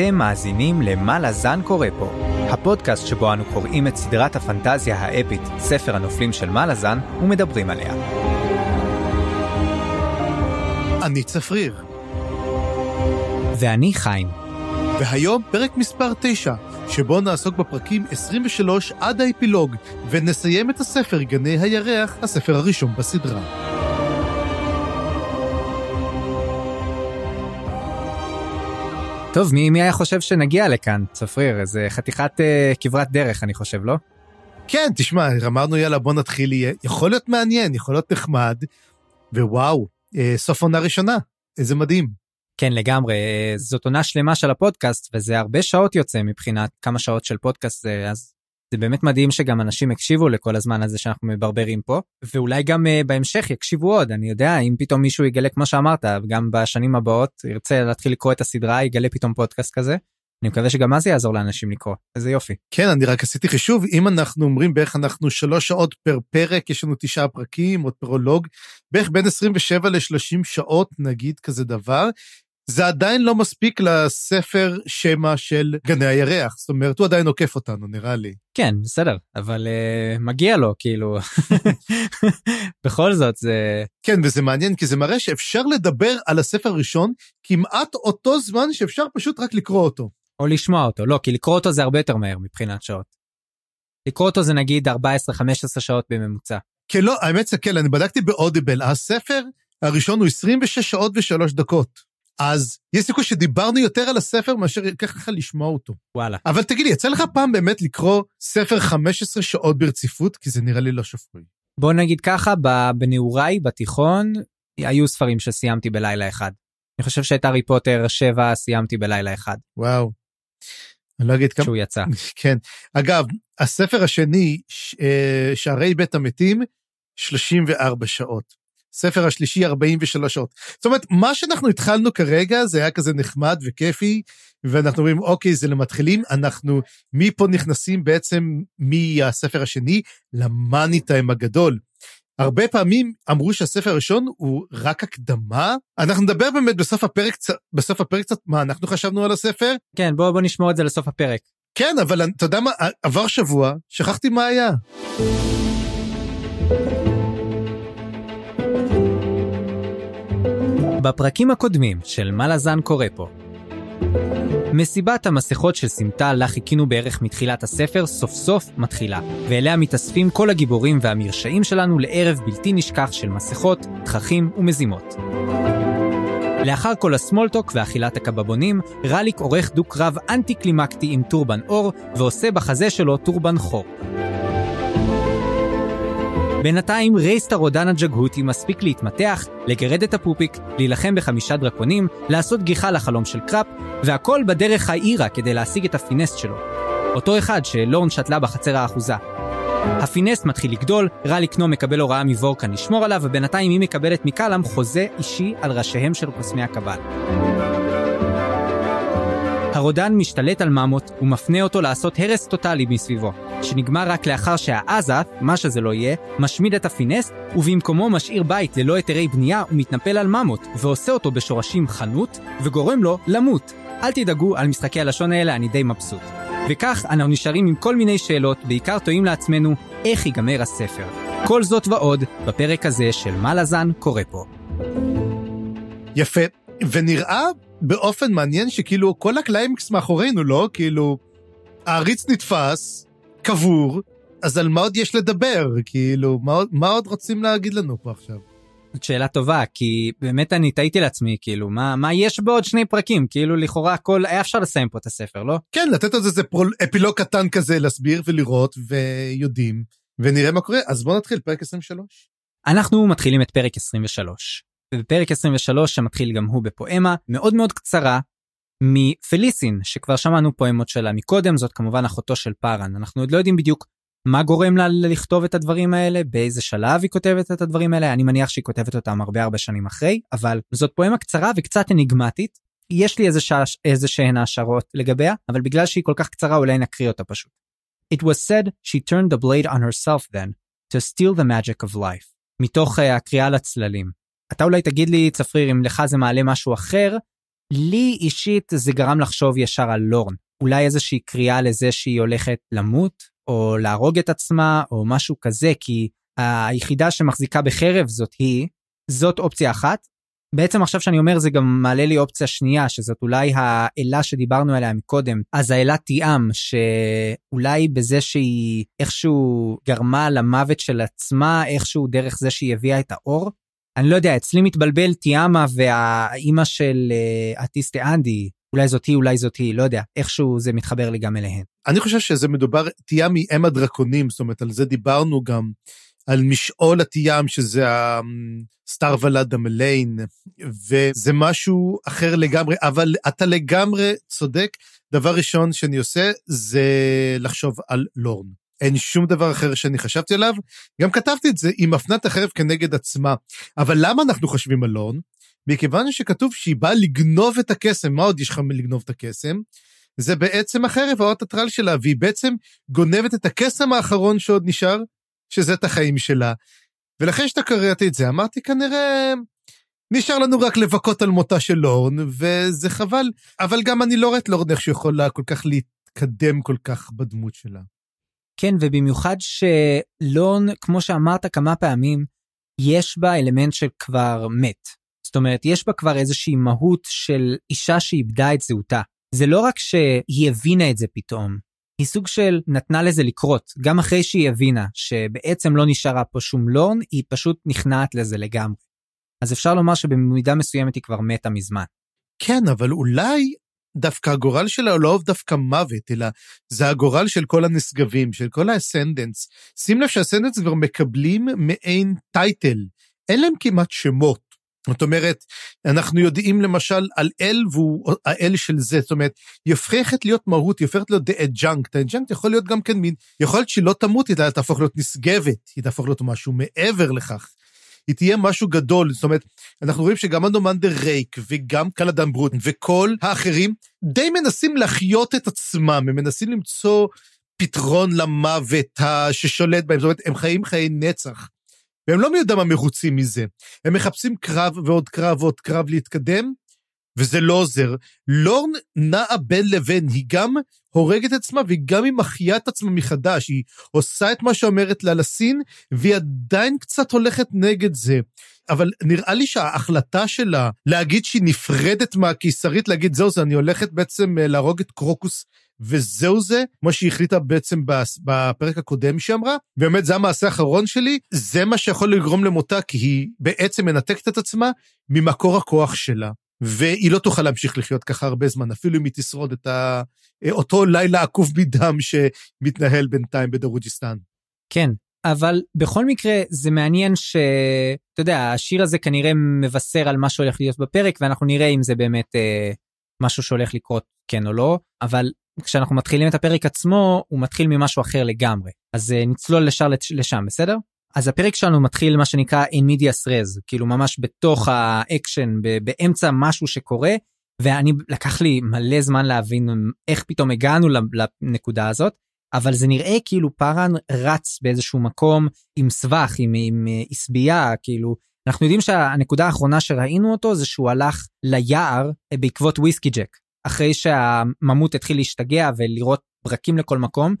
אתם מאזינים ל"מה לזן קורא פה", הפודקאסט שבו אנו קוראים את סדרת הפנטזיה האפית, ספר הנופלים של מה לזן, ומדברים עליה. אני צפריר, ואני חיים. והיום פרק מספר 9, שבו נעסוק בפרקים 23 עד האפילוג, ונסיים את הספר גני הירח, הספר הראשון בסדרה. טוב, מי, מי היה חושב שנגיע לכאן, צפריר? איזה חתיכת uh, כברת דרך, אני חושב, לא? כן, תשמע, אמרנו יאללה בוא נתחיל, יכול להיות מעניין, יכול להיות נחמד, ווואו, אה, סוף עונה ראשונה, איזה מדהים. כן, לגמרי. אה, זאת עונה שלמה של הפודקאסט, וזה הרבה שעות יוצא מבחינת כמה שעות של פודקאסט זה, אז זה באמת מדהים שגם אנשים הקשיבו לכל הזמן הזה שאנחנו מברברים פה, ואולי גם uh, בהמשך יקשיבו עוד, אני יודע, אם פתאום מישהו יגלה, כמו שאמרת, גם בשנים הבאות ירצה להתחיל לקרוא את הסדרה, יגלה פתאום פודקאסט כזה. אני מקווה שגם אז יעזור לאנשים לקרוא, איזה יופי. כן, אני רק עשיתי חישוב, אם אנחנו אומרים בערך אנחנו שלוש שעות פר פרק, יש לנו תשעה פרקים, עוד פרולוג, בערך בין 27 ל-30 שעות, נגיד כזה דבר, זה עדיין לא מספיק לספר שמע של גני הירח, זאת אומרת, הוא עדיין עוקף אותנו, נראה לי. כן, בסדר, אבל uh, מגיע לו, כאילו, בכל זאת זה... כן, וזה מעניין, כי זה מראה שאפשר לדבר על הספר הראשון כמעט אותו זמן שאפשר פשוט רק לקרוא אותו. או לשמוע אותו, לא, כי לקרוא אותו זה הרבה יותר מהר מבחינת שעות. לקרוא אותו זה נגיד 14-15 שעות בממוצע. כן, לא, האמת זה כן, אני בדקתי באודיבל, הספר הראשון הוא 26 שעות ו-3 דקות. אז יש סיכוי שדיברנו יותר על הספר מאשר ייקח לך לשמוע אותו. וואלה. אבל תגיד לי, יצא לך פעם באמת לקרוא ספר 15 שעות ברציפות? כי זה נראה לי לא שפוי. בוא נגיד ככה, בנעוריי, בתיכון, היו ספרים שסיימתי בלילה אחד. אני חושב שאת הארי פוטר 7 סיימתי בלילה אחד, וואו. אני לא אגיד כמה... כשהוא יצא. כן. אגב, הספר השני, ש- אה, שערי בית המתים, 34 שעות. ספר השלישי, 43 שעות. זאת אומרת, מה שאנחנו התחלנו כרגע, זה היה כזה נחמד וכיפי, ואנחנו אומרים, אוקיי, זה למתחילים, אנחנו מפה נכנסים בעצם מהספר השני למאני טיים הגדול. הרבה פעמים אמרו שהספר הראשון הוא רק הקדמה. אנחנו נדבר באמת בסוף הפרק, בסוף הפרק קצת מה אנחנו חשבנו על הספר, כן, בוא, בוא נשמור את זה לסוף הפרק. כן, אבל אתה יודע מה, עבר שבוע, שכחתי מה היה. בפרקים הקודמים של מה לזן קורא פה. מסיבת המסכות של סמטה לה חיכינו בערך מתחילת הספר סוף סוף מתחילה, ואליה מתאספים כל הגיבורים והמרשעים שלנו לערב בלתי נשכח של מסכות, תככים ומזימות. לאחר כל ה small talk ואכילת הקבבונים, רליק עורך דו-קרב אנטי-קלימקטי עם טורבן אור, ועושה בחזה שלו טורבן חור. בינתיים רייסט הרודן הג'גהוטי מספיק להתמתח, לגרד את הפופיק, להילחם בחמישה דרקונים, לעשות גיחה לחלום של קראפ, והכל בדרך העירה כדי להשיג את הפינסט שלו. אותו אחד שלורן שתלה בחצר האחוזה. הפינסט מתחיל לגדול, רליק נום מקבל הוראה מוורקן לשמור עליו, ובינתיים היא מקבלת מקלאם חוזה אישי על ראשיהם של קוסמי הקבל. הרודן משתלט על ממוט ומפנה אותו לעשות הרס טוטאלי מסביבו, שנגמר רק לאחר שהאזאת', מה שזה לא יהיה, משמיד את הפינסט, ובמקומו משאיר בית ללא היתרי בנייה ומתנפל על ממוט, ועושה אותו בשורשים חנות, וגורם לו למות. אל תדאגו, על משחקי הלשון האלה אני די מבסוט. וכך אנחנו נשארים עם כל מיני שאלות, בעיקר תוהים לעצמנו איך ייגמר הספר. כל זאת ועוד, בפרק הזה של מה לזן קורה פה. יפה. ונראה באופן מעניין שכאילו כל הקליימקס מאחורינו, לא? כאילו, העריץ נתפס, קבור, אז על מה עוד יש לדבר? כאילו, מה, מה עוד רוצים להגיד לנו פה עכשיו? זאת שאלה טובה, כי באמת אני תהיתי לעצמי, כאילו, מה, מה יש בעוד שני פרקים? כאילו, לכאורה הכל, היה אפשר לסיים פה את הספר, לא? כן, לתת עוד איזה פרול, אפילוג קטן כזה, להסביר ולראות, ויודעים, ונראה מה קורה. אז בואו נתחיל, פרק 23. אנחנו מתחילים את פרק 23. ובפרק 23 שמתחיל גם הוא בפואמה מאוד מאוד קצרה מפליסין, שכבר שמענו פואמות שלה מקודם, זאת כמובן אחותו של פארן. אנחנו עוד לא יודעים בדיוק מה גורם לה לכתוב את הדברים האלה, באיזה שלב היא כותבת את הדברים האלה, אני מניח שהיא כותבת אותם הרבה הרבה שנים אחרי, אבל זאת פואמה קצרה וקצת אניגמטית. יש לי איזה, שש, איזה שהן השערות לגביה, אבל בגלל שהיא כל כך קצרה אולי נקריא אותה פשוט. It was said she turned the blade on herself then, to steal the magic of life. מתוך uh, הקריאה לצללים. אתה אולי תגיד לי, צפריר, אם לך זה מעלה משהו אחר, לי אישית זה גרם לחשוב ישר על לורן. אולי איזושהי קריאה לזה שהיא הולכת למות, או להרוג את עצמה, או משהו כזה, כי היחידה שמחזיקה בחרב זאת היא, זאת אופציה אחת. בעצם עכשיו שאני אומר זה גם מעלה לי אופציה שנייה שזאת אולי האלה שדיברנו עליה מקודם אז האלה תיאם שאולי בזה שהיא איכשהו גרמה למוות של עצמה איכשהו דרך זה שהיא הביאה את האור. אני לא יודע אצלי מתבלבל תיאמה והאימא של uh, אטיסטה אנדי אולי זאת היא אולי זאת היא לא יודע איכשהו זה מתחבר לי גם אליהן. אני חושב שזה מדובר תיאם היא אם הדרקונים זאת אומרת על זה דיברנו גם. על משעול התיאם, שזה הסטאר ולד המליין, וזה משהו אחר לגמרי, אבל אתה לגמרי צודק. דבר ראשון שאני עושה זה לחשוב על לורן. אין שום דבר אחר שאני חשבתי עליו. גם כתבתי את זה, היא מפנה את החרב כנגד עצמה. אבל למה אנחנו חושבים על לורן? מכיוון שכתוב שהיא באה לגנוב את הקסם, מה עוד יש לך מלגנוב את הקסם? זה בעצם החרב, האות הטרל שלה, והיא בעצם גונבת את הקסם האחרון שעוד נשאר, שזה את החיים שלה. ולכן שאתה קראתי את זה, אמרתי כנראה, נשאר לנו רק לבכות על מותה של לורן, וזה חבל, אבל גם אני לא רואה את לורן איך שיכולה כל כך להתקדם כל כך בדמות שלה. כן, ובמיוחד שלורן, כמו שאמרת כמה פעמים, יש בה אלמנט שכבר מת. זאת אומרת, יש בה כבר איזושהי מהות של אישה שאיבדה את זהותה. זה לא רק שהיא הבינה את זה פתאום, היא סוג של נתנה לזה לקרות, גם אחרי שהיא הבינה שבעצם לא נשארה פה שום לורן, היא פשוט נכנעת לזה לגמרי. אז אפשר לומר שבמידה מסוימת היא כבר מתה מזמן. כן, אבל אולי דווקא הגורל שלה הוא לא דווקא מוות, אלא זה הגורל של כל הנשגבים, של כל ה ascendants. שים לב שה ascendants כבר מקבלים מעין title, אין להם כמעט שמות. זאת אומרת, אנחנו יודעים למשל על אל והוא האל של זה, זאת אומרת, היא הופכת להיות מהות, היא הופכת להיות the adjunct, ה adjunct יכול להיות גם כן מין, יכול להיות שהיא לא תמות, היא תהפוך להיות נשגבת, היא תהפוך להיות משהו מעבר לכך. היא תהיה משהו גדול, זאת אומרת, אנחנו רואים שגם אנומנדר רייק וגם קלאדן ברוד וכל האחרים די מנסים להחיות את עצמם, הם מנסים למצוא פתרון למוות ששולט בהם, זאת אומרת, הם חיים חיי נצח. והם לא מי יודע מה מרוצים מזה. הם מחפשים קרב ועוד קרב ועוד קרב להתקדם, וזה לא עוזר. לורן נעה בין לבין, היא גם הורגת את עצמה והיא גם היא מחיה את עצמה מחדש. היא עושה את מה שאומרת לה לסין, והיא עדיין קצת הולכת נגד זה. אבל נראה לי שההחלטה שלה להגיד שהיא נפרדת מהקיסרית, להגיד זהו זה, אני הולכת בעצם אה, להרוג את קרוקוס וזהו זה, מה שהיא החליטה בעצם בפרק הקודם שהיא אמרה, באמת זה המעשה האחרון שלי, זה מה שיכול לגרום למותה, כי היא בעצם מנתקת את עצמה ממקור הכוח שלה. והיא לא תוכל להמשיך לחיות ככה הרבה זמן, אפילו אם היא תשרוד את ה... אותו לילה עקוב מדם שמתנהל בינתיים בדרוג'יסטן. כן, אבל בכל מקרה זה מעניין שאתה יודע השיר הזה כנראה מבשר על מה שהולך להיות בפרק ואנחנו נראה אם זה באמת אה, משהו שהולך לקרות כן או לא אבל כשאנחנו מתחילים את הפרק עצמו הוא מתחיל ממשהו אחר לגמרי אז uh, נצלול לשם לשם בסדר אז הפרק שלנו מתחיל מה שנקרא in medias res כאילו ממש בתוך האקשן באמצע משהו שקורה ואני לקח לי מלא זמן להבין איך פתאום הגענו לנקודה הזאת אבל זה נראה כאילו פארן רץ באיזשהו מקום עם סבך עם, עם עשבייה כאילו אנחנו יודעים שהנקודה האחרונה שראינו אותו זה שהוא הלך ליער בעקבות וויסקי ג'ק אחרי שהממות התחיל להשתגע ולראות ברקים לכל מקום,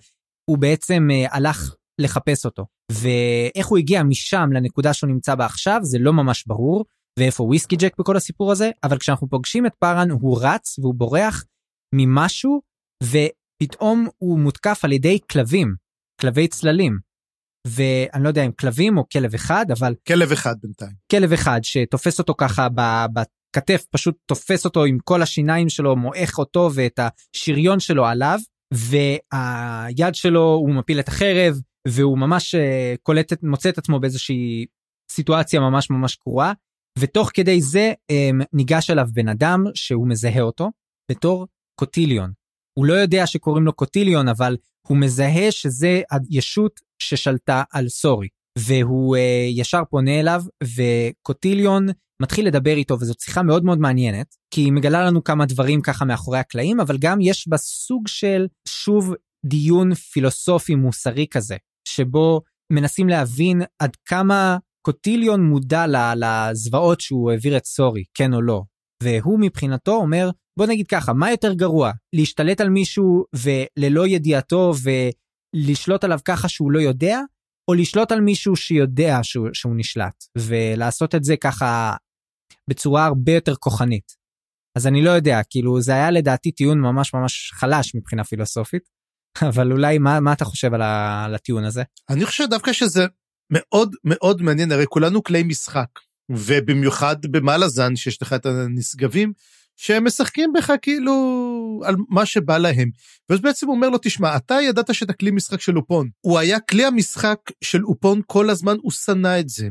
הוא בעצם uh, הלך לחפש אותו. ואיך הוא הגיע משם לנקודה שהוא נמצא בה עכשיו זה לא ממש ברור, ואיפה וויסקי ג'ק בכל הסיפור הזה, אבל כשאנחנו פוגשים את פארן הוא רץ והוא בורח ממשהו, ופתאום הוא מותקף על ידי כלבים, כלבי צללים. ואני לא יודע אם כלבים או כלב אחד אבל כלב אחד בינתיים כלב אחד שתופס אותו ככה כתף פשוט תופס אותו עם כל השיניים שלו מועך אותו ואת השריון שלו עליו והיד שלו הוא מפיל את החרב והוא ממש אה, קולט את מוצא את עצמו באיזושהי סיטואציה ממש ממש קרועה ותוך כדי זה אמ, ניגש אליו בן אדם שהוא מזהה אותו בתור קוטיליון. הוא לא יודע שקוראים לו קוטיליון אבל הוא מזהה שזה הישות ששלטה על סורי והוא uh, ישר פונה אליו וקוטיליון מתחיל לדבר איתו וזאת שיחה מאוד מאוד מעניינת כי היא מגלה לנו כמה דברים ככה מאחורי הקלעים אבל גם יש בה סוג של שוב דיון פילוסופי מוסרי כזה שבו מנסים להבין עד כמה קוטיליון מודע לזוועות שהוא העביר את סורי כן או לא והוא מבחינתו אומר, בוא נגיד ככה, מה יותר גרוע? להשתלט על מישהו וללא ידיעתו ולשלוט עליו ככה שהוא לא יודע, או לשלוט על מישהו שיודע שהוא, שהוא נשלט, ולעשות את זה ככה בצורה הרבה יותר כוחנית. אז אני לא יודע, כאילו זה היה לדעתי טיעון ממש ממש חלש מבחינה פילוסופית, אבל אולי מה, מה אתה חושב על, ה, על הטיעון הזה? אני חושב דווקא שזה מאוד מאוד מעניין, הרי כולנו כלי משחק, ובמיוחד במלאזן שיש לך את הנשגבים, שהם משחקים בך כאילו על מה שבא להם. ואז בעצם הוא אומר לו, תשמע, אתה ידעת שאתה כלי משחק של אופון. הוא היה כלי המשחק של אופון כל הזמן, הוא שנא את זה.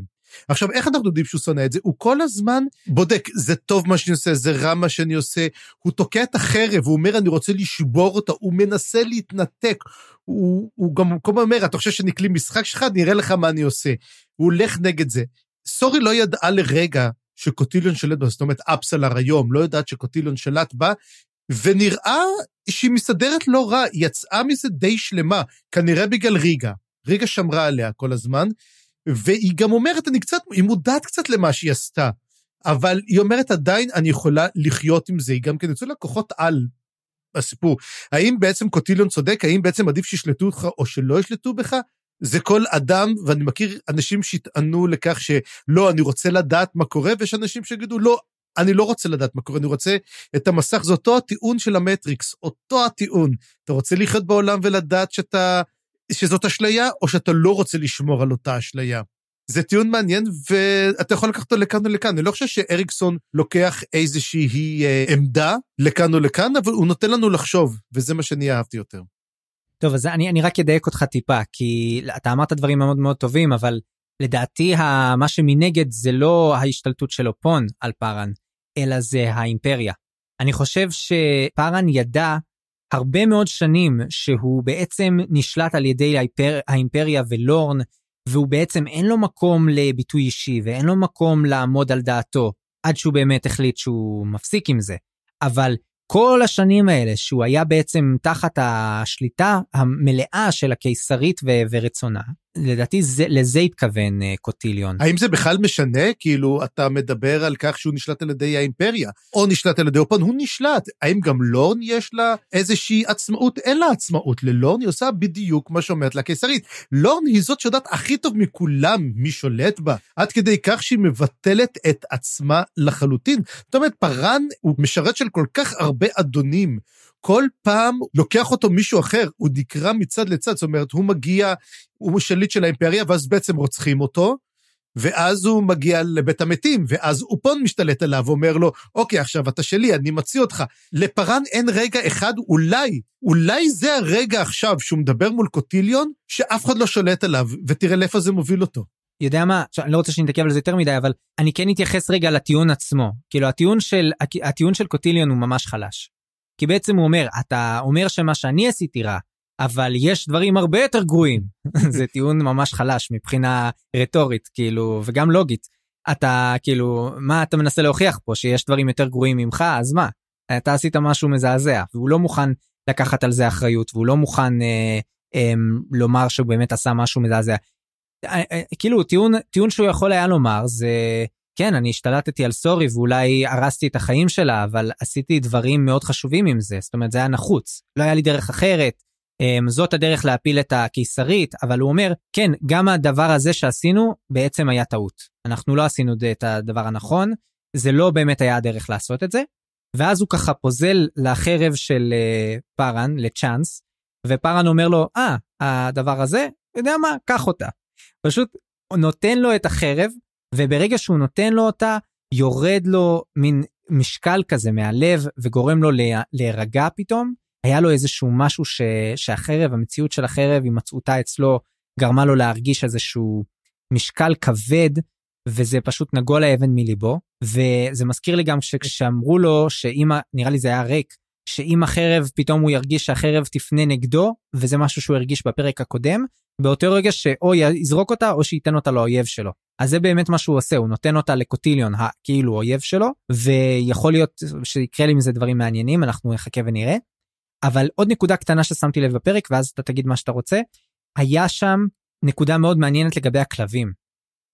עכשיו, איך אנחנו יודעים שהוא שונא את זה? הוא כל הזמן בודק, זה טוב מה שאני עושה, זה רע מה שאני עושה. הוא תוקע את החרב, הוא אומר, אני רוצה לשבור אותה, הוא מנסה להתנתק. הוא, הוא גם כל הזמן אומר, אתה חושב שאני כלי משחק שלך? אני אראה לך מה אני עושה. הוא הולך נגד זה. סורי לא ידעה לרגע שקוטיליון שלט בה, זאת אומרת, אפסלר היום לא יודעת שקוטיליון שלט בה, ונראה שהיא מסתדרת לא רע, היא יצאה מזה די שלמה, כנראה בגלל ריגה. ריגה שמרה עליה כל הזמן, והיא גם אומרת, אני קצת, היא מודעת קצת למה שהיא עשתה, אבל היא אומרת, עדיין אני יכולה לחיות עם זה, היא גם כן יוצא לה כוחות על בסיפור. האם בעצם קוטיליון צודק? האם בעצם עדיף שישלטו אותך או שלא ישלטו בך? זה כל אדם, ואני מכיר אנשים שיטענו לכך שלא, אני רוצה לדעת מה קורה, ויש אנשים שיגידו, לא, אני לא רוצה לדעת מה קורה, אני רוצה את המסך, זה אותו הטיעון של המטריקס, אותו הטיעון. אתה רוצה לחיות בעולם ולדעת שאתה, שזאת אשליה, או שאתה לא רוצה לשמור על אותה אשליה. זה טיעון מעניין, ואתה יכול לקחת אותו לכאן או לכאן. אני לא חושב שאריקסון לוקח איזושהי אה, עמדה לכאן או לכאן, אבל הוא נותן לנו לחשוב, וזה מה שאני אהבתי יותר. טוב, אז אני, אני רק אדייק אותך טיפה, כי אתה אמרת דברים מאוד מאוד טובים, אבל לדעתי מה שמנגד זה לא ההשתלטות של אופון על פארן, אלא זה האימפריה. אני חושב שפארן ידע הרבה מאוד שנים שהוא בעצם נשלט על ידי האימפר, האימפריה ולורן, והוא בעצם אין לו מקום לביטוי אישי ואין לו מקום לעמוד על דעתו, עד שהוא באמת החליט שהוא מפסיק עם זה. אבל כל השנים האלה שהוא היה בעצם תחת השליטה המלאה של הקיסרית ו- ורצונה, לדעתי זה, לזה התכוון uh, קוטיליון. האם זה בכלל משנה? כאילו, אתה מדבר על כך שהוא נשלט על ידי האימפריה, או נשלט על ידי אופן, הוא נשלט. האם גם לורן יש לה איזושהי עצמאות? אין לה עצמאות. ללורן היא עושה בדיוק מה שאומרת לה קיסרית. לורן היא זאת שיודעת הכי טוב מכולם מי שולט בה, עד כדי כך שהיא מבטלת את עצמה לחלוטין. זאת אומרת, פארן הוא משרת של כל כך הרבה אדונים. כל פעם לוקח אותו מישהו אחר, הוא נקרא מצד לצד, זאת אומרת, הוא מגיע, הוא שליט של האימפריה, ואז בעצם רוצחים אותו, ואז הוא מגיע לבית המתים, ואז אופון משתלט עליו ואומר לו, אוקיי, עכשיו אתה שלי, אני מציא אותך. לפארן אין רגע אחד, אולי, אולי זה הרגע עכשיו שהוא מדבר מול קוטיליון, שאף אחד לא שולט עליו, ותראה לאיפה זה מוביל אותו. יודע מה, עכשיו, אני לא רוצה שנתעכב על זה יותר מדי, אבל אני כן אתייחס רגע לטיעון עצמו. כאילו, הטיעון של, הטיעון של קוטיליון הוא ממש חלש. כי בעצם הוא אומר, אתה אומר שמה שאני עשיתי רע, אבל יש דברים הרבה יותר גרועים. זה טיעון ממש חלש מבחינה רטורית, כאילו, וגם לוגית. אתה, כאילו, מה אתה מנסה להוכיח פה, שיש דברים יותר גרועים ממך, אז מה? אתה עשית משהו מזעזע, והוא לא מוכן לקחת על זה אחריות, והוא לא מוכן אה, אה, לומר שהוא באמת עשה משהו מזעזע. אה, אה, כאילו, טיעון, טיעון שהוא יכול היה לומר זה, כן, אני השתלטתי על סורי ואולי הרסתי את החיים שלה, אבל עשיתי דברים מאוד חשובים עם זה, זאת אומרת, זה היה נחוץ. לא היה לי דרך אחרת, אמ, זאת הדרך להפיל את הקיסרית, אבל הוא אומר, כן, גם הדבר הזה שעשינו בעצם היה טעות. אנחנו לא עשינו את הדבר הנכון, זה לא באמת היה הדרך לעשות את זה. ואז הוא ככה פוזל לחרב של uh, פארן, לצ'אנס, ופארן אומר לו, אה, ah, הדבר הזה, יודע מה, קח אותה. פשוט נותן לו את החרב, וברגע שהוא נותן לו אותה, יורד לו מין משקל כזה מהלב וגורם לו להירגע פתאום. היה לו איזשהו משהו ש... שהחרב, המציאות של החרב, הימצאותה אצלו, גרמה לו להרגיש איזשהו משקל כבד, וזה פשוט נגוע לאבן מליבו. וזה מזכיר לי גם שכשאמרו לו שאם, נראה לי זה היה ריק, שאם החרב, פתאום הוא ירגיש שהחרב תפנה נגדו, וזה משהו שהוא הרגיש בפרק הקודם, באותו רגע שאו יזרוק אותה או שייתן אותה לאויב שלו. אז זה באמת מה שהוא עושה, הוא נותן אותה לקוטיליון, כאילו אויב שלו, ויכול להיות שיקרה לי מזה דברים מעניינים, אנחנו נחכה ונראה. אבל עוד נקודה קטנה ששמתי לב בפרק, ואז אתה תגיד מה שאתה רוצה, היה שם נקודה מאוד מעניינת לגבי הכלבים.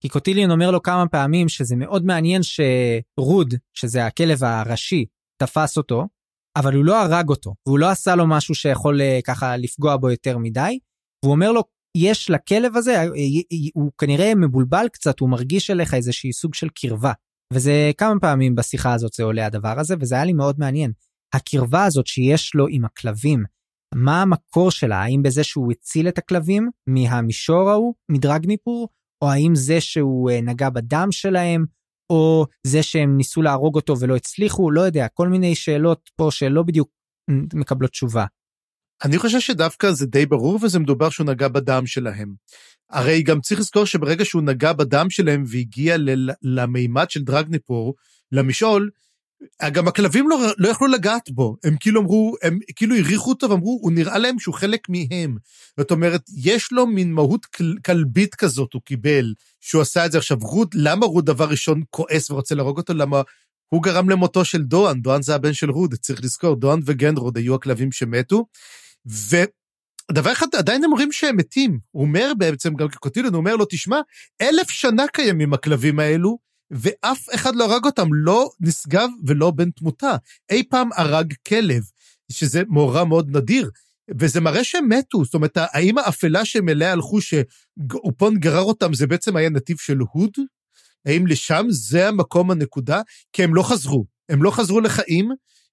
כי קוטיליון אומר לו כמה פעמים שזה מאוד מעניין שרוד, שזה הכלב הראשי, תפס אותו, אבל הוא לא הרג אותו, והוא לא עשה לו משהו שיכול אה, ככה לפגוע בו יותר מדי, והוא אומר לו, יש לכלב הזה, אה, הוא כנראה מבולבל קצת, הוא מרגיש אליך איזשהי סוג של קרבה. וזה כמה פעמים בשיחה הזאת זה עולה הדבר הזה, וזה היה לי מאוד מעניין. הקרבה הזאת שיש לו עם הכלבים, מה המקור שלה? האם בזה שהוא הציל את הכלבים מהמישור ההוא, מדרגניפור, או האם זה שהוא אה, נגע בדם שלהם, או זה שהם ניסו להרוג אותו ולא הצליחו, לא יודע, כל מיני שאלות פה שלא בדיוק מקבלות תשובה. אני חושב שדווקא זה די ברור וזה מדובר שהוא נגע בדם שלהם. הרי גם צריך לזכור שברגע שהוא נגע בדם שלהם והגיע למימד של דרגניפור, למשעול, גם הכלבים לא, לא יכלו לגעת בו, הם כאילו אמרו, הם כאילו העריכו אותו ואמרו, הוא נראה להם שהוא חלק מהם. זאת אומרת, יש לו מין מהות כל, כלבית כזאת, הוא קיבל, שהוא עשה את זה עכשיו. רוד, למה רוד דבר ראשון כועס ורוצה להרוג אותו? למה הוא גרם למותו של דואן, דואן זה הבן של רוד, צריך לזכור, דואן וגנרוד היו הכלבים שמתו. ודבר אחד, עדיין הם אומרים שהם מתים. הוא אומר בעצם, גם כקוטילון, הוא אומר לו, תשמע, אלף שנה קיימים הכלבים האלו, ואף אחד לא הרג אותם, לא נשגב ולא בן תמותה. אי פעם הרג כלב, שזה מאורע מאוד נדיר, וזה מראה שהם מתו. זאת אומרת, האם האפלה שהם אליה הלכו, שאופון גרר אותם, זה בעצם היה נתיב של הוד? האם לשם זה המקום הנקודה? כי הם לא חזרו. הם לא חזרו לחיים,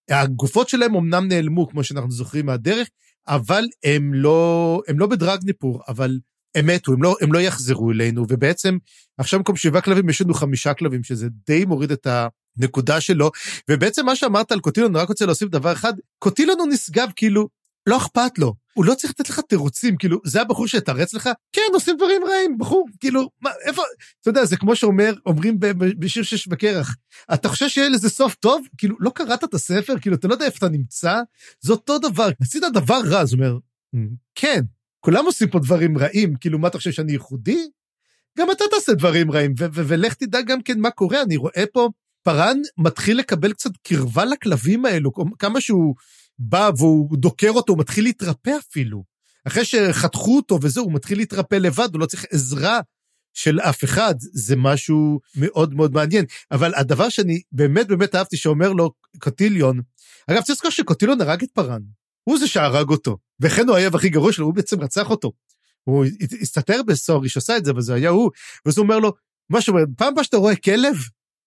הגופות שלהם אמנם נעלמו, כמו שאנחנו זוכרים מהדרך, אבל הם לא, הם לא בדרגניפור, אבל הם מתו, הם לא, הם לא יחזרו אלינו, ובעצם עכשיו במקום שבעה כלבים יש לנו חמישה כלבים, שזה די מוריד את הנקודה שלו, ובעצם מה שאמרת על קוטילון, אני רק רוצה להוסיף דבר אחד, קוטילון הוא נשגב כאילו, לא אכפת לו, הוא לא צריך לתת לך תירוצים, כאילו, זה הבחור שיתרץ לך? כן, עושים דברים רעים, בחור, כאילו, מה, איפה, אתה יודע, זה כמו שאומר, אומרים בשיר שש בקרח, אתה חושב שיהיה לזה סוף טוב? כאילו, לא קראת את הספר? כאילו, אתה לא יודע איפה אתה נמצא? זה אותו דבר, עשית דבר רע, אז הוא אומר, כן, כולם עושים פה דברים רעים, כאילו, מה אתה חושב שאני ייחודי? גם אתה תעשה דברים רעים, ולך תדע גם כן מה קורה, אני רואה פה, פארן מתחיל לקבל קצת קרבה לכלבים האלו, כמה שהוא בא והוא דוקר אותו, הוא מתחיל להתרפא אפילו. אחרי שחתכו אותו וזהו, הוא מתחיל להתרפא לבד, הוא לא צריך עזרה של אף אחד, זה משהו מאוד מאוד מעניין. אבל הדבר שאני באמת באמת אהבתי שאומר לו קוטיליון, אגב, צריך לזכור שקוטיליון הרג את פארן, הוא זה שהרג אותו, וכן הוא האויב הכי גרוע שלו, הוא בעצם רצח אותו. הוא הסתתר בסורי שעשה את זה, וזה היה הוא, ואז הוא אומר לו, מה שאומר, פעם הבאה שאתה רואה כלב,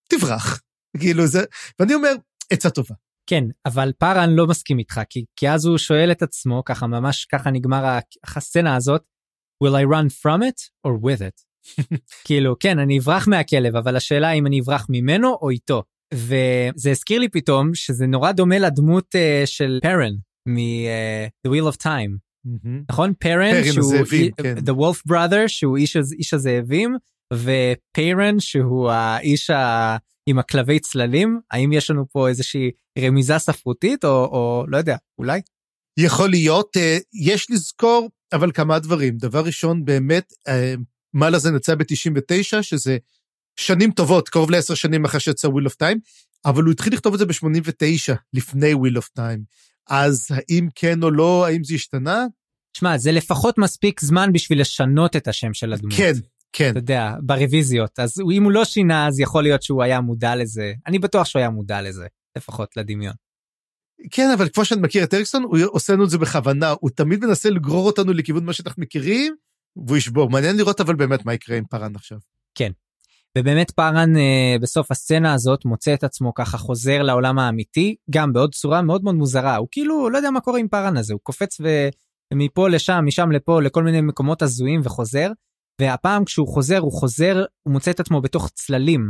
תברח. כאילו זה, ואני אומר, עצה טובה. כן, אבל פארן לא מסכים איתך, כי, כי אז הוא שואל את עצמו, ככה ממש ככה נגמר הסצנה הזאת, will I run from it or with it? כאילו, כן, אני אברח מהכלב, אבל השאלה אם אני אברח ממנו או איתו. וזה הזכיר לי פתאום שזה נורא דומה לדמות uh, של פרן מ-The uh, Wheel of Time. Mm-hmm. נכון? פרן, שהוא הזאבים, כן. The Wolf Brother, שהוא איש, איש הזאבים, ופיירן, שהוא האיש ה... עם הכלבי צללים? האם יש לנו פה איזושהי רמיזה ספרותית, או, או לא יודע, אולי? יכול להיות, אה, יש לזכור, אבל כמה דברים. דבר ראשון, באמת, אה, זה יצא ב-99, שזה שנים טובות, קרוב לעשר שנים אחרי שיצא וויל אוף טיים, אבל הוא התחיל לכתוב את זה ב-89, לפני וויל אוף טיים. אז האם כן או לא, האם זה השתנה? שמע, זה לפחות מספיק זמן בשביל לשנות את השם של הדמות. כן, כן. אתה יודע, ב revisions. אז אם הוא לא שינה, אז יכול להיות שהוא היה מודע לזה. אני בטוח שהוא היה מודע לזה, לפחות לדמיון. כן, אבל כמו שאני מכיר את אריקסון, הוא עושה לנו את זה בכוונה, הוא תמיד מנסה לגרור אותנו לכיוון מה שאנחנו מכירים, והוא ישבור. מעניין לראות אבל באמת מה יקרה עם פארן עכשיו. כן. ובאמת פארן אה, בסוף הסצנה הזאת מוצא את עצמו ככה חוזר לעולם האמיתי, גם בעוד צורה מאוד מאוד מוזרה. הוא כאילו לא יודע מה קורה עם פארן הזה, הוא קופץ ומפה לשם, משם לפה, לכל מיני מקומות הזויים וחוזר. והפעם כשהוא חוזר, הוא חוזר, הוא מוצא את עצמו בתוך צללים.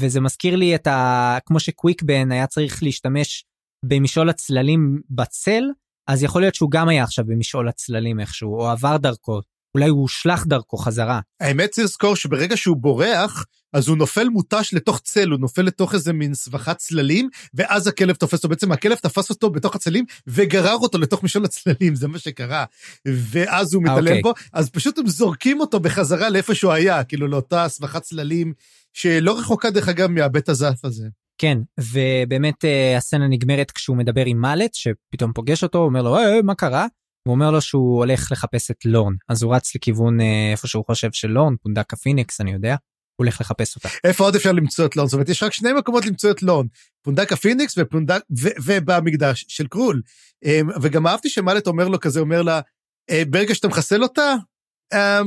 וזה מזכיר לי את ה... כמו שקוויקבן היה צריך להשתמש במשעול הצללים בצל, אז יכול להיות שהוא גם היה עכשיו במשעול הצללים איכשהו, או עבר דרכו. אולי הוא הושלך דרכו חזרה. האמת צריך לזכור שברגע שהוא בורח, אז הוא נופל מותש לתוך צל, הוא נופל לתוך איזה מין סבכת צללים, ואז הכלב תופס אותו. בעצם הכלב תפס אותו בתוך הצללים, וגרר אותו לתוך משעול הצללים, זה מה שקרה. ואז הוא מתעלם okay. אוקיי. בו, אז פשוט הם זורקים אותו בחזרה לאיפה שהוא היה, כאילו לאותה סבכת צללים, שלא רחוקה דרך אגב מהבית הזה הזה. כן, ובאמת אה, הסצנה נגמרת כשהוא מדבר עם מלט, שפתאום פוגש אותו, אומר לו, אה, מה קרה? הוא אומר לו שהוא הולך לחפש את לורן, אז הוא רץ לכיוון אה, איפה שהוא חושב שלורן, פונדק הפיניקס, אני יודע. הוא הולך לחפש אותה. איפה עוד אפשר למצוא את לורן? זאת אומרת, יש רק שני מקומות למצוא את לורן, פונדק הפיניקס ופונדק, ו, ובמקדש של קראול. אמ, וגם אהבתי שמלט אומר לו כזה, אומר לה, אה, ברגע שאתה מחסל אותה, um,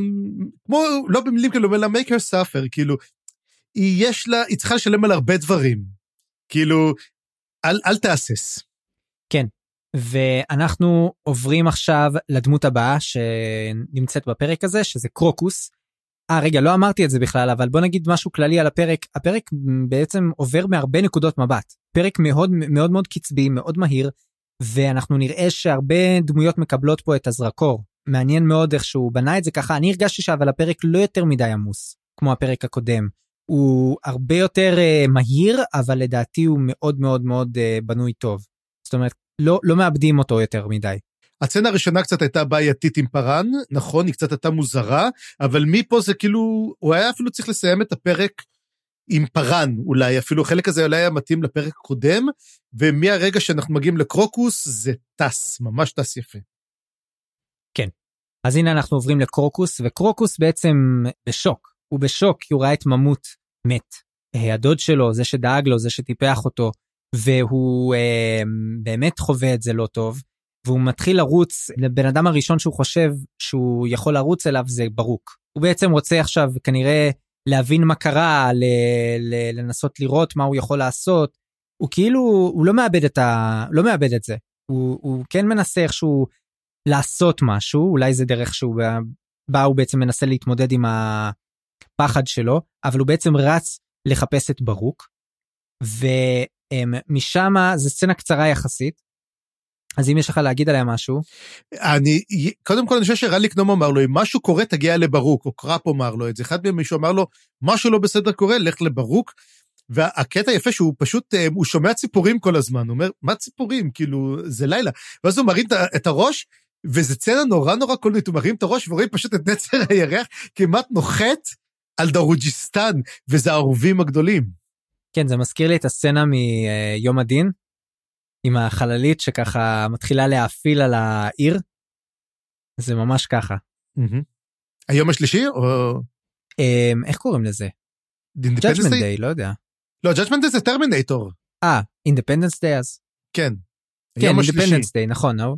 כמו, לא במילים כאלו, אומר לה, make her suffer, כאילו, היא יש לה, היא צריכה לשלם על הרבה דברים. כאילו, אל, אל תהסס. ואנחנו עוברים עכשיו לדמות הבאה שנמצאת בפרק הזה, שזה קרוקוס. אה, רגע, לא אמרתי את זה בכלל, אבל בוא נגיד משהו כללי על הפרק. הפרק בעצם עובר מהרבה נקודות מבט. פרק מאוד מאוד מאוד קצבי, מאוד מהיר, ואנחנו נראה שהרבה דמויות מקבלות פה את הזרקור. מעניין מאוד איך שהוא בנה את זה ככה. אני הרגשתי שאבל הפרק לא יותר מדי עמוס, כמו הפרק הקודם. הוא הרבה יותר uh, מהיר, אבל לדעתי הוא מאוד מאוד מאוד uh, בנוי טוב. זאת אומרת, לא, לא מאבדים אותו יותר מדי. הסצנה הראשונה קצת הייתה בעייתית עם פארן, נכון, היא קצת הייתה מוזרה, אבל מפה זה כאילו, הוא היה אפילו צריך לסיים את הפרק עם פארן, אולי, אפילו חלק הזה אולי היה מתאים לפרק הקודם, ומהרגע שאנחנו מגיעים לקרוקוס, זה טס, ממש טס יפה. כן. אז הנה אנחנו עוברים לקרוקוס, וקרוקוס בעצם בשוק. הוא בשוק כי הוא ראה את ממות מת. אה, הדוד שלו, זה שדאג לו, זה שטיפח אותו, והוא אה, באמת חווה את זה לא טוב, והוא מתחיל לרוץ, לבן אדם הראשון שהוא חושב שהוא יכול לרוץ אליו זה ברוק. הוא בעצם רוצה עכשיו כנראה להבין מה קרה, ל- ל- לנסות לראות מה הוא יכול לעשות. הוא כאילו, הוא לא מאבד את, ה... לא מאבד את זה. הוא, הוא כן מנסה איכשהו לעשות משהו, אולי זה דרך שהוא בא, הוא בעצם מנסה להתמודד עם הפחד שלו, אבל הוא בעצם רץ לחפש את ברוק. ומשם זו סצנה קצרה יחסית. אז אם יש לך להגיד עליה משהו. אני, קודם כל אני חושב שרליק נום אמר לו, אם משהו קורה תגיע לברוק, או קראפ אמר לו את זה. אחד מהם מישהו אמר לו, משהו לא בסדר קורה, לך לברוק. והקטע יפה שהוא פשוט, אה, הוא שומע ציפורים כל הזמן, הוא אומר, מה ציפורים? כאילו, זה לילה. ואז הוא מרים את הראש, וזה צנע נורא נורא קולנית, הוא מרים את הראש ורואים פשוט את נצר הירח כמעט נוחת על דרוג'יסטן, וזה העורבים הגדולים. כן, זה מזכיר לי את הסצנה מיום הדין, עם החללית שככה מתחילה להאפיל על העיר. זה ממש ככה. היום השלישי או... אמ, איך קוראים לזה? Judgment Day, לא יודע. לא, Judgment Day זה טרמינטור. אה, Independence Day אז. כן. כן, Independence Day, נכון, נו.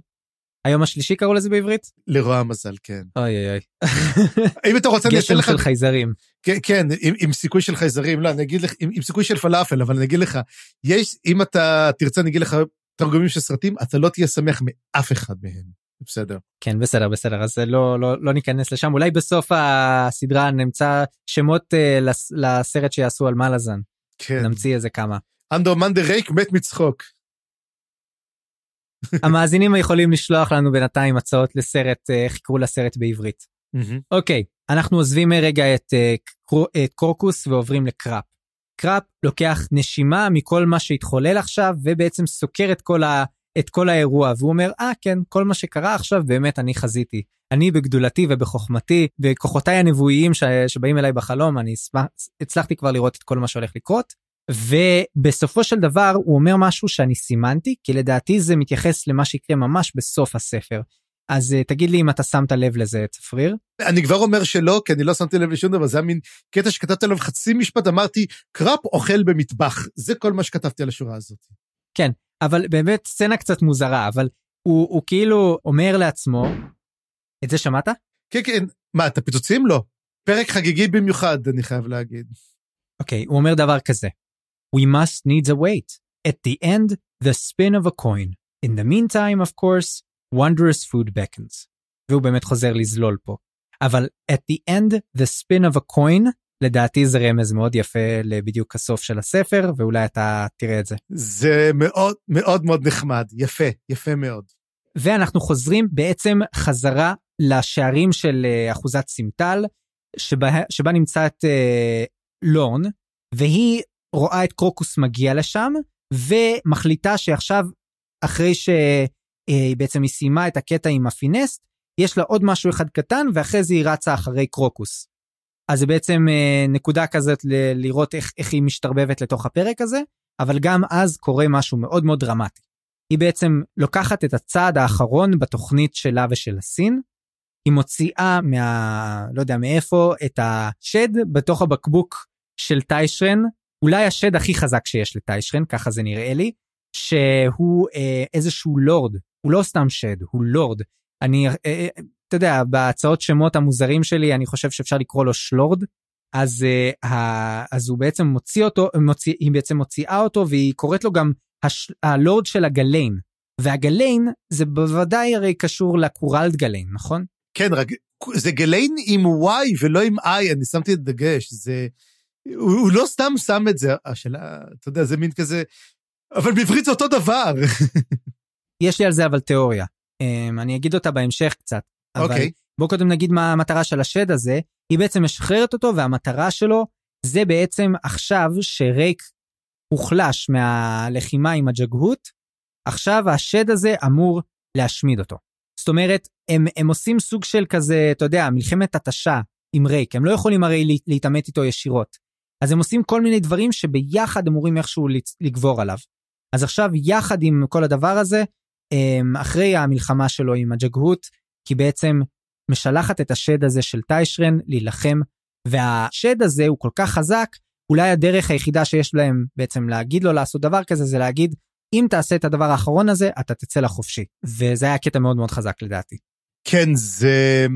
היום השלישי קראו לזה בעברית? לרוע המזל, כן. אוי אוי אוי. אם אתה רוצה, אני אתן לך... גשם של חייזרים. כן, כן עם, עם סיכוי של חייזרים, לא, אני אגיד לך, עם, עם סיכוי של פלאפל, אבל אני אגיד לך, יש, אם אתה תרצה, אני אגיד לך תרגומים של סרטים, אתה לא תהיה שמח מאף אחד מהם. בסדר. כן, בסדר, בסדר, אז לא, לא, לא ניכנס לשם. אולי בסוף הסדרה נמצא שמות uh, לס, לסרט שיעשו על מלאזן. כן. נמציא איזה כמה. אנדו מנדה ריק מת מצחוק. המאזינים יכולים לשלוח לנו בינתיים הצעות לסרט, איך יקראו לסרט בעברית. אוקיי, אנחנו עוזבים רגע את, את קורקוס ועוברים לקראפ. קראפ לוקח נשימה מכל מה שהתחולל עכשיו ובעצם סוקר את כל, ה, את כל האירוע והוא אומר אה כן כל מה שקרה עכשיו באמת אני חזיתי. אני בגדולתי ובחוכמתי בכוחותיי הנבואיים ש, שבאים אליי בחלום אני אשמח, הצלחתי כבר לראות את כל מה שהולך לקרות ובסופו של דבר הוא אומר משהו שאני סימנתי, כי לדעתי זה מתייחס למה שיקרה ממש בסוף הספר. אז uh, תגיד לי אם אתה שמת לב לזה, צפריר. אני כבר אומר שלא, כי אני לא שמתי לב לשום דבר, זה היה מין קטע שכתבתי עליו חצי משפט, אמרתי, קראפ אוכל במטבח. זה כל מה שכתבתי על השורה הזאת. כן, אבל באמת סצנה קצת מוזרה, אבל הוא, הוא כאילו אומר לעצמו, את זה שמעת? כן, כן. מה, את הפיצוצים? לא. פרק חגיגי במיוחד, אני חייב להגיד. אוקיי, okay, הוא אומר דבר כזה. We must needs await. At the end, the spin of a coin. In the meantime, of course, wondrous food beckons. והוא באמת חוזר לזלול פה. אבל at the end, the spin of a coin, לדעתי זה רמז מאוד יפה לבדיוק הסוף של הספר, ואולי אתה תראה את זה. זה מאוד מאוד מאוד נחמד, יפה, יפה מאוד. ואנחנו חוזרים בעצם חזרה לשערים של uh, אחוזת סימטל, שבה, שבה נמצא את uh, לורן, והיא רואה את קרוקוס מגיע לשם, ומחליטה שעכשיו, אחרי שהיא בעצם היא סיימה את הקטע עם הפינסט, יש לה עוד משהו אחד קטן, ואחרי זה היא רצה אחרי קרוקוס. אז זה בעצם אה, נקודה כזאת ל- לראות איך, איך היא משתרבבת לתוך הפרק הזה, אבל גם אז קורה משהו מאוד מאוד דרמטי. היא בעצם לוקחת את הצעד האחרון בתוכנית שלה ושל הסין, היא מוציאה מה... לא יודע מאיפה את השד בתוך הבקבוק של טיישרן, אולי השד הכי חזק שיש לטיישרן, ככה זה נראה לי, שהוא אה, איזשהו לורד, הוא לא סתם שד, הוא לורד. אני, אה, אה, אתה יודע, בהצעות שמות המוזרים שלי, אני חושב שאפשר לקרוא לו שלורד. אז, אה, אז הוא בעצם מוציא אותו, מוציא, היא בעצם מוציאה אותו והיא קוראת לו גם הש, הלורד של הגליין. והגליין זה בוודאי הרי קשור קורא לורד גליין, נכון? כן, רק זה גליין עם Y ולא עם I, אני שמתי את דגש, זה... הוא, הוא לא סתם שם את זה, השאלה, אתה יודע, זה מין כזה, אבל בעברית זה אותו דבר. יש לי על זה אבל תיאוריה. Um, אני אגיד אותה בהמשך קצת. אוקיי. Okay. בוא קודם נגיד מה המטרה של השד הזה. היא בעצם משחררת אותו והמטרה שלו זה בעצם עכשיו שרייק הוחלש מהלחימה עם הג'גהות, עכשיו השד הזה אמור להשמיד אותו. זאת אומרת, הם, הם עושים סוג של כזה, אתה יודע, מלחמת התשה עם רייק, הם לא יכולים הרי להתעמת איתו ישירות. אז הם עושים כל מיני דברים שביחד אמורים איכשהו לגבור עליו. אז עכשיו, יחד עם כל הדבר הזה, אחרי המלחמה שלו עם הג'גהות, כי בעצם משלחת את השד הזה של טיישרן להילחם, והשד הזה הוא כל כך חזק, אולי הדרך היחידה שיש להם בעצם להגיד לו לעשות דבר כזה זה להגיד, אם תעשה את הדבר האחרון הזה, אתה תצא לחופשי. וזה היה קטע מאוד מאוד חזק לדעתי. כן, זה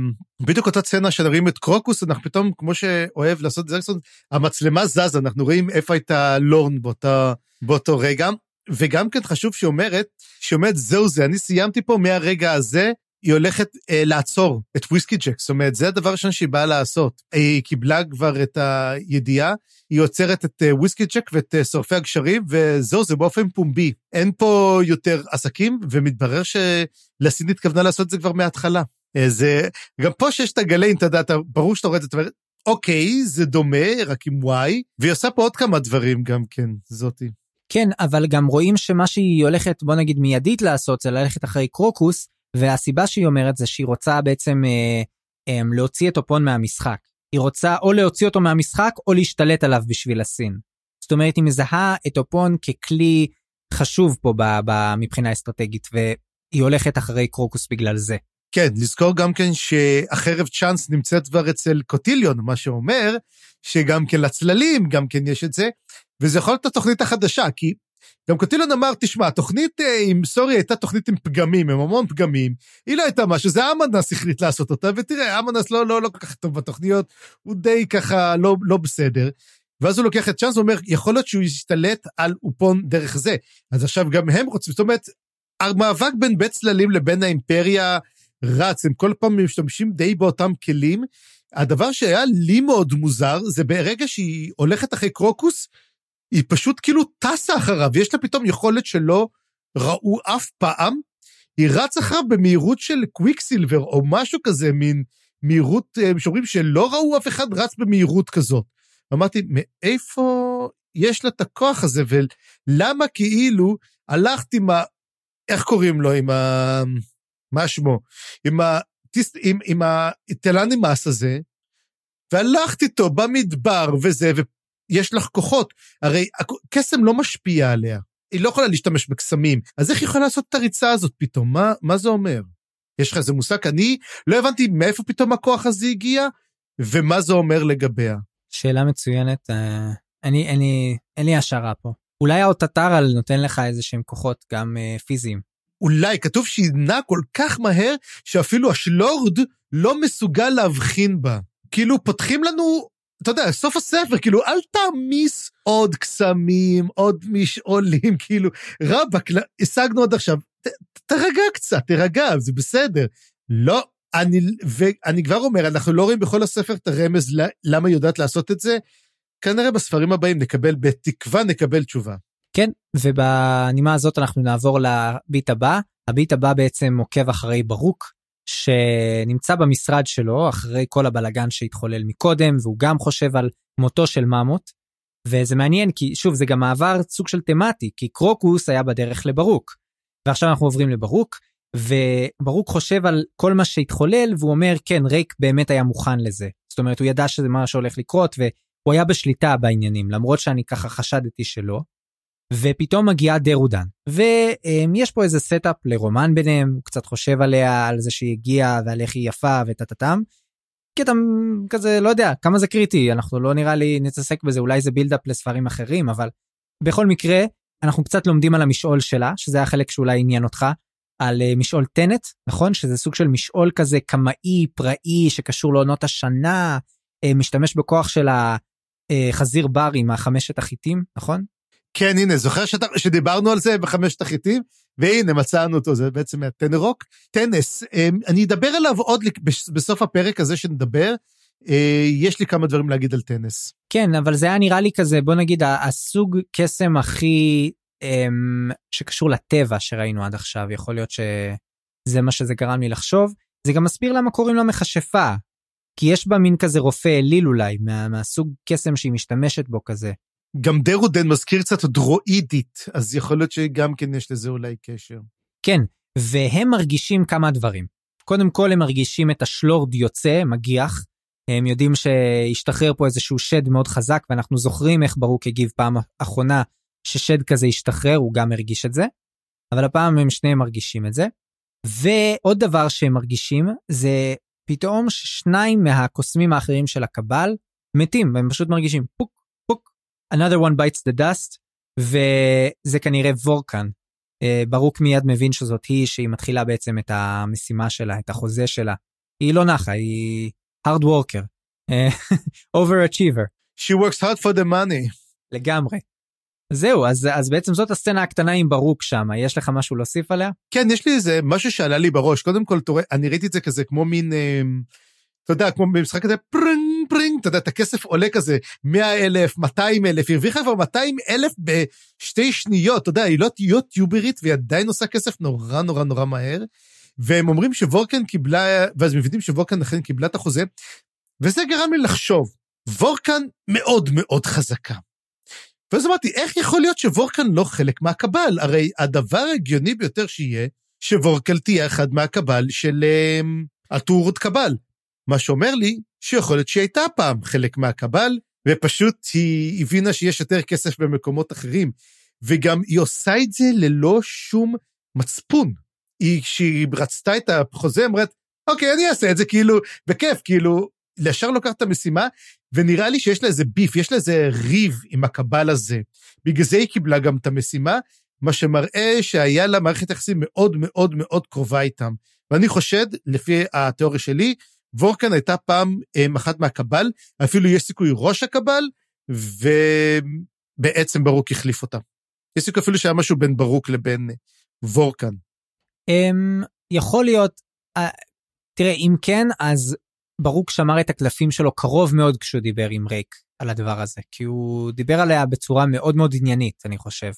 בדיוק אותה סצנה שנראים את קרוקוס, אנחנו פתאום, כמו שאוהב לעשות זרקסון, המצלמה זזה, אנחנו רואים איפה הייתה לורן באותה, באותו רגע. וגם כן חשוב שאומרת, שאומרת, זהו זה, אני סיימתי פה מהרגע הזה, היא הולכת אה, לעצור את וויסקי ג'ק, זאת אומרת, זה הדבר הראשון שהיא באה לעשות. היא קיבלה כבר את הידיעה, היא עוצרת את אה, וויסקי ג'ק ואת אה, שורפי הגשרים, וזהו, זה באופן פומבי. אין פה יותר עסקים, ומתברר שלסין התכוונה לעשות את זה כבר מההתחלה. אה, זה, גם פה שיש את הגליין, אתה יודע, ברור שאתה רואה את זה, אתה אומר, אוקיי, זה דומה, רק עם וואי, והיא עושה פה עוד כמה דברים גם כן, זאתי. כן, אבל גם רואים שמה שהיא הולכת, בוא נגיד מיידית לעשות, זה ללכת אחרי קרוקוס, והסיבה שהיא אומרת זה שהיא רוצה בעצם אה, אה, להוציא את אופון מהמשחק. היא רוצה או להוציא אותו מהמשחק או להשתלט עליו בשביל הסין. זאת אומרת, היא מזהה את אופון ככלי חשוב פה ב, ב, מבחינה אסטרטגית, והיא הולכת אחרי קרוקוס בגלל זה. כן, לזכור גם כן שהחרב צ'אנס נמצאת כבר אצל קוטיליון, מה שאומר שגם כן לצללים, גם כן יש את זה, וזה יכול להיות התוכנית החדשה, כי גם קוטילון אמר, תשמע, התוכנית אה, עם סורי הייתה תוכנית עם פגמים, עם המון פגמים, היא לא הייתה משהו, זה אמנס החליט לעשות אותה, ותראה, אמנס לא, לא, לא כל כך טוב בתוכניות, הוא די ככה לא, לא בסדר. ואז הוא לוקח את צ'אנס ואומר, יכול להיות שהוא ישתלט על אופון דרך זה. אז עכשיו גם הם רוצים, זאת אומרת, המאבק בין בית צללים לבין האימפריה רץ, הם כל פעם משתמשים די באותם כלים. הדבר שהיה לי מאוד מוזר, זה ברגע שהיא הולכת אחרי קרוקוס, היא פשוט כאילו טסה אחריו, יש לה פתאום יכולת שלא ראו אף פעם. היא רצה אחריו במהירות של קוויקסילבר או משהו כזה, מין מהירות, אה, שאומרים שלא ראו אף אחד רץ במהירות כזאת. אמרתי, מאיפה יש לה את הכוח הזה, ולמה כאילו הלכת עם ה... איך קוראים לו? עם ה... מה שמו? עם ה... עם, עם הטלנימאס הזה, והלכת איתו במדבר וזה, יש לך כוחות. הרי קסם לא משפיע עליה. היא לא יכולה להשתמש בקסמים. אז איך היא יכולה לעשות את הריצה הזאת פתאום? מה, מה זה אומר? יש לך איזה מושג? אני לא הבנתי מאיפה פתאום הכוח הזה הגיע, ומה זה אומר לגביה. שאלה מצוינת. אה, אני, אני, אין לי השערה פה. אולי האוטטרל נותן לך איזה שהם כוחות גם uh, פיזיים. אולי, כתוב שהיא נעה כל כך מהר, שאפילו השלורד לא מסוגל להבחין בה. כאילו, פותחים לנו אתה יודע, סוף הספר, כאילו, אל תעמיס עוד קסמים, עוד משעולים, כאילו, רבאק, השגנו עד עכשיו, ת, תרגע קצת, תרגע, זה בסדר. לא, אני, ואני כבר אומר, אנחנו לא רואים בכל הספר את הרמז למה היא יודעת לעשות את זה. כנראה בספרים הבאים נקבל, בתקווה נקבל תשובה. כן, ובנימה הזאת אנחנו נעבור לביט הבא. הביט הבא בעצם עוקב אחרי ברוק, שנמצא במשרד שלו אחרי כל הבלגן שהתחולל מקודם והוא גם חושב על מותו של ממוט. וזה מעניין כי שוב זה גם מעבר סוג של thematic כי קרוקוס היה בדרך לברוק. ועכשיו אנחנו עוברים לברוק וברוק חושב על כל מה שהתחולל והוא אומר כן ריק באמת היה מוכן לזה. זאת אומרת הוא ידע שזה מה שהולך לקרות והוא היה בשליטה בעניינים למרות שאני ככה חשדתי שלא. ופתאום מגיעה דרודן, ויש פה איזה setup לרומן ביניהם, הוא קצת חושב עליה, על זה שהיא הגיעה ועל איך היא יפה וטטטם. קטע כזה, לא יודע, כמה זה קריטי, אנחנו לא נראה לי נתעסק בזה, אולי זה בילדאפ לספרים אחרים, אבל בכל מקרה, אנחנו קצת לומדים על המשעול שלה, שזה החלק שאולי עניין אותך, על uh, משעול טנט, נכון? שזה סוג של משעול כזה קמאי, פראי, שקשור לעונות השנה, uh, משתמש בכוח של החזיר בר עם החמשת החיטים, נכון? כן, הנה, זוכר שת... שדיברנו על זה בחמשת החיטים? והנה, מצאנו אותו, זה בעצם מהטנרוק. טנס, אמ, אני אדבר עליו עוד בסוף הפרק הזה שנדבר. אה, יש לי כמה דברים להגיד על טנס. כן, אבל זה היה נראה לי כזה, בוא נגיד, הסוג קסם הכי אמ, שקשור לטבע שראינו עד עכשיו, יכול להיות שזה מה שזה גרם לי לחשוב. זה גם מסביר למה קוראים לה מכשפה, כי יש בה מין כזה רופא אליל אולי, מה, מהסוג קסם שהיא משתמשת בו כזה. גם דרודן מזכיר קצת דרואידית, אז יכול להיות שגם כן יש לזה אולי קשר. כן, והם מרגישים כמה דברים. קודם כל הם מרגישים את השלורד יוצא, מגיח. הם יודעים שהשתחרר פה איזשהו שד מאוד חזק, ואנחנו זוכרים איך ברוק הגיב פעם אחרונה ששד כזה השתחרר, הוא גם הרגיש את זה. אבל הפעם הם שניהם מרגישים את זה. ועוד דבר שהם מרגישים זה פתאום ששניים מהקוסמים האחרים של הקבל מתים, והם פשוט מרגישים פוק, another one bites the dust, וזה כנראה וורקן. Uh, ברוק מיד מבין שזאת היא שהיא מתחילה בעצם את המשימה שלה, את החוזה שלה. היא לא נחה, היא hard worker, overachiever. She works hard for the money. לגמרי. זהו, אז, אז בעצם זאת הסצנה הקטנה עם ברוק שם, יש לך משהו להוסיף עליה? כן, יש לי איזה משהו שעלה לי בראש. קודם כל, תראה, אני ראיתי את זה כזה כמו מין, אה, אתה יודע, כמו במשחק כזה, פרינג, פרינג, אתה יודע, את הכסף עולה כזה 100 אלף, 200 אלף, הרוויחה כבר 200 אלף בשתי שניות, אתה יודע, היא לא תהיה טיוברית והיא עדיין עושה כסף נורא נורא נורא מהר. והם אומרים שוורקן קיבלה, ואז מבינים שוורקן אכן קיבלה את החוזה, וזה גרם לי לחשוב, וורקן מאוד מאוד חזקה. ואז אמרתי, איך יכול להיות שוורקן לא חלק מהקבל? הרי הדבר ההגיוני ביותר שיהיה, שוורקל תהיה אחד מהקבל של הטורות אמ, קבל. מה שאומר לי שיכול להיות שהיא הייתה פעם חלק מהקבל, ופשוט היא הבינה שיש יותר כסף במקומות אחרים. וגם היא עושה את זה ללא שום מצפון. היא, כשהיא רצתה את החוזה, אמרת, אוקיי, אני אעשה את זה כאילו, בכיף, כאילו, ישר לוקחת את המשימה, ונראה לי שיש לה איזה ביף, יש לה איזה ריב עם הקבל הזה. בגלל זה היא קיבלה גם את המשימה, מה שמראה שהיה לה מערכת יחסים מאוד מאוד מאוד קרובה איתם. ואני חושד, לפי התיאוריה שלי, וורקן הייתה פעם um, אחת מהקבל, אפילו יש סיכוי ראש הקבל, ובעצם ברוק החליף אותה. יש סיכוי אפילו שהיה משהו בין ברוק לבין וורקן. Um, יכול להיות, uh, תראה, אם כן, אז ברוק שמר את הקלפים שלו קרוב מאוד כשהוא דיבר עם רייק על הדבר הזה, כי הוא דיבר עליה בצורה מאוד מאוד עניינית, אני חושב.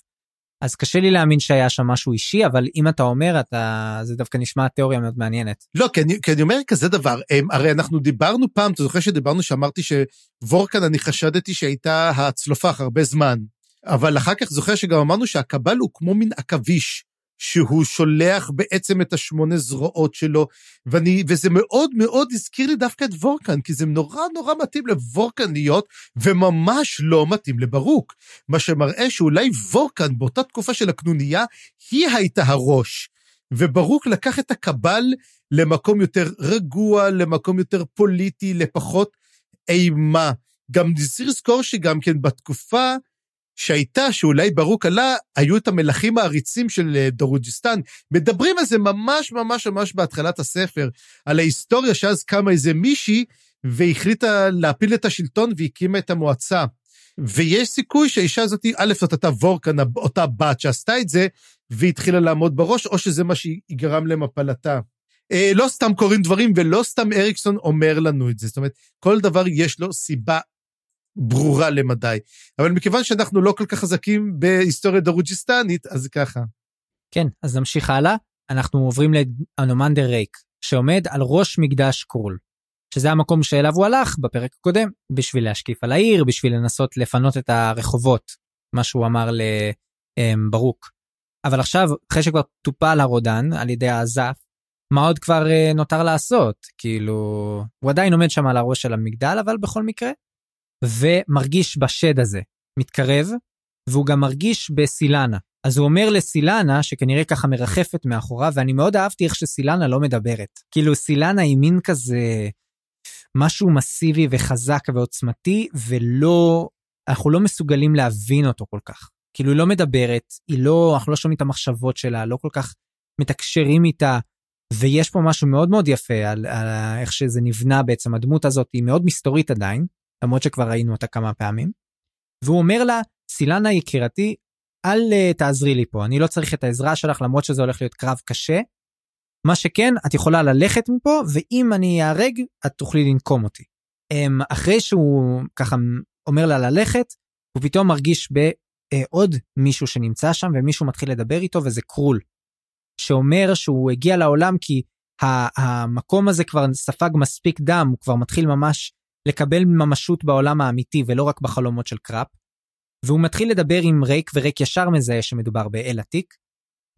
אז קשה לי להאמין שהיה שם משהו אישי, אבל אם אתה אומר, אתה... זה דווקא נשמע תיאוריה מאוד מעניינת. לא, כי אני, כי אני אומר כזה דבר, הם, הרי אנחנו דיברנו פעם, אתה זוכר שדיברנו שאמרתי שוורקן, אני חשדתי שהייתה הצלופח הרבה זמן, אבל אחר כך זוכר שגם אמרנו שהקבל הוא כמו מין עכביש. שהוא שולח בעצם את השמונה זרועות שלו, ואני, וזה מאוד מאוד הזכיר לי דווקא את וורקן, כי זה נורא נורא מתאים לוורקן להיות, וממש לא מתאים לברוק. מה שמראה שאולי וורקן באותה תקופה של הקנוניה, היא הייתה הראש. וברוק לקח את הקבל למקום יותר רגוע, למקום יותר פוליטי, לפחות אימה. גם צריך לזכור שגם כן בתקופה שהייתה, שאולי ברוק עלה, היו את המלכים העריצים של אה, דרוג'יסטן. מדברים על זה ממש ממש ממש בהתחלת הספר, על ההיסטוריה שאז קמה איזה מישהי והחליטה להפיל את השלטון והקימה את המועצה. ויש סיכוי שהאישה הזאת, א', זאת הייתה וורקן, אותה בת שעשתה את זה, והתחילה לעמוד בראש, או שזה מה שיגרם למפלתה. אה, לא סתם קורים דברים, ולא סתם אריקסון אומר לנו את זה. זאת אומרת, כל דבר יש לו סיבה ברורה למדי. אבל מכיוון שאנחנו לא כל כך חזקים בהיסטוריה דרוג'יסטנית, אז ככה. כן, אז נמשיך הלאה. אנחנו עוברים לאנומנדר ריק, שעומד על ראש מקדש קרול, שזה המקום שאליו הוא הלך בפרק הקודם, בשביל להשקיף על העיר, בשביל לנסות לפנות את הרחובות, מה שהוא אמר לברוק. אבל עכשיו, אחרי שכבר טופל הרודן על ידי האזף, מה עוד כבר אה, נותר לעשות? כאילו, הוא עדיין עומד שם על הראש של המגדל, אבל בכל מקרה, ומרגיש בשד הזה מתקרב, והוא גם מרגיש בסילנה. אז הוא אומר לסילנה, שכנראה ככה מרחפת מאחוריו, ואני מאוד אהבתי איך שסילנה לא מדברת. כאילו סילנה היא מין כזה משהו מסיבי וחזק ועוצמתי, ולא, אנחנו לא מסוגלים להבין אותו כל כך. כאילו היא לא מדברת, היא לא, אנחנו לא שומעים את המחשבות שלה, לא כל כך מתקשרים איתה, ויש פה משהו מאוד מאוד יפה על, על איך שזה נבנה בעצם, הדמות הזאת היא מאוד מסתורית עדיין, למרות שכבר ראינו אותה כמה פעמים. והוא אומר לה, סילנה יקירתי, אל uh, תעזרי לי פה, אני לא צריך את העזרה שלך למרות שזה הולך להיות קרב קשה. מה שכן, את יכולה ללכת מפה, ואם אני אהרג, את תוכלי לנקום אותי. Um, אחרי שהוא ככה אומר לה ללכת, הוא פתאום מרגיש בעוד uh, מישהו שנמצא שם, ומישהו מתחיל לדבר איתו, וזה קרול. שאומר שהוא הגיע לעולם כי המקום הזה כבר ספג מספיק דם, הוא כבר מתחיל ממש לקבל ממשות בעולם האמיתי ולא רק בחלומות של קרופ. והוא מתחיל לדבר עם רייק, ורייק ישר מזהה שמדובר באל עתיק.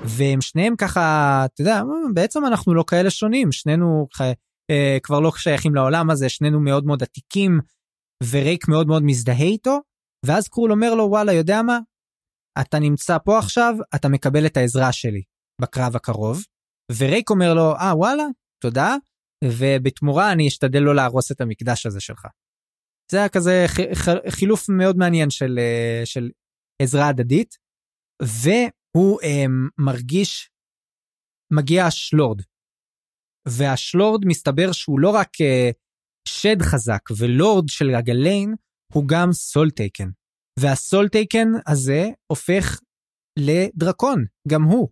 והם שניהם ככה, אתה יודע, בעצם אנחנו לא כאלה שונים, שנינו אה, כבר לא שייכים לעולם הזה, שנינו מאוד מאוד עתיקים, ורייק מאוד מאוד מזדהה איתו, ואז קרול אומר לו, וואלה, יודע מה? אתה נמצא פה עכשיו, אתה מקבל את העזרה שלי. בקרב הקרוב, ורייק אומר לו, אה וואלה, תודה, ובתמורה אני אשתדל לא להרוס את המקדש הזה שלך. זה היה כזה חילוף מאוד מעניין של, אה, של עזרה הדדית, והוא um, מרגיש, מגיע השלורד, והשלורד מסתבר שהוא לא רק uh, שד חזק ולורד של הגליין, הוא גם סולטייקן. והסולטייקן הזה הופך לדרקון, גם הוא.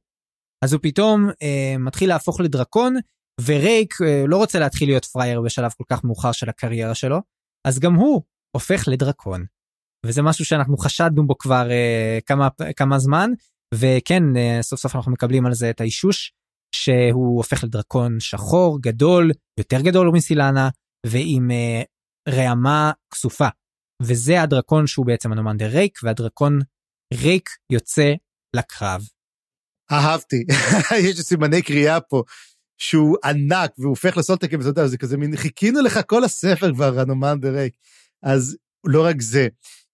אז הוא פתאום אה, מתחיל להפוך לדרקון, ורייק אה, לא רוצה להתחיל להיות פרייר בשלב כל כך מאוחר של הקריירה שלו, אז גם הוא הופך לדרקון. וזה משהו שאנחנו חשדנו בו כבר אה, כמה, כמה זמן, וכן, אה, סוף סוף אנחנו מקבלים על זה את האישוש, שהוא הופך לדרקון שחור, גדול, יותר גדול מסילנה, ועם אה, רעמה כסופה. וזה הדרקון שהוא בעצם האנומנדר רייק, והדרקון רייק יוצא לקרב. אהבתי, יש סימני קריאה פה, שהוא ענק והוא הופך ל Soletaken, ואתה יודע, זה כזה מין, חיכינו לך כל הספר כבר, אנומנדר רייק. אז לא רק זה.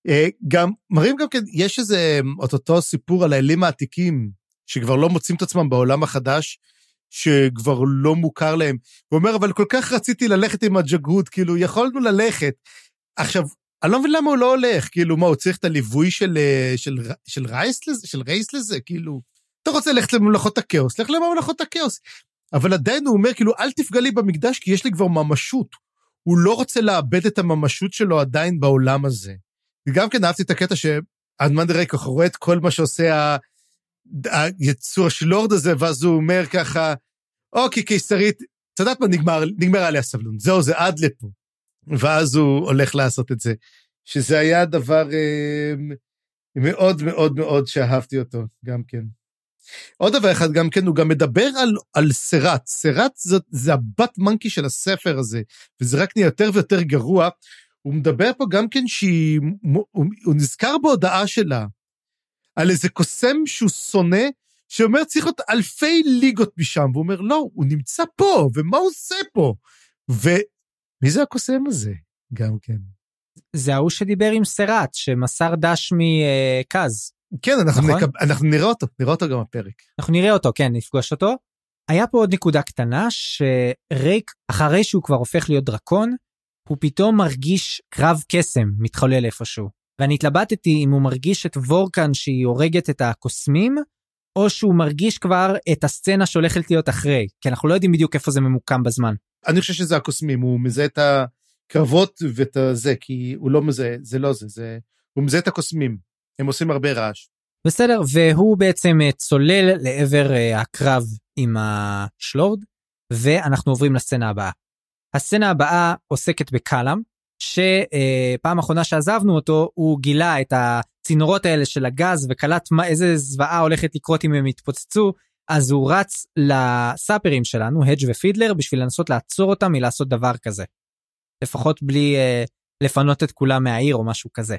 אה, גם, מראים גם כן, יש איזה אוטוטו סיפור על האלים העתיקים, שכבר לא מוצאים את עצמם בעולם החדש, שכבר לא מוכר להם. הוא אומר, אבל כל כך רציתי ללכת עם הג'גהות, כאילו, יכולנו ללכת. עכשיו, אני לא מבין למה הוא לא הולך, כאילו, מה, הוא צריך את הליווי של, אה, של, של רייס לזה? של רייס לזה? כאילו, אתה רוצה ללכת לממלכות הכאוס, לך לממלכות הכאוס. אבל עדיין הוא אומר, כאילו, אל תפגע לי במקדש, כי יש לי כבר ממשות. הוא לא רוצה לאבד את הממשות שלו עדיין בעולם הזה. וגם כן אהבתי את הקטע שאדמן דה רייקו רואה את כל מה שעושה היצור השלורד הזה, ואז הוא אומר ככה, אוקיי, קיסרית, את יודעת מה, נגמר, נגמרה לי הסבלון, זהו, זה עד לפה. ואז הוא הולך לעשות את זה. שזה היה דבר אה, מאוד מאוד מאוד שאהבתי אותו, גם כן. עוד דבר אחד גם כן, הוא גם מדבר על, על סרט. סרט זאת, זה הבת מנקי של הספר הזה, וזה רק נהיה יותר ויותר גרוע. הוא מדבר פה גם כן שהיא, הוא, הוא נזכר בהודעה שלה על איזה קוסם שהוא שונא, שאומר צריך להיות אלפי ליגות משם, והוא אומר לא, הוא נמצא פה, ומה הוא עושה פה? ומי זה הקוסם הזה? גם כן. זה ההוא שדיבר עם סרט, שמסר דש מקז. כן, אנחנו, נכון? נקב... אנחנו נראה אותו, נראה אותו גם בפרק. אנחנו נראה אותו, כן, נפגוש אותו. היה פה עוד נקודה קטנה, שרייק, אחרי שהוא כבר הופך להיות דרקון, הוא פתאום מרגיש קרב קסם מתחולל איפשהו. ואני התלבטתי אם הוא מרגיש את וורקן שהיא הורגת את הקוסמים, או שהוא מרגיש כבר את הסצנה שהולכת להיות אחרי, כי אנחנו לא יודעים בדיוק איפה זה ממוקם בזמן. אני חושב שזה הקוסמים, הוא מזהה את הקרבות ואת זה, כי הוא לא מזהה, זה לא זה, זה... הוא מזהה את הקוסמים. הם עושים הרבה רעש. בסדר, והוא בעצם אה, צולל לעבר אה, הקרב עם השלורד, ואנחנו עוברים לסצנה הבאה. הסצנה הבאה עוסקת בקאלאם, שפעם אחרונה שעזבנו אותו, הוא גילה את הצינורות האלה של הגז וקלט מה, איזה זוועה הולכת לקרות אם הם יתפוצצו, אז הוא רץ לסאפרים שלנו, הדג' ופידלר, בשביל לנסות לעצור אותם מלעשות דבר כזה. לפחות בלי אה, לפנות את כולם מהעיר או משהו כזה.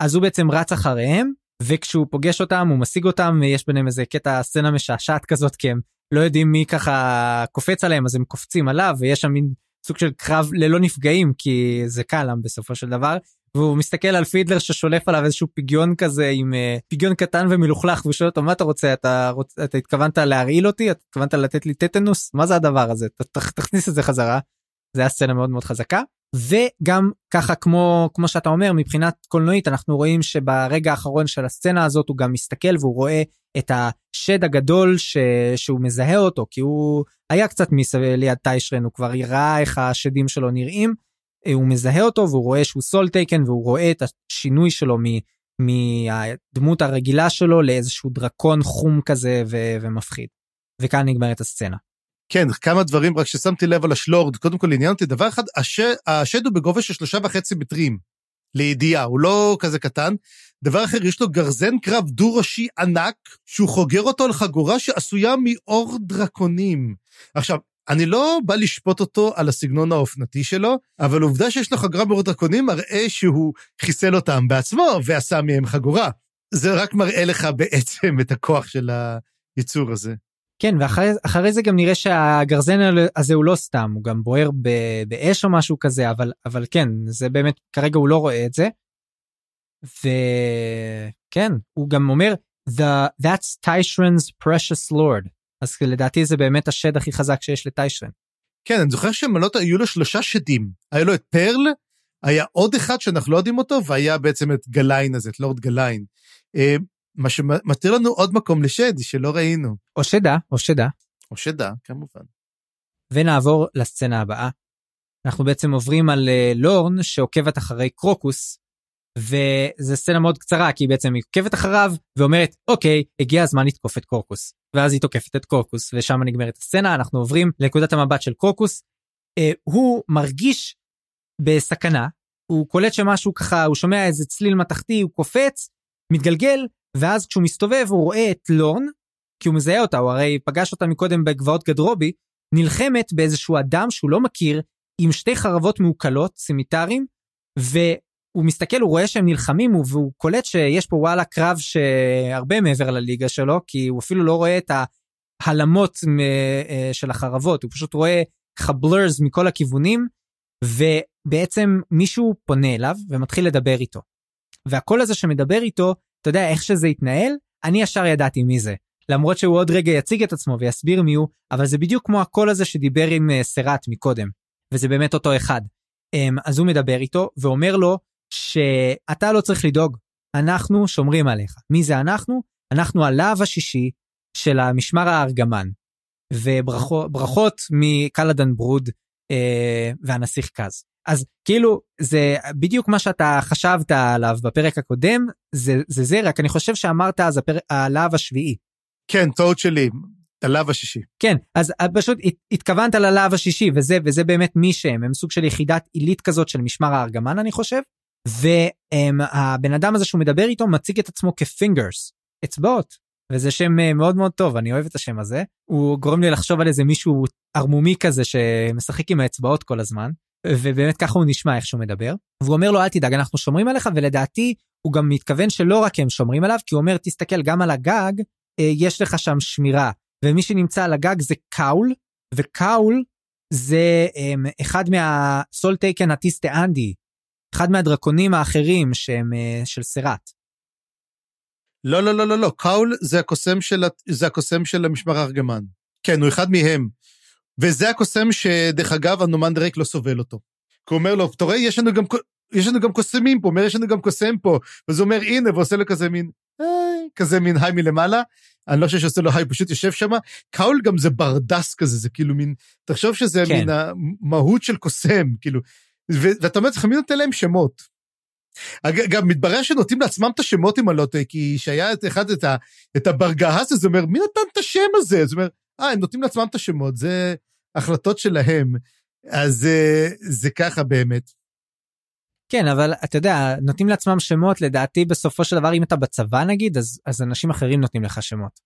אז הוא בעצם רץ אחריהם וכשהוא פוגש אותם הוא משיג אותם יש ביניהם איזה קטע סצנה משעשעת כזאת כי הם לא יודעים מי ככה קופץ עליהם אז הם קופצים עליו ויש שם מין סוג של קרב ללא נפגעים כי זה קלאם בסופו של דבר. והוא מסתכל על פידלר ששולף עליו איזשהו פיגיון כזה עם uh, פיגיון קטן ומלוכלך והוא שואל אותו מה אתה רוצה? אתה רוצה אתה התכוונת להרעיל אותי? אתה התכוונת לתת לי טטנוס? מה זה הדבר הזה? ת, תכניס את זה חזרה. זה היה סצנה מאוד מאוד חזקה וגם ככה כמו כמו שאתה אומר מבחינת קולנועית אנחנו רואים שברגע האחרון של הסצנה הזאת הוא גם מסתכל והוא רואה את השד הגדול ש... שהוא מזהה אותו כי הוא היה קצת מסביב ליד טיישרן הוא כבר ראה איך השדים שלו נראים. אה, הוא מזהה אותו והוא רואה שהוא סול טייקן והוא רואה את השינוי שלו מהדמות הרגילה שלו לאיזשהו דרקון חום כזה ו... ומפחיד. וכאן נגמרת הסצנה. כן, כמה דברים רק ששמתי לב על השלורד. קודם כל עניין אותי דבר אחד, השד, השד הוא בגובה של שלושה וחצי מטרים, לידיעה, הוא לא כזה קטן. דבר אחר, יש לו גרזן קרב דו-ראשי ענק, שהוא חוגר אותו על חגורה שעשויה מאור דרקונים. עכשיו, אני לא בא לשפוט אותו על הסגנון האופנתי שלו, אבל עובדה שיש לו חגורה מאור דרקונים מראה שהוא חיסל אותם בעצמו ועשה מהם חגורה. זה רק מראה לך בעצם את הכוח של היצור הזה. כן ואחרי זה גם נראה שהגרזן הזה הוא לא סתם הוא גם בוער באש או משהו כזה אבל אבל כן זה באמת כרגע הוא לא רואה את זה. וכן הוא גם אומר the that's Tyshrans precious lord אז לדעתי זה באמת השד הכי חזק שיש לטיישרן. כן אני זוכר שלמלט היו לו שלושה שדים היה לו את פרל היה עוד אחד שאנחנו לא יודעים אותו והיה בעצם את גליין הזה את לורד גליין. אה, מה שמתיר לנו עוד מקום לשד שלא ראינו. או שדה, או שדה. או שדה, כמובן. ונעבור לסצנה הבאה. אנחנו בעצם עוברים על uh, לורן שעוקבת אחרי קרוקוס, וזו סצנה מאוד קצרה כי בעצם היא עוקבת אחריו ואומרת אוקיי הגיע הזמן לתקוף את קורקוס ואז היא תוקפת את קורקוס ושם נגמרת הסצנה אנחנו עוברים לנקודת המבט של קורקוס. Uh, הוא מרגיש בסכנה הוא קולט שמשהו ככה הוא שומע איזה צליל מתכתי הוא קופץ מתגלגל ואז כשהוא מסתובב הוא רואה את לורן, כי הוא מזהה אותה, הוא הרי פגש אותה מקודם בגבעות גדרובי, נלחמת באיזשהו אדם שהוא לא מכיר, עם שתי חרבות מעוקלות, סימיטרים, והוא מסתכל, הוא רואה שהם נלחמים, והוא קולט שיש פה וואלה קרב שהרבה מעבר לליגה שלו, כי הוא אפילו לא רואה את ההלמות אה, של החרבות, הוא פשוט רואה חבלרס מכל הכיוונים, ובעצם מישהו פונה אליו ומתחיל לדבר איתו. והקול הזה שמדבר איתו אתה יודע איך שזה התנהל אני ישר ידעתי מי זה. למרות שהוא עוד רגע יציג את עצמו ויסביר מי הוא אבל זה בדיוק כמו הקול הזה שדיבר עם uh, סרט מקודם. וזה באמת אותו אחד. Um, אז הוא מדבר איתו ואומר לו שאתה לא צריך לדאוג אנחנו שומרים עליך. מי זה אנחנו? אנחנו הלאו השישי של המשמר הארגמן. וברכות מקלדן ברוד uh, והנסיך קז. אז כאילו זה בדיוק מה שאתה חשבת עליו בפרק הקודם זה זה זה רק אני חושב שאמרת אז הפר... הלאו השביעי. כן טעות שלי הלאו השישי. כן אז פשוט התכוונת ללאו השישי וזה וזה באמת מי שהם הם סוג של יחידת עילית כזאת של משמר הארגמן אני חושב. והבן אדם הזה שהוא מדבר איתו מציג את עצמו כפינגרס אצבעות וזה שם אה, מאוד מאוד טוב אני אוהב את השם הזה הוא גורם לי לחשוב על איזה מישהו ערמומי כזה שמשחק עם האצבעות כל הזמן ובאמת ככה הוא נשמע איך שהוא מדבר. והוא אומר לו אל תדאג אנחנו שומרים עליך ולדעתי הוא גם מתכוון שלא רק הם שומרים עליו כי הוא אומר תסתכל גם על הגג אה, יש לך שם שמירה ומי שנמצא על הגג זה קאול וקאול זה הם, אחד מהסול טייקן הטיסטה אנדי אחד מהדרקונים האחרים שהם אה, של סרט. לא לא לא לא לא קאול זה הקוסם של של המשמר הארגמן. כן הוא אחד מהם וזה הקוסם שדרך אגב הנומן דרק לא סובל אותו. כי הוא אומר לו, אתה רואה, יש לנו גם, יש לנו גם קוסמים פה, הוא אומר, יש לנו גם קוסם פה. ואז הוא אומר, הנה, ועושה לו כזה מין, היי, כזה מין היי מלמעלה. אני לא חושב שעושה לו היי, פשוט יושב שם. קאול גם זה ברדס כזה, זה כאילו מין, תחשוב שזה כן. מין המהות של קוסם, כאילו. ואתה אומר, מי נותן להם שמות? גם מתברר שנותנים לעצמם את השמות אם אני לא טועה, כי שהיה את אחד את, ה, את הברגהס הזה, אומר, מי נתן את השם הזה? אז הוא אומר, אה, הם נותנים לעצמם את השמות, זה החלטות שלהם. אז אה, זה ככה באמת. כן, אבל אתה יודע, נותנים לעצמם שמות, לדעתי בסופו של דבר, אם אתה בצבא נגיד, אז, אז אנשים אחרים נותנים לך שמות.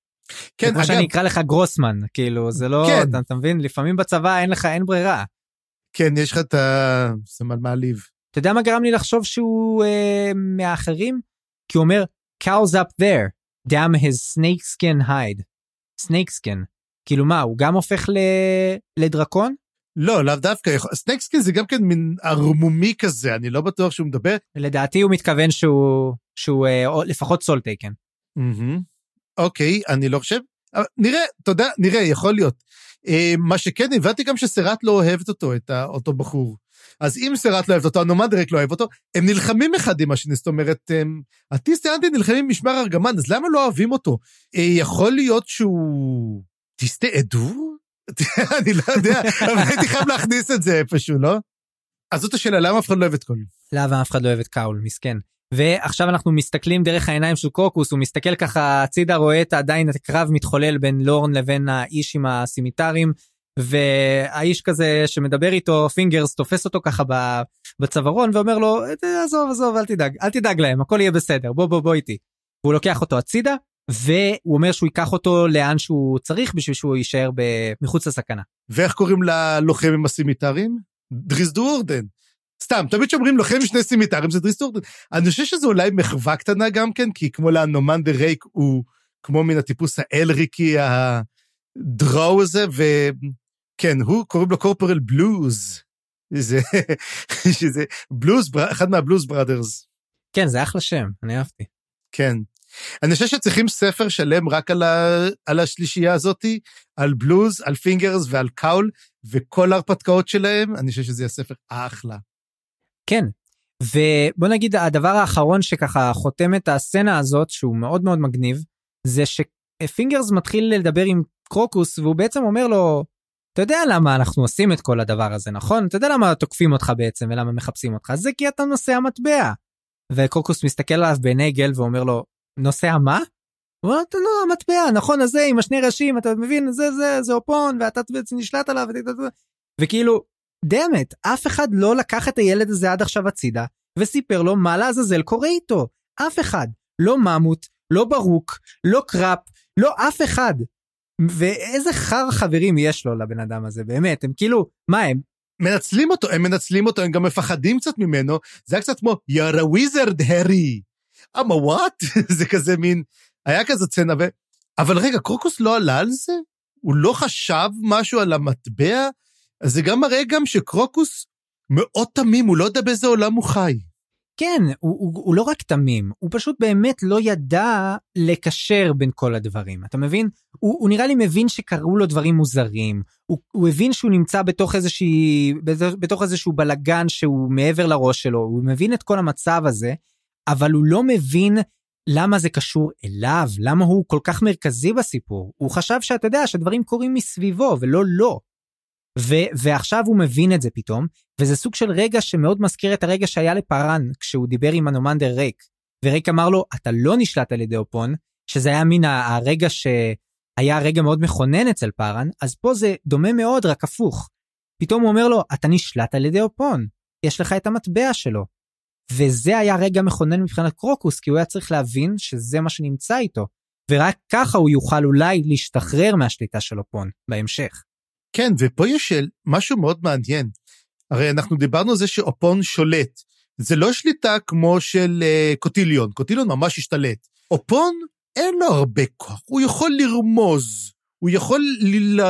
כן, אגב... כמו שאני אקרא לך גרוסמן, כאילו, זה לא, כן. אתה, אתה מבין? לפעמים בצבא אין לך, אין ברירה. כן, יש לך את הסמל מעליב. אתה יודע מה גרם לי לחשוב שהוא אה, מהאחרים? כי הוא אומר, cows up there, damn his snakeskin hide. snakeskin. כאילו מה, הוא גם הופך ל... לדרקון? לא, לאו דווקא. snakeskin זה גם כן מין ערמומי כזה, אני לא בטוח שהוא מדבר. לדעתי הוא מתכוון שהוא, שהוא אה, לפחות Soletaken. אוקיי, אני לא חושב. נראה, אתה יודע, נראה, יכול להיות. אה, מה שכן, הבנתי גם שסרט לא אוהבת אותו, את אותו בחור. אז אם סרט לא אוהבת אותו, הנומנדרק לא אוהב אותו, הם נלחמים אחד עם השני, זאת אומרת, הטיסט האנטי נלחמים עם משמר ארגמן, אז למה לא אוהבים אותו? אה, יכול להיות שהוא... טיסטי עדו? אני לא יודע, אבל הייתי חייב להכניס את זה איפשהו, לא? אז זאת השאלה, למה אף אחד לא אוהב את קול? למה אף אחד לא אוהב את קאול, מסכן. ועכשיו אנחנו מסתכלים דרך העיניים של קוקוס, הוא מסתכל ככה הצידה, רואה את עדיין הקרב מתחולל בין לורן לבין האיש עם הסימיטרים, והאיש כזה שמדבר איתו, פינגרס, תופס אותו ככה בצווארון ואומר לו, עזוב, עזוב, אל תדאג, אל תדאג להם, הכל יהיה בסדר, בוא, בוא, בוא איתי. והוא לוקח אותו הצידה, והוא אומר שהוא ייקח אותו לאן שהוא צריך בשביל שהוא יישאר מחוץ לסכנה. ואיך קוראים ללוחם עם הסימיטרים? דריסט דו'ארדן. סתם, תמיד שאומרים לוחם עם שני סימיטרים זה דריסט דו'ארדן. אני חושב שזה אולי מחווה קטנה גם כן, כי כמו לאנומנדר רייק הוא כמו מן הטיפוס האלריקי הדרואו הזה, וכן, הוא קוראים לו קורפורל בלוז. זה, שזה בלוז, אחד מה Blues Brothers. כן, זה אחלה שם, אני אהבתי. כן. אני חושב שצריכים ספר שלם רק על, ה, על השלישייה הזאתי, על בלוז, על פינגרס ועל קאול, וכל ההרפתקאות שלהם, אני חושב שזה יהיה ספר אחלה. כן, ובוא נגיד הדבר האחרון שככה חותם את הסצנה הזאת, שהוא מאוד מאוד מגניב, זה שפינגרס מתחיל לדבר עם קרוקוס, והוא בעצם אומר לו, אתה יודע למה אנחנו עושים את כל הדבר הזה, נכון? אתה יודע למה תוקפים אותך בעצם ולמה מחפשים אותך? זה כי אתה נושא המטבע. וקרוקוס מסתכל עליו בעיני גל ואומר לו, נוסע מה? הוא אומר, לא, המטבע, נכון, הזה עם השני ראשים, אתה מבין, זה, זה, זה אופון, ואתה בעצם נשלט עליו, וכאילו, דאמת, אף אחד לא לקח את הילד הזה עד עכשיו הצידה, וסיפר לו מה לעזאזל קורה איתו. אף אחד. לא ממות, לא ברוק, לא קראפ, לא אף אחד. ואיזה חר חברים יש לו לבן אדם הזה, באמת, הם כאילו, מה הם? מנצלים אותו, הם מנצלים אותו, הם גם מפחדים קצת ממנו, זה היה קצת כמו, you're a wizard, הרי. אמה וואט? זה כזה מין, היה כזה צנע ו... אבל רגע, קרוקוס לא עלה על זה? הוא לא חשב משהו על המטבע? אז זה גם מראה גם שקרוקוס מאוד תמים, הוא לא יודע באיזה עולם הוא חי. כן, הוא, הוא, הוא לא רק תמים, הוא פשוט באמת לא ידע לקשר בין כל הדברים, אתה מבין? הוא, הוא נראה לי מבין שקרו לו דברים מוזרים, הוא, הוא הבין שהוא נמצא בתוך, איזושהי, בתוך איזשהו בלגן שהוא מעבר לראש שלו, הוא מבין את כל המצב הזה, אבל הוא לא מבין למה זה קשור אליו, למה הוא כל כך מרכזי בסיפור. הוא חשב שאתה יודע שדברים קורים מסביבו ולא לא. ו- ועכשיו הוא מבין את זה פתאום, וזה סוג של רגע שמאוד מזכיר את הרגע שהיה לפארן כשהוא דיבר עם הנומנדר ריק. וריק אמר לו, אתה לא נשלט על ידי אופון, שזה היה מן הרגע שהיה רגע מאוד מכונן אצל פארן, אז פה זה דומה מאוד, רק הפוך. פתאום הוא אומר לו, אתה נשלט על ידי אופון, יש לך את המטבע שלו. וזה היה רגע מכונן מבחינת קרוקוס, כי הוא היה צריך להבין שזה מה שנמצא איתו, ורק ככה הוא יוכל אולי להשתחרר מהשליטה של אופון בהמשך. כן, ופה יש משהו מאוד מעניין. הרי אנחנו דיברנו על זה שאופון שולט. זה לא שליטה כמו של uh, קוטיליון, קוטיליון ממש השתלט. אופון אין לו הרבה כוח, הוא יכול לרמוז, הוא יכול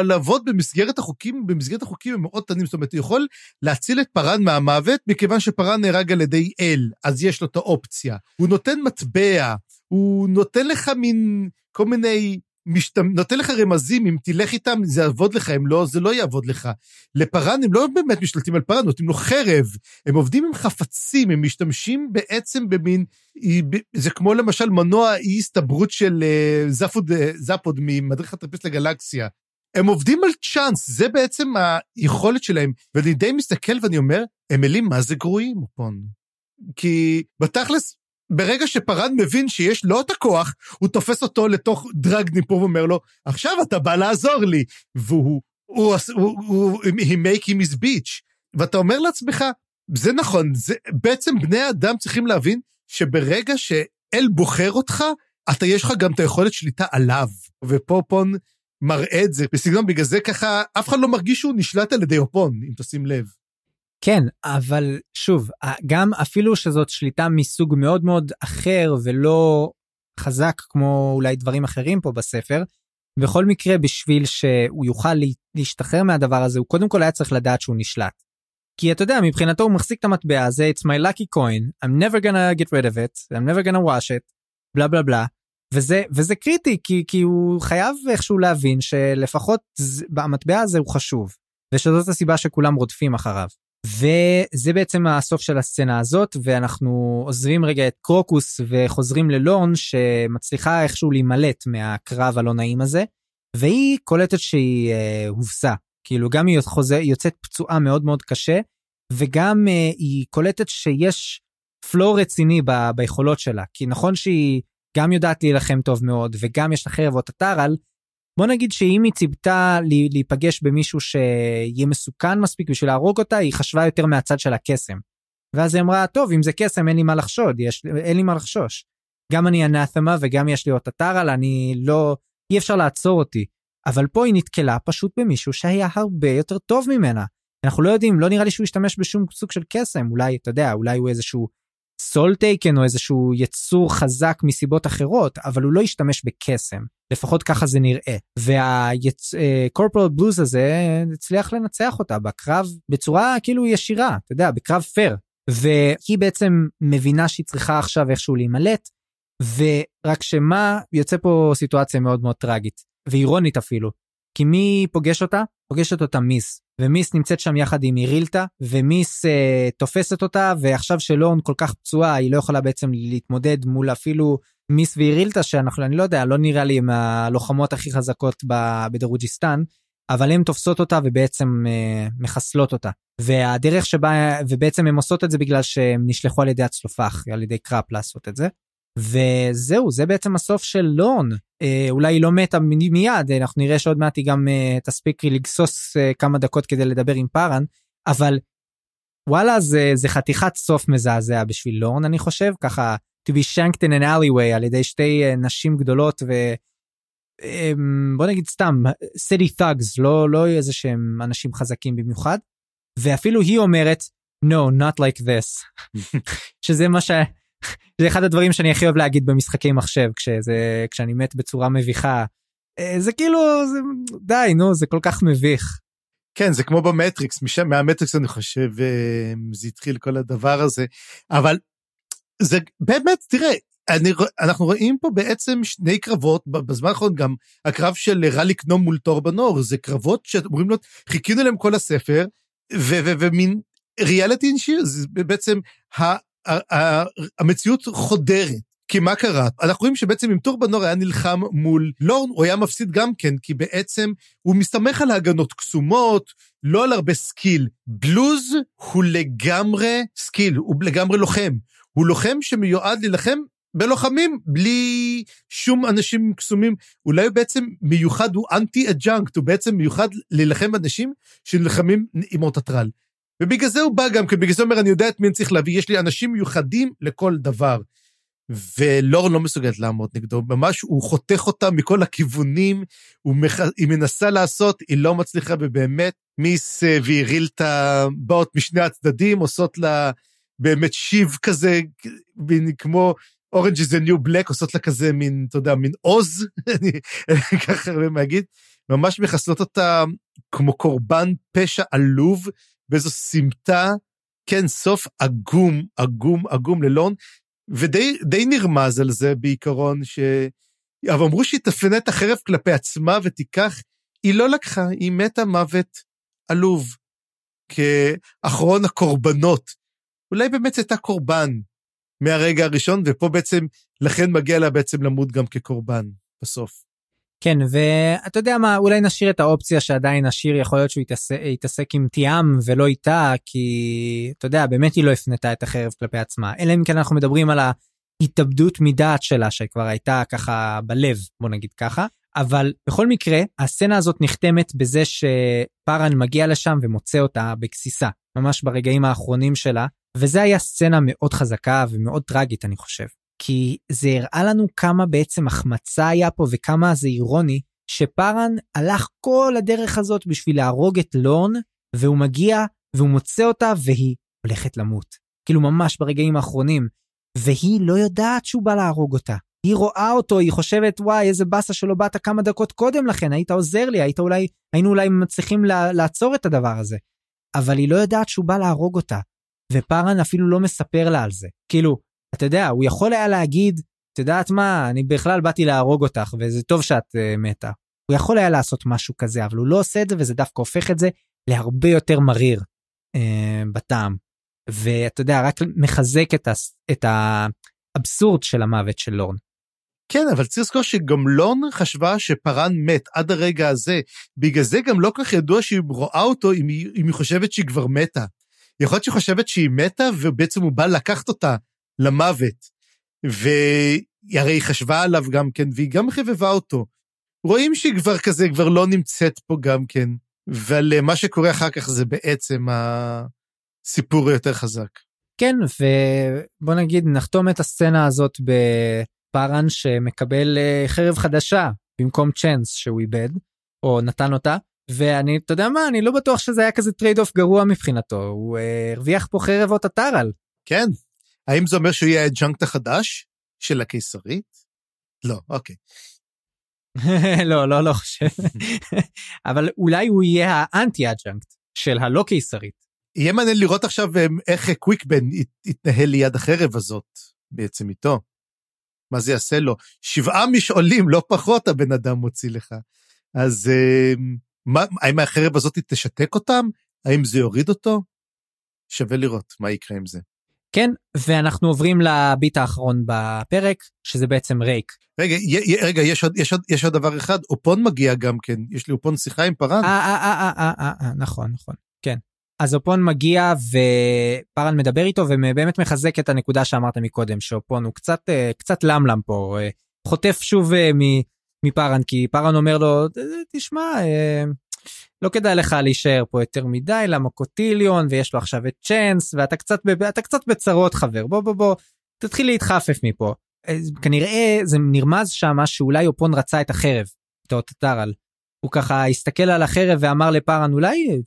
לעבוד במסגרת החוקים, במסגרת החוקים הם מאוד קטנים, זאת אומרת, הוא יכול להציל את פארן מהמוות, מכיוון שפארן נהרג על ידי אל, אז יש לו את האופציה. הוא נותן מטבע, הוא נותן לך מין כל מיני משת... נותן לך רמזים, אם תלך איתם זה יעבוד לך, אם לא, זה לא יעבוד לך. לפארן הם לא באמת משתלטים על פארן, נותנים לו חרב. הם עובדים עם חפצים, הם משתמשים בעצם במין, זה כמו למשל מנוע אי הסתברות של אה, זפוד, אה, זפוד ממדריך הטרפיסט לגלקסיה. הם עובדים על צ'אנס, זה בעצם היכולת שלהם. ואני די מסתכל ואני אומר, הם מילים מה זה גרועים, פון. כי בתכלס, ברגע שפארן מבין שיש לו את הכוח, הוא תופס אותו לתוך דרג ניפור ואומר לו, עכשיו אתה בא לעזור לי. והוא, הוא, הוא, הוא, he make him his bitch. ואתה אומר לעצמך, זה נכון, זה, בעצם בני האדם צריכים להבין שברגע שאל בוחר אותך, אתה יש לך גם את היכולת שליטה עליו. ופה פון מראה את זה בסגנון, בגלל זה ככה, אף אחד לא מרגיש שהוא נשלט על ידי אופון, אם תשים לב. כן, אבל שוב, גם אפילו שזאת שליטה מסוג מאוד מאוד אחר ולא חזק כמו אולי דברים אחרים פה בספר, בכל מקרה בשביל שהוא יוכל להשתחרר מהדבר הזה, הוא קודם כל היה צריך לדעת שהוא נשלט. כי אתה יודע, מבחינתו הוא מחזיק את המטבע הזה, it's my lucky coin, I'm never gonna get rid of it, I'm never gonna wash it, בלה בלה בלה. וזה, וזה קריטי, כי, כי הוא חייב איכשהו להבין שלפחות המטבע הזה הוא חשוב, ושזאת הסיבה שכולם רודפים אחריו. וזה בעצם הסוף של הסצנה הזאת, ואנחנו עוזבים רגע את קרוקוס וחוזרים ללורן, שמצליחה איכשהו להימלט מהקרב הלא נעים הזה, והיא קולטת שהיא אה, הובסה. כאילו גם היא חוזר, יוצאת פצועה מאוד מאוד קשה, וגם אה, היא קולטת שיש פלואו רציני ב, ביכולות שלה. כי נכון שהיא גם יודעת להילחם טוב מאוד, וגם יש לה חרב או טטרל, בוא נגיד שאם היא ציפתה להיפגש במישהו שיהיה מסוכן מספיק בשביל להרוג אותה, היא חשבה יותר מהצד של הקסם. ואז היא אמרה, טוב, אם זה קסם אין לי מה לחשוד, יש, אין לי מה לחשוש. גם אני אנתמה וגם יש לי אותה טרל, אני לא, אי אפשר לעצור אותי. אבל פה היא נתקלה פשוט במישהו שהיה הרבה יותר טוב ממנה. אנחנו לא יודעים, לא נראה לי שהוא ישתמש בשום סוג של קסם, אולי, אתה יודע, אולי הוא איזשהו סול טייקן או איזשהו יצור חזק מסיבות אחרות, אבל הוא לא ישתמש בקסם. לפחות ככה זה נראה. והקורפורל בלוז אה, הזה הצליח לנצח אותה בקרב בצורה כאילו ישירה, אתה יודע, בקרב פייר. והיא בעצם מבינה שהיא צריכה עכשיו איכשהו להימלט, ורק שמה, יוצא פה סיטואציה מאוד מאוד טראגית, ואירונית אפילו. כי מי פוגש אותה? פוגשת אותה מיס. ומיס נמצאת שם יחד עם אירילטה, ומיס אה, תופסת אותה, ועכשיו שלון כל כך פצועה, היא לא יכולה בעצם להתמודד מול אפילו מיס ואירילטה, שאנחנו, אני לא יודע, לא נראה לי מהלוחמות הכי חזקות בדרוג'יסטן, אבל הן תופסות אותה ובעצם אה, מחסלות אותה. והדרך שבה, ובעצם הן עושות את זה בגלל שהן נשלחו על ידי הצלופח, על ידי קראפ לעשות את זה. וזהו, זה בעצם הסוף של לורן. אה, אולי היא לא מתה מיד, אנחנו נראה שעוד מעט היא גם אה, תספיק לגסוס אה, כמה דקות כדי לדבר עם פארן, אבל וואלה, זה, זה חתיכת סוף מזעזע בשביל לורן, אני חושב, ככה to be shanked in an alleyway על ידי שתי uh, נשים גדולות ו... Um, בוא נגיד סתם city thugs לא לא איזה שהם אנשים חזקים במיוחד ואפילו היא אומרת no not like this שזה מה ש... זה אחד הדברים שאני הכי אוהב להגיד במשחקי מחשב כשזה כשאני מת בצורה מביכה אה, זה כאילו זה, די נו זה כל כך מביך. כן זה כמו במטריקס משם מהמטריקס אני חושב אה, זה התחיל כל הדבר הזה אבל זה באמת, תראה, אני, אנחנו רואים פה בעצם שני קרבות, בזמן האחרון גם הקרב של רלי קנום מול טורבנור, זה קרבות שאומרים לו, חיכינו להם כל הספר, ומין ריאליטי שיר, זה בעצם ה, ה, ה, המציאות חודרת. כי מה קרה? אנחנו רואים שבעצם אם טורבנור היה נלחם מול לורן, הוא היה מפסיד גם כן, כי בעצם הוא מסתמך על הגנות קסומות, לא על הרבה skill. בלוז הוא לגמרי skill, הוא לגמרי לוחם. הוא לוחם שמיועד להילחם בלוחמים בלי שום אנשים קסומים. אולי הוא בעצם מיוחד, הוא אנטי adjunct, הוא בעצם מיוחד להילחם באנשים שנלחמים עם אוטטרל. ובגלל זה הוא בא גם כן, בגלל זה הוא אומר, אני יודע את מי אני צריך להביא, יש לי אנשים מיוחדים לכל דבר. ולורן לא מסוגלת לעמוד נגדו, ממש הוא חותך אותה מכל הכיוונים, מח... היא מנסה לעשות, היא לא מצליחה, ובאמת מיס אה, ואירילטה באות משני הצדדים, עושות לה באמת שיב כזה, מין כמו אורנג' זה ניו בלק, עושות לה כזה מין, אתה יודע, מין עוז, אני ככה הרבה להגיד, ממש מחסלות אותה כמו קורבן פשע עלוב, באיזו סמטה, כן, סוף עגום, עגום, עגום ללון, ודי נרמז על זה בעיקרון, ש... אבל אמרו שהיא תפנה את החרב כלפי עצמה ותיקח, היא לא לקחה, היא מתה מוות עלוב, כאחרון הקורבנות אולי באמת הייתה קורבן מהרגע הראשון, ופה בעצם, לכן מגיע לה בעצם למות גם כקורבן בסוף. כן, ואתה יודע מה, אולי נשאיר את האופציה שעדיין השיר יכול להיות שהוא יתעסק, יתעסק עם תיאם ולא איתה, כי אתה יודע, באמת היא לא הפנתה את החרב כלפי עצמה, אלא אם כן אנחנו מדברים על ההתאבדות מדעת שלה, שכבר הייתה ככה בלב, בוא נגיד ככה. אבל בכל מקרה, הסצנה הזאת נחתמת בזה שפארן מגיע לשם ומוצא אותה בגסיסה, ממש ברגעים האחרונים שלה, וזה היה סצנה מאוד חזקה ומאוד טרגית אני חושב. כי זה הראה לנו כמה בעצם החמצה היה פה וכמה זה אירוני שפארן הלך כל הדרך הזאת בשביל להרוג את לורן והוא מגיע והוא מוצא אותה והיא הולכת למות. כאילו ממש ברגעים האחרונים. והיא לא יודעת שהוא בא להרוג אותה. היא רואה אותו, היא חושבת, וואי, איזה באסה שלא באת כמה דקות קודם לכן, היית עוזר לי, היית אולי, היינו אולי מצליחים לעצור את הדבר הזה. אבל היא לא יודעת שהוא בא להרוג אותה, ופארן אפילו לא מספר לה על זה. כאילו, אתה יודע, הוא יכול היה להגיד, את יודעת מה, אני בכלל באתי להרוג אותך, וזה טוב שאת uh, מתה. הוא יכול היה לעשות משהו כזה, אבל הוא לא עושה את זה, וזה דווקא הופך את זה להרבה יותר מריר uh, בטעם. ואתה יודע, רק מחזק את, ה, את האבסורד של המוות של לורן. כן, אבל צריך לזכור שגם לורן חשבה שפארן מת עד הרגע הזה. בגלל זה גם לא כל כך ידוע שהיא רואה אותו אם היא, אם היא חושבת שהיא כבר מתה. יכול להיות שהיא חושבת שהיא מתה, ובעצם הוא בא לקחת אותה למוות. והרי היא חשבה עליו גם כן, והיא גם חבבה אותו. רואים שהיא כבר כזה, כבר לא נמצאת פה גם כן. אבל מה שקורה אחר כך זה בעצם הסיפור היותר חזק. כן, ובוא נגיד, נחתום את הסצנה הזאת בפארן שמקבל אה, חרב חדשה במקום צ'אנס שהוא איבד, או נתן אותה. ואני, אתה יודע מה, אני לא בטוח שזה היה כזה trade-off גרוע מבחינתו, הוא uh, הרוויח פה חרב אוטטרל. כן, האם זה אומר שהוא יהיה ה adjunct החדש של הקיסרית? לא, אוקיי. לא, לא, לא חושב. אבל אולי הוא יהיה האנטי adjunct של הלא קיסרית. יהיה מעניין לראות עכשיו אה, איך קוויקבן יתנהל ליד החרב הזאת, בעצם איתו. מה זה יעשה לו? שבעה משעולים, לא פחות הבן אדם מוציא לך. אז אה, מה, האם החרב הזאת תשתק אותם? האם זה יוריד אותו? שווה לראות מה יקרה עם זה. כן, ואנחנו עוברים ל beat האחרון בפרק, שזה בעצם רייק. רגע, י, רגע, יש עוד, יש, עוד, יש עוד דבר אחד, אופון מגיע גם כן, יש לי אופון שיחה עם פארן. אה, אה, אה, אה, אה, אה, נכון, נכון, כן. אז אופון מגיע ופארן מדבר איתו ובאמת מחזק את הנקודה שאמרת מקודם, שאופון הוא קצת, קצת למלם פה, חוטף שוב מפארן, כי פארן אומר לו, תשמע, לא כדאי לך להישאר פה יותר מדי למה קוטיליון ויש לו עכשיו את צ'אנס ואתה קצת אתה קצת בצרות חבר בוא בוא בוא תתחיל להתחפף מפה. כנראה זה נרמז שם שאולי אופון רצה את החרב את האוטוטרל. הוא ככה הסתכל על החרב ואמר לפארן אולי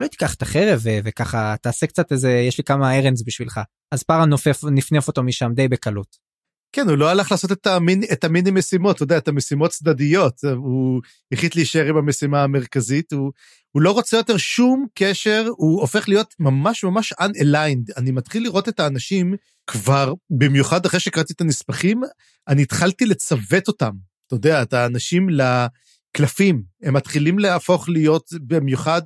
אולי תיקח את החרב וככה תעשה קצת איזה יש לי כמה ארנס בשבילך אז פארן נופף נפנף אותו משם די בקלות. כן, הוא לא הלך לעשות את, המין, את המיני משימות, אתה יודע, את המשימות צדדיות. הוא החליט להישאר עם המשימה המרכזית, הוא, הוא לא רוצה יותר שום קשר, הוא הופך להיות ממש ממש unaligned. אני מתחיל לראות את האנשים כבר, במיוחד אחרי שקראתי את הנספחים, אני התחלתי לצוות אותם. אתה יודע, את האנשים לקלפים, הם מתחילים להפוך להיות במיוחד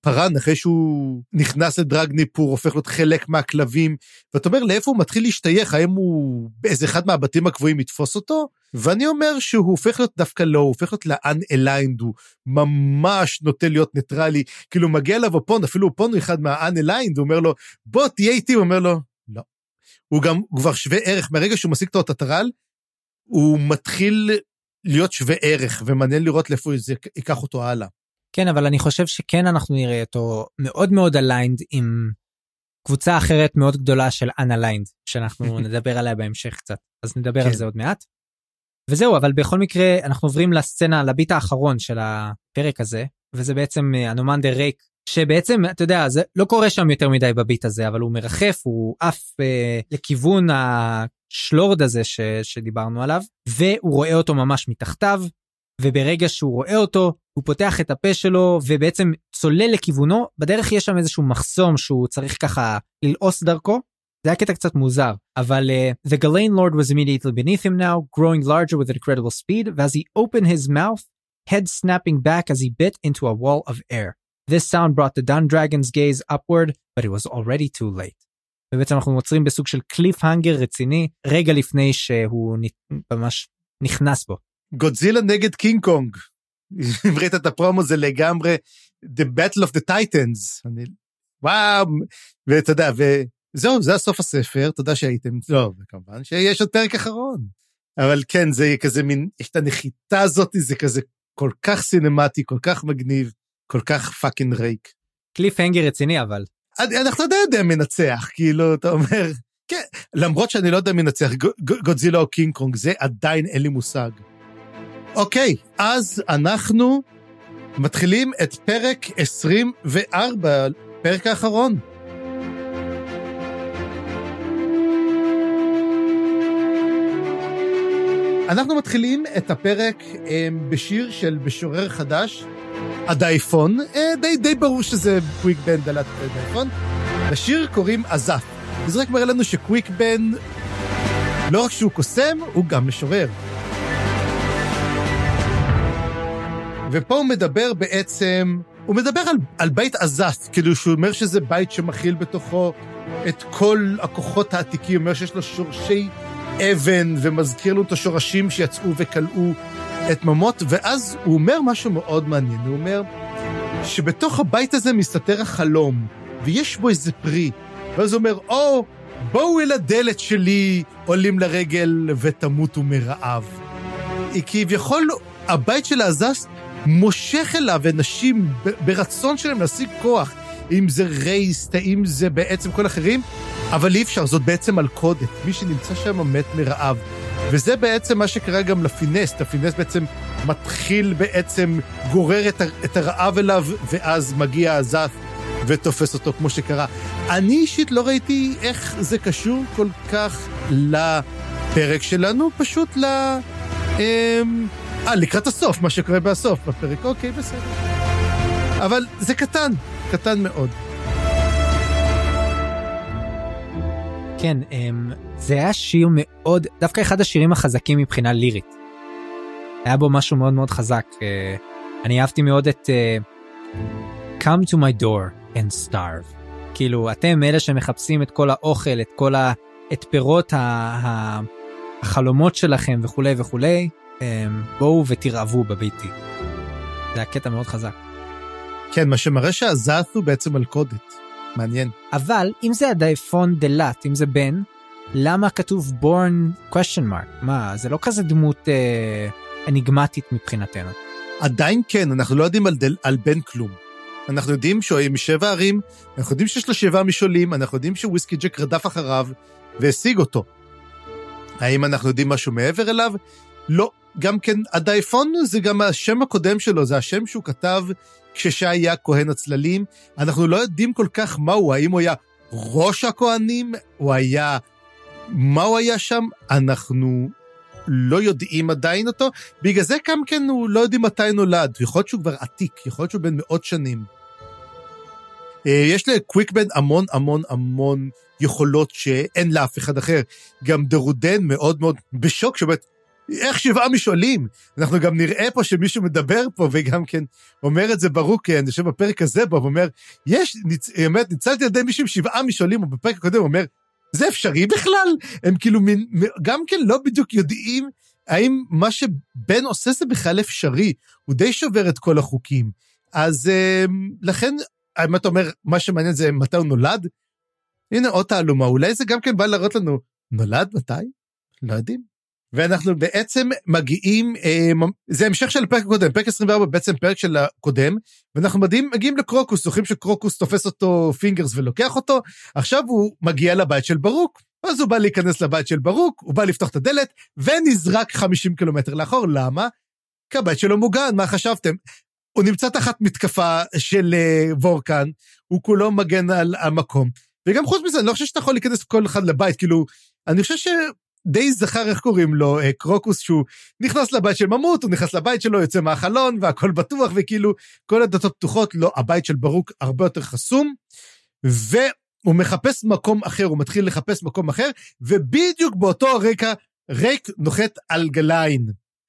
פארן, אחרי שהוא נכנס לדרג ניפור, הופך להיות חלק מהכלבים, ואתה אומר, לאיפה הוא מתחיל להשתייך? האם הוא באיזה אחד מהבתים הקבועים יתפוס אותו? ואני אומר שהוא הופך להיות דווקא לא, הוא הופך להיות ל-unaligned, הוא ממש נוטה להיות ניטרלי, כאילו מגיע אליו אופון, אפילו אופון הוא אחד מה unaligned, הוא אומר לו, בוא תהיה איתי, הוא אומר לו, לא. הוא גם הוא כבר שווה ערך, מהרגע שהוא משיג את האוטטרל, הוא מתחיל להיות שווה ערך, ומעניין לראות לאיפה זה ייקח אותו הלאה. כן, אבל אני חושב שכן אנחנו נראה אותו מאוד מאוד aligned עם קבוצה אחרת מאוד גדולה של unaligned, שאנחנו נדבר עליה בהמשך קצת, אז נדבר כן. על זה עוד מעט. וזהו, אבל בכל מקרה אנחנו עוברים לסצנה, לביט האחרון של הפרק הזה, וזה בעצם הנומנדר אה, ריק, שבעצם, אתה יודע, זה לא קורה שם יותר מדי בביט הזה, אבל הוא מרחף, הוא עף אה, לכיוון השלורד הזה ש, שדיברנו עליו, והוא רואה אותו ממש מתחתיו, וברגע שהוא רואה אותו, הוא פותח את הפה שלו ובעצם צולל לכיוונו, בדרך יש שם איזשהו מחסום שהוא צריך ככה ללעוס דרכו. זה היה קטע קצת מוזר, אבל uh, the Galen Lord was immediately beneath him now, growing larger with incredible speed, ואז he opened his mouth, head snapping back as he bit into a wall of air. This sound brought the Dun Dragon's gaze upward, but it was already too late. ובעצם אנחנו מוצרים בסוג של קליף הנגר רציני, רגע לפני שהוא ממש נכנס בו. גודזילה נגד קינג קונג. אם ראית את הפרומו זה לגמרי The Battle of the Titans. אני, וואו, ואתה יודע, וזהו, זה הסוף הספר, תודה שהייתם, לא, וכמובן שיש עוד פרק אחרון. אבל כן, זה כזה מין, יש את הנחיתה הזאת, זה כזה כל כך סינמטי, כל כך מגניב, כל כך פאקינג ריק. cliffhanger רציני אבל. אנחנו לא יודע מנצח, כאילו, אתה אומר, כן, למרות שאני לא יודע מנצח, גודזילה או קינג קונג, זה עדיין אין לי מושג. אוקיי, אז אנחנו מתחילים את פרק 24, פרק האחרון. אנחנו מתחילים את הפרק אה, בשיר של משורר חדש, הדייפון, אה, די, די ברור שזה קוויק בן דלת הדייפון. לשיר קוראים עזף. וזה רק מראה לנו שקוויק בן, לא רק שהוא קוסם, הוא גם משורר. ופה הוא מדבר בעצם, הוא מדבר על, על בית עזף, כאילו שהוא אומר שזה בית שמכיל בתוכו את כל הכוחות העתיקים, הוא אומר שיש לו שורשי אבן, ומזכיר לנו את השורשים שיצאו וכלאו את ממות, ואז הוא אומר משהו מאוד מעניין, הוא אומר שבתוך הבית הזה מסתתר החלום, ויש בו איזה פרי, ואז הוא אומר, או, oh, בואו אל הדלת שלי, עולים לרגל ותמותו מרעב. כביכול, הבית של העזס מושך אליו אנשים ברצון שלהם להשיג כוח, אם זה רייסט, אם זה בעצם כל אחרים, אבל אי אפשר, זאת בעצם מלכודת. מי שנמצא שם מת מרעב. וזה בעצם מה שקרה גם לפינס. הפינס בעצם מתחיל בעצם, גורר את, את הרעב אליו, ואז מגיע הזף ותופס אותו כמו שקרה. אני אישית לא ראיתי איך זה קשור כל כך לפרק שלנו, פשוט ל... אמ, אה, לקראת הסוף, מה שקורה בסוף בפרק, אוקיי, בסדר. אבל זה קטן, קטן מאוד. כן, אמ, זה היה שיר מאוד, דווקא אחד השירים החזקים מבחינה לירית. היה בו משהו מאוד מאוד חזק. אה, אני אהבתי מאוד את uh, Come to my door and starve. כאילו, אתם אלה שמחפשים את כל האוכל, את כל ה... את פירות ה... ה... החלומות שלכם וכולי וכולי, um, בואו ותרעבו בביתי. זה היה קטע מאוד חזק. כן, מה שמראה שהזת הוא בעצם מלכודת. מעניין. אבל אם זה הדייפון דלת, אם זה בן, למה כתוב born question mark? מה, זה לא כזה דמות אה, אניגמטית מבחינתנו. עדיין כן, אנחנו לא יודעים על, דל, על בן כלום. אנחנו יודעים שהוא משבע ערים, אנחנו יודעים שיש לו שבעה משעולים, אנחנו יודעים שוויסקי ג'ק רדף אחריו והשיג אותו. האם אנחנו יודעים משהו מעבר אליו? לא. גם כן, הדייפון זה גם השם הקודם שלו, זה השם שהוא כתב כששי היה כהן הצללים. אנחנו לא יודעים כל כך מה הוא, האם הוא היה ראש הכהנים, הוא היה... מה הוא היה שם? אנחנו לא יודעים עדיין אותו. בגלל זה גם כן הוא לא יודעים מתי נולד. יכול להיות שהוא כבר עתיק, יכול להיות שהוא בן מאות שנים. אה, יש לקוויקבן המון המון המון יכולות שאין לאף אחד אחר. גם דרודן מאוד מאוד בשוק, שאומרת, איך שבעה משעולים? אנחנו גם נראה פה שמישהו מדבר פה, וגם כן אומר את זה ברוק, אני חושב בפרק הזה בו, ואומר, יש, ניצ... באמת, ניצלתי על ידי מישהו עם שבעה משעולים, או בפרק הקודם הוא אומר, זה אפשרי בכלל? הם כאילו מין, גם כן לא בדיוק יודעים האם מה שבן עושה זה בכלל אפשרי. הוא די שובר את כל החוקים. אז אמ, לכן, אם אתה אומר, מה שמעניין זה מתי הוא נולד, הנה עוד תעלומה, אולי זה גם כן בא להראות לנו, נולד מתי? לא יודעים. ואנחנו בעצם מגיעים, אה, זה המשך של הפרק הקודם, פרק 24 בעצם פרק של הקודם, ואנחנו מגיעים, מגיעים לקרוקוס, זוכרים שקרוקוס תופס אותו פינגרס ולוקח אותו, עכשיו הוא מגיע לבית של ברוק. אז הוא בא להיכנס לבית של ברוק, הוא בא לפתוח את הדלת, ונזרק 50 קילומטר לאחור, למה? כי הבית שלו מוגן, מה חשבתם? הוא נמצא תחת מתקפה של uh, וורקן, הוא כולו מגן על המקום. וגם חוץ מזה, אני לא חושב שאתה יכול להיכנס כל אחד לבית, כאילו, אני חושב די זכר, איך קוראים לו, אה, קרוקוס, שהוא נכנס לבית של ממות, הוא נכנס לבית שלו, יוצא מהחלון, והכל בטוח, וכאילו, כל הדלתות פתוחות, לא, הבית של ברוק הרבה יותר חסום, והוא מחפש מקום אחר, הוא מתחיל לחפש מקום אחר, ובדיוק באותו הרקע, רייק נוחת על גליין,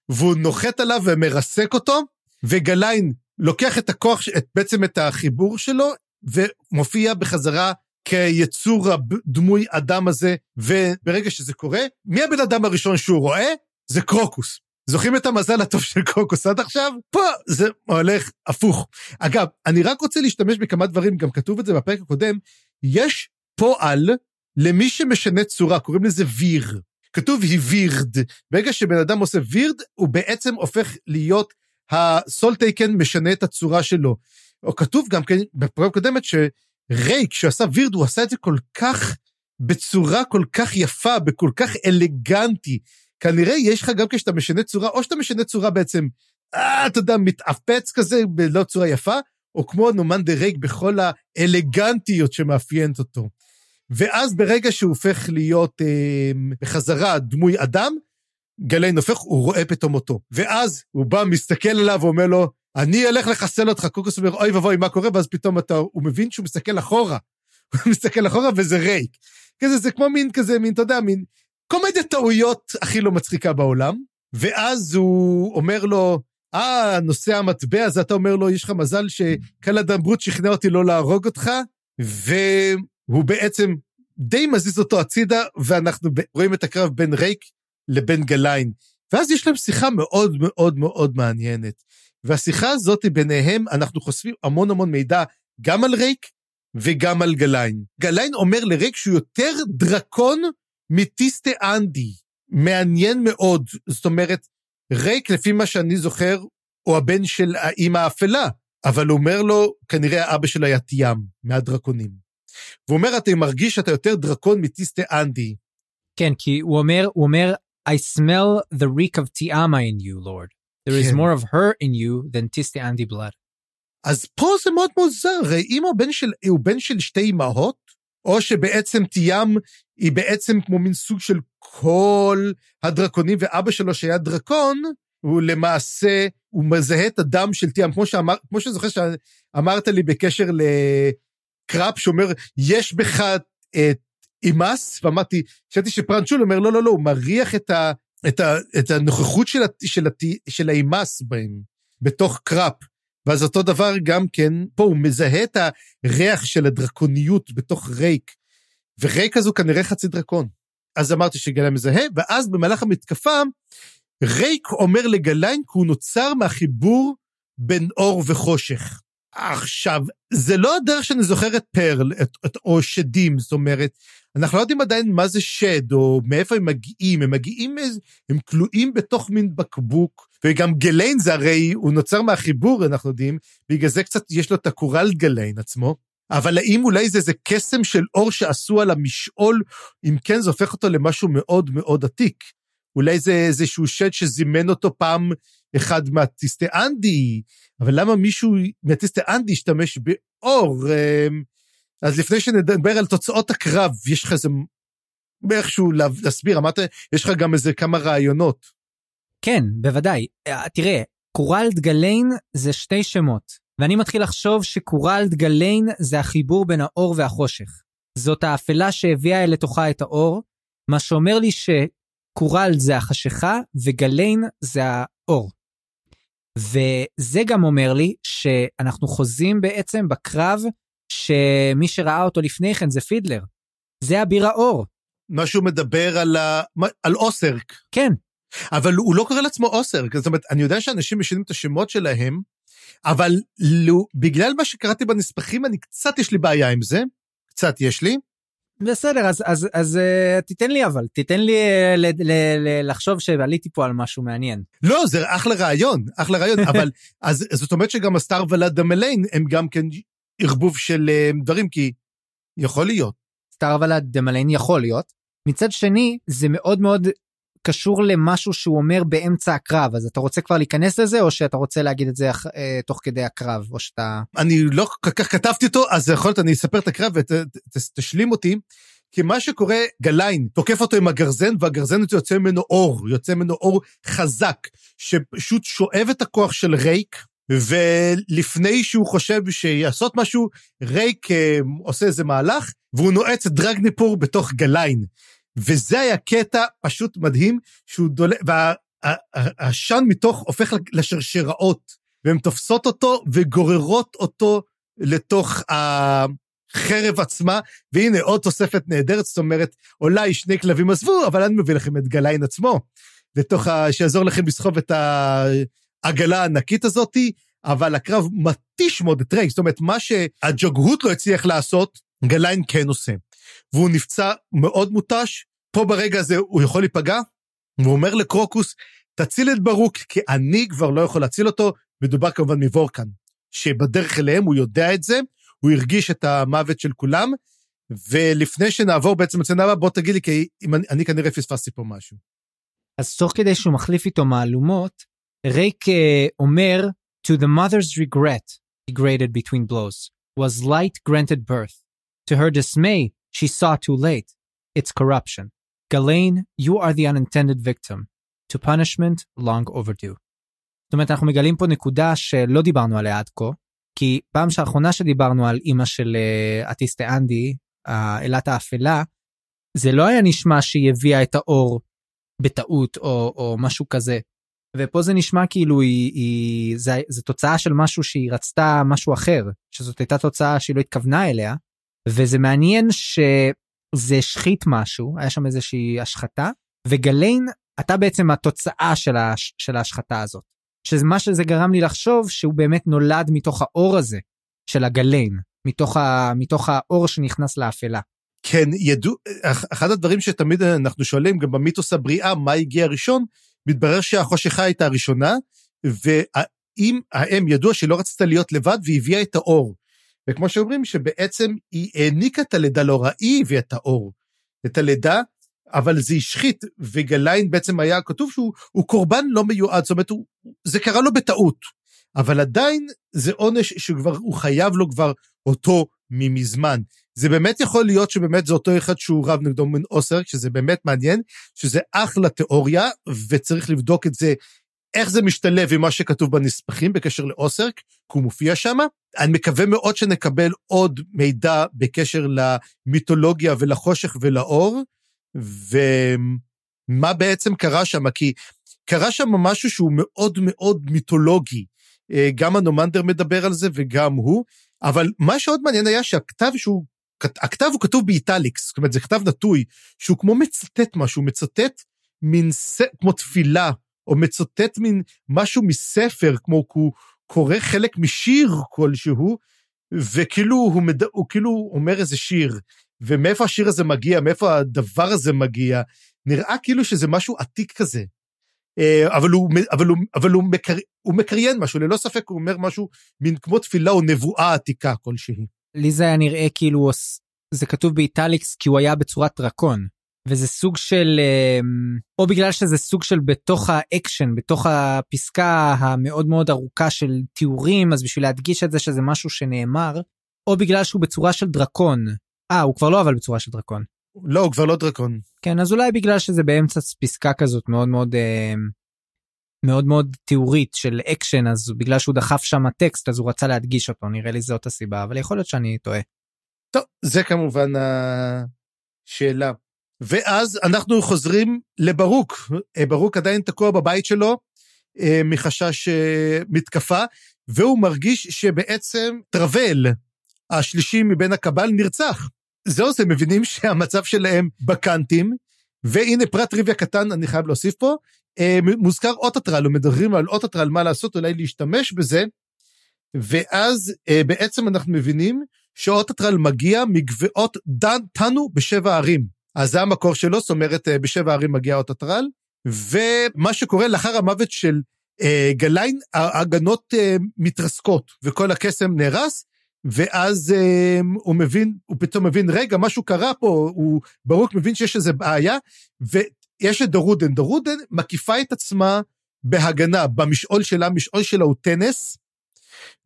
והוא נוחת עליו ומרסק אותו, וגליין לוקח את הכוח, את, בעצם את החיבור שלו, ומופיע בחזרה כיצור הדמוי אדם הזה, וברגע שזה קורה, מי הבן אדם הראשון שהוא רואה? זה קרוקוס. זוכרים את המזל הטוב של קרוקוס עד עכשיו? פה זה הולך הפוך. אגב, אני רק רוצה להשתמש בכמה דברים, גם כתוב את זה בפרק הקודם, יש פועל למי שמשנה צורה, קוראים לזה ויר. כתוב הווירד. ברגע שבן אדם עושה וירד, הוא בעצם הופך להיות, הסולטייקן משנה את הצורה שלו. או כתוב גם כן בפרק הקודמת, ריי, כשהוא עשה וירד, הוא עשה את זה כל כך, בצורה כל כך יפה, בכל כך אלגנטי. כנראה יש לך גם כשאתה משנה צורה, או שאתה משנה צורה בעצם, אה, אתה יודע, מתאפץ כזה בלא צורה יפה, או כמו אנומנדר רייק בכל האלגנטיות שמאפיינת אותו. ואז ברגע שהוא הופך להיות אה, בחזרה דמוי אדם, גליין הופך, הוא רואה פתאום אותו. ואז הוא בא, מסתכל עליו ואומר לו, אני אלך לחסל אותך. קרוקוס אומר, אוי ואבוי, מה קורה? ואז פתאום אתה, הוא מבין שהוא מסתכל אחורה. הוא מסתכל אחורה וזה רייק. כזה, זה כמו מין כזה, מין, אתה יודע, מין קומדיית טעויות הכי לא מצחיקה בעולם. ואז הוא אומר לו, אה, נושא המטבע, אז אתה אומר לו, יש לך מזל שקלאדן ברוד שכנע אותי לא להרוג אותך, והוא בעצם די מזיז אותו הצידה, ואנחנו רואים את הקרב בין רייק לבין גליין. ואז יש להם שיחה מאוד מאוד מאוד מעניינת. והשיחה הזאת ביניהם, אנחנו חושפים המון המון מידע גם על רייק וגם על גליין. גליין אומר לרייק שהוא יותר דרקון מטיסטה אנדי. מעניין מאוד. זאת אומרת, רייק, לפי מה שאני זוכר, הוא הבן של האימא האפלה, אבל הוא אומר לו, כנראה האבא שלו היה תיאם, מהדרקונים. והוא אומר, אתה מרגיש שאתה יותר דרקון מטיסטה אנדי. כן, כי הוא אומר, הוא אומר, I smell the reek of Tiama in you, Lord. There is כן. more of her in you than Tiste Andy blood. אז פה זה מאוד מוזר, הרי אם הוא בן של, הוא בן של שתי אמהות, או שבעצם תיאם היא בעצם כמו מין סוג של כל הדרקונים, ואבא שלו שהיה דרקון, הוא למעשה, הוא מזהה את הדם של תיאם, כמו, שאמר, כמו שזוכר שאמרת לי בקשר לקראפ, שאומר, יש בך את אימאס, ואמרתי, חשבתי שפרנצ'ול אומר, לא, לא, לא, הוא מריח את, ה, את, ה, את הנוכחות של, של, של האימאס בהם, בתוך קראפ. ואז אותו דבר גם כן, פה הוא מזהה את הריח של הדרקוניות בתוך רייק, ורייק הוא כנראה חצי דרקון. אז אמרתי שגליין מזהה, ואז במהלך המתקפה, רייק אומר לגליין כי הוא נוצר מהחיבור בין אור וחושך. עכשיו, זה לא הדרך שאני זוכר את פרל, את, את, או שדים, זאת אומרת, אנחנו לא יודעים עדיין מה זה שד, או מאיפה הם מגיעים, הם מגיעים, הם כלואים בתוך מין בקבוק, וגם גליין זה הרי, הוא נוצר מהחיבור, אנחנו יודעים, בגלל זה קצת יש לו את הקורל גליין עצמו. אבל האם אולי זה איזה קסם של אור שעשו על המשעול, אם כן זה הופך אותו למשהו מאוד מאוד עתיק. אולי זה איזשהו שד שזימן אותו פעם אחד מהטיסטי אנדי, אבל למה מישהו מהטיסטי אנדי ישתמש באור? אז לפני שנדבר על תוצאות הקרב, יש לך איזה, איכשהו להסביר, אמרת, יש לך גם איזה כמה רעיונות. כן, בוודאי. תראה, קורלד גליין זה שתי שמות. ואני מתחיל לחשוב שקורלד גליין זה החיבור בין האור והחושך. זאת האפלה שהביאה לתוכה את האור, מה שאומר לי שקורלד זה החשיכה וגליין זה האור. וזה גם אומר לי שאנחנו חוזים בעצם בקרב שמי שראה אותו לפני כן זה פידלר. זה אביר האור. מה שהוא מדבר על, ה... על אוסרק. כן. אבל הוא לא קורא לעצמו אוסרק, זאת אומרת, אני יודע שאנשים משנים את השמות שלהם, אבל לא, בגלל מה שקראתי בנספחים, אני קצת יש לי בעיה עם זה, קצת יש לי. בסדר, אז, אז, אז uh, תיתן לי אבל, תיתן לי uh, ל, ל, ל, לחשוב שעליתי פה על משהו מעניין. לא, זה אחלה רעיון, אחלה רעיון, אבל אז זאת אומרת שגם הסטאר ולאד דמליין הם גם כן ערבוב של אה, דברים, כי יכול להיות. סטארוולד דמליין יכול להיות. מצד שני, זה מאוד מאוד קשור למשהו שהוא אומר באמצע הקרב, אז אתה רוצה כבר להיכנס לזה, או שאתה רוצה להגיד את זה אה, תוך כדי הקרב, או שאתה... אני לא כל כך כתבתי אותו, אז יכול להיות אני אספר את הקרב ותשלים אותי. כי מה שקורה, גליין תוקף אותו עם הגרזן, והגרזן הזה יוצא ממנו אור, יוצא ממנו אור חזק, שפשוט שואב את הכוח של רייק, ולפני שהוא חושב לעשות משהו, רייק אה, עושה איזה מהלך, והוא נועץ את דרגניפור בתוך גליין. וזה היה קטע פשוט מדהים, שהוא דולק, והעשן מתוך הופך לשרשראות, והן תופסות אותו וגוררות אותו לתוך החרב עצמה, והנה עוד תוספת נהדרת, זאת אומרת, אולי שני כלבים עזבו, אבל אני מביא לכם את גליין עצמו, לתוך ה... שיעזור לכם לסחוב את העגלה הענקית הזאתי, אבל הקרב מתיש מאוד את רייק, זאת אומרת, מה שהג'וגהוט לא הצליח לעשות, גליין כן עושה. והוא נפצע מאוד מותש, פה ברגע הזה הוא יכול להיפגע, והוא אומר לקרוקוס, תציל את ברוק, כי אני כבר לא יכול להציל אותו, מדובר כמובן מוורקן, שבדרך אליהם הוא יודע את זה, הוא הרגיש את המוות של כולם, ולפני שנעבור בעצם לצנה הבא, בוא תגיד לי, כי אני, אני כנראה פספסתי פה משהו. אז תוך כדי שהוא מחליף איתו מהלומות, רייק uh, אומר, To the mother's regret, he graded between blows, was light granted birth. To her dismay, she saw too late. It's corruption. Ghislaine, you are the unintended victim. to punishment long overdue. זאת אומרת, אנחנו מגלים פה נקודה שלא דיברנו עליה עד כה, כי פעם שהאחרונה שדיברנו על אימא של uh, אטיסטה אנדי, האלת האפלה, זה לא היה נשמע שהיא הביאה את האור בטעות או, או משהו כזה. ופה זה נשמע כאילו היא, היא זה, זה תוצאה של משהו שהיא רצתה משהו אחר, שזאת הייתה תוצאה שהיא לא התכוונה אליה, וזה מעניין שזה השחית משהו, היה שם איזושהי השחתה, וגליין, אתה בעצם התוצאה של, הש, של ההשחתה הזאת. שמה שזה גרם לי לחשוב שהוא באמת נולד מתוך האור הזה של הגליין, מתוך, ה, מתוך האור שנכנס לאפלה. כן, ידעו, אחד הדברים שתמיד אנחנו שואלים, גם במיתוס הבריאה, מה הגיע ראשון, מתברר שהחושכה הייתה הראשונה, והאם האם ידוע שהיא לא רצתה להיות לבד והביאה את האור. וכמו שאומרים, שבעצם היא העניקה את הלידה, לא היא הביאה את האור. את הלידה, אבל זה השחית, וגליין בעצם היה כתוב שהוא קורבן לא מיועד, זאת אומרת, הוא, זה קרה לו בטעות. אבל עדיין זה עונש שכבר, הוא חייב לו כבר אותו ממזמן. זה באמת יכול להיות שבאמת זה אותו אחד שהוא רב נגדו מן אוסרק, שזה באמת מעניין, שזה אחלה תיאוריה, וצריך לבדוק את זה, איך זה משתלב עם מה שכתוב בנספחים בקשר לאוסרק, כי הוא מופיע שם. אני מקווה מאוד שנקבל עוד מידע בקשר למיתולוגיה ולחושך ולאור, ומה בעצם קרה שם, כי קרה שם משהו שהוא מאוד מאוד מיתולוגי. אה, גם הנומנדר מדבר על זה וגם הוא, אבל מה שעוד מעניין היה שהכתב שהוא הכתב הוא כתוב באיטליקס, זאת אומרת, זה כתב נטוי, שהוא כמו מצטט משהו, מצטט מין, ס... כמו תפילה, או מצטט מין משהו מספר, כמו הוא קורא חלק משיר כלשהו, וכאילו הוא, מד... הוא כאילו אומר איזה שיר, ומאיפה השיר הזה מגיע, מאיפה הדבר הזה מגיע, נראה כאילו שזה משהו עתיק כזה. אה, אבל הוא, אבל הוא, אבל הוא, מקר... הוא מקריין משהו, ללא ספק הוא אומר משהו מין כמו תפילה או נבואה עתיקה כלשהי. לי זה היה נראה כאילו זה כתוב ב italics כי הוא היה בצורת דרקון. וזה סוג של אמ, או בגלל שזה סוג של בתוך האקשן בתוך הפסקה המאוד מאוד ארוכה של תיאורים אז בשביל להדגיש את זה שזה משהו שנאמר או בגלל שהוא בצורה של דרקון. אה הוא כבר לא אבל בצורה של דרקון. לא הוא כבר לא דרקון. כן אז אולי בגלל שזה באמצע פסקה כזאת מאוד מאוד אמ, מאוד מאוד תיאורית של אקשן אז בגלל שהוא דחף שם טקסט אז הוא רצה להדגיש אותו נראה לי זאת הסיבה אבל יכול להיות שאני טועה. טוב זה כמובן השאלה. ואז אנחנו חוזרים לברוק אה, ברוק עדיין תקוע בבית שלו אה, מחשש אה, מתקפה והוא מרגיש שבעצם טרבל השלישי מבין הקבל נרצח. זהו זה מבינים שהמצב שלהם בקאנטים והנה פרט טריוויה קטן אני חייב להוסיף פה. אה, מוזכר אוטוטרל, ומדברים על אוטוטרל, מה לעשות, אולי להשתמש בזה, ואז אה, בעצם אנחנו מבינים שאוטוטרל מגיע מגבעות טאנו בשבע ערים. אז זה המקור שלו, זאת אומרת, אה, בשבע ערים מגיע אוטוטרל, ומה שקורה לאחר המוות של אה, גליין, ההגנות אה, מתרסקות, וכל הקסם נהרס, ואז אה, הוא מבין, הוא פתאום מבין, רגע, משהו קרה פה, הוא ברוק מבין שיש איזה בעיה, יש את דורודן, דורודן מקיפה את עצמה בהגנה, במשעול שלה, משעול שלה הוא טנס,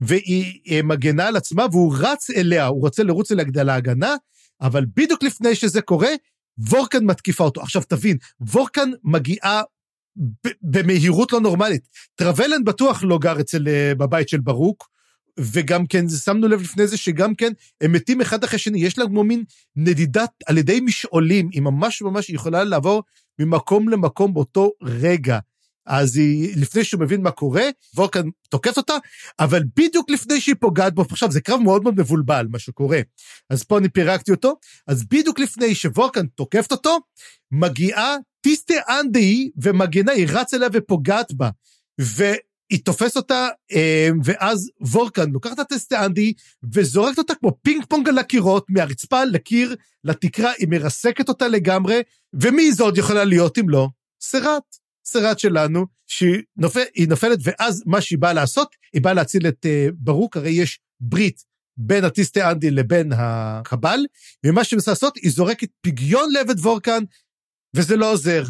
והיא אה, מגנה על עצמה והוא רץ אליה, הוא רוצה לרוץ אליה כדי להגנה, אבל בדיוק לפני שזה קורה, וורקן מתקיפה אותו. עכשיו תבין, וורקן מגיעה במהירות לא נורמלית. טרוולן בטוח לא גר אצל, אה, בבית של ברוק, וגם כן, שמנו לב לפני זה שגם כן, הם מתים אחד אחרי שני, יש להם כמו מין נדידת על ידי משעולים, היא ממש ממש יכולה לעבור ממקום למקום באותו רגע. אז היא, לפני שהוא מבין מה קורה, וורקן תוקף אותה, אבל בדיוק לפני שהיא פוגעת בו, עכשיו זה קרב מאוד מאוד מבולבל, מה שקורה. אז פה אני פירקתי אותו, אז בדיוק לפני שוורקן תוקפת אותו, מגיעה טיסטה אנדאי ומגנה, היא רצה אליה ופוגעת בה. והיא תופסת אותה, אה, ואז וורקן לוקחת את טיסטה אנדאי וזורקת אותה כמו פינג פונג על הקירות, מהרצפה לקיר, לתקרה, היא מרסקת אותה לגמרי, ומי זו עוד יכולה להיות אם לא? סרט. סרט שלנו, שהיא נופל, נופלת, ואז מה שהיא באה לעשות, היא באה להציל את אה, ברוק, הרי יש ברית בין הטיסטי אנדי לבין הקבל, ומה שהיא מנסה לעשות, היא זורקת פגיון לעבד וורקן, וזה לא עוזר.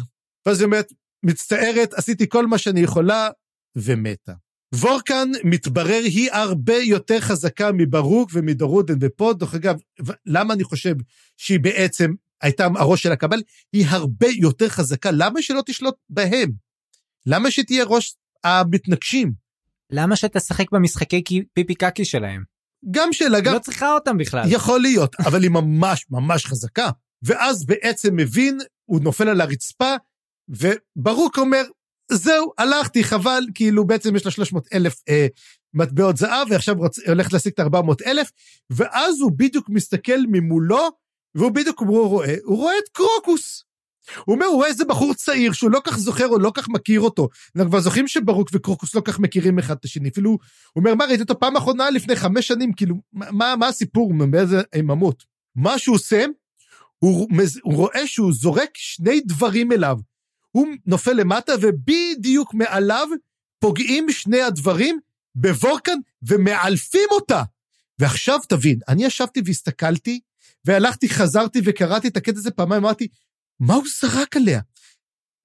ואז היא אומרת, מצטערת, עשיתי כל מה שאני יכולה, ומתה. וורקן, מתברר, היא הרבה יותר חזקה מברוק ומדורודן, ופה, דרך אגב, למה אני חושב שהיא בעצם הייתה הראש של הקבל, היא הרבה יותר חזקה, למה שלא תשלוט בהם? למה שתהיה ראש המתנגשים? למה שתשחק במשחקי פיפי קקי שלהם? גם שאלה, גם... לא צריכה אותם בכלל. יכול להיות, אבל היא ממש ממש חזקה. ואז בעצם מבין, הוא נופל על הרצפה, וברוק אומר, זהו, הלכתי, חבל, כאילו בעצם יש לה 300 אלף אה, מטבעות זהב, ועכשיו רוצ, הולך להשיג את 400 אלף, ואז הוא בדיוק מסתכל ממולו, והוא בדיוק, הוא רואה, הוא רואה את קרוקוס. הוא אומר, הוא רואה איזה בחור צעיר שהוא לא כך זוכר או לא כך מכיר אותו. אנחנו כבר זוכרים שברוק וקרוקוס לא כך מכירים אחד את השני. אפילו, הוא אומר, מה, ראיתי אותו פעם אחרונה לפני חמש שנים, כאילו, מה, מה הסיפור, מאיזה איממות? מה שהוא עושה, הוא, הוא רואה שהוא זורק שני דברים אליו. הוא נופל למטה, ובדיוק מעליו פוגעים שני הדברים בוורקן ומאלפים אותה. ועכשיו תבין, אני ישבתי והסתכלתי, והלכתי, חזרתי וקראתי את הקטע הזה פעמיים, אמרתי, מה הוא זרק עליה?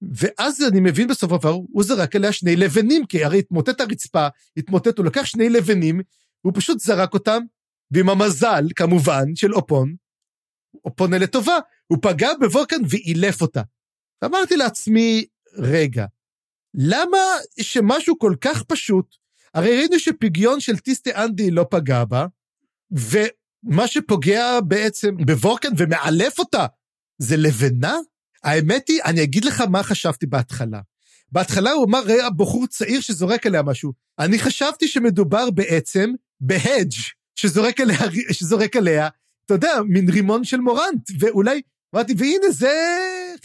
ואז אני מבין של דבר, הוא זרק עליה שני לבנים, כי הרי התמוטט הרצפה, התמוטט, הוא לקח שני לבנים, הוא פשוט זרק אותם, ועם המזל, כמובן, של אופון, אופון לטובה, הוא פגע בוורקן ואילף אותה. אמרתי לעצמי, רגע, למה שמשהו כל כך פשוט, הרי ראינו שפגיון של טיסטה אנדי לא פגע בה, ומה שפוגע בעצם בוורקן ומאלף אותה זה לבנה? האמת היא, אני אגיד לך מה חשבתי בהתחלה. בהתחלה הוא אמר, ראה בחור צעיר שזורק עליה משהו. אני חשבתי שמדובר בעצם בהדג' שזורק עליה, שזורק עליה, אתה יודע, מין רימון של מורנט, ואולי, אמרתי, והנה זה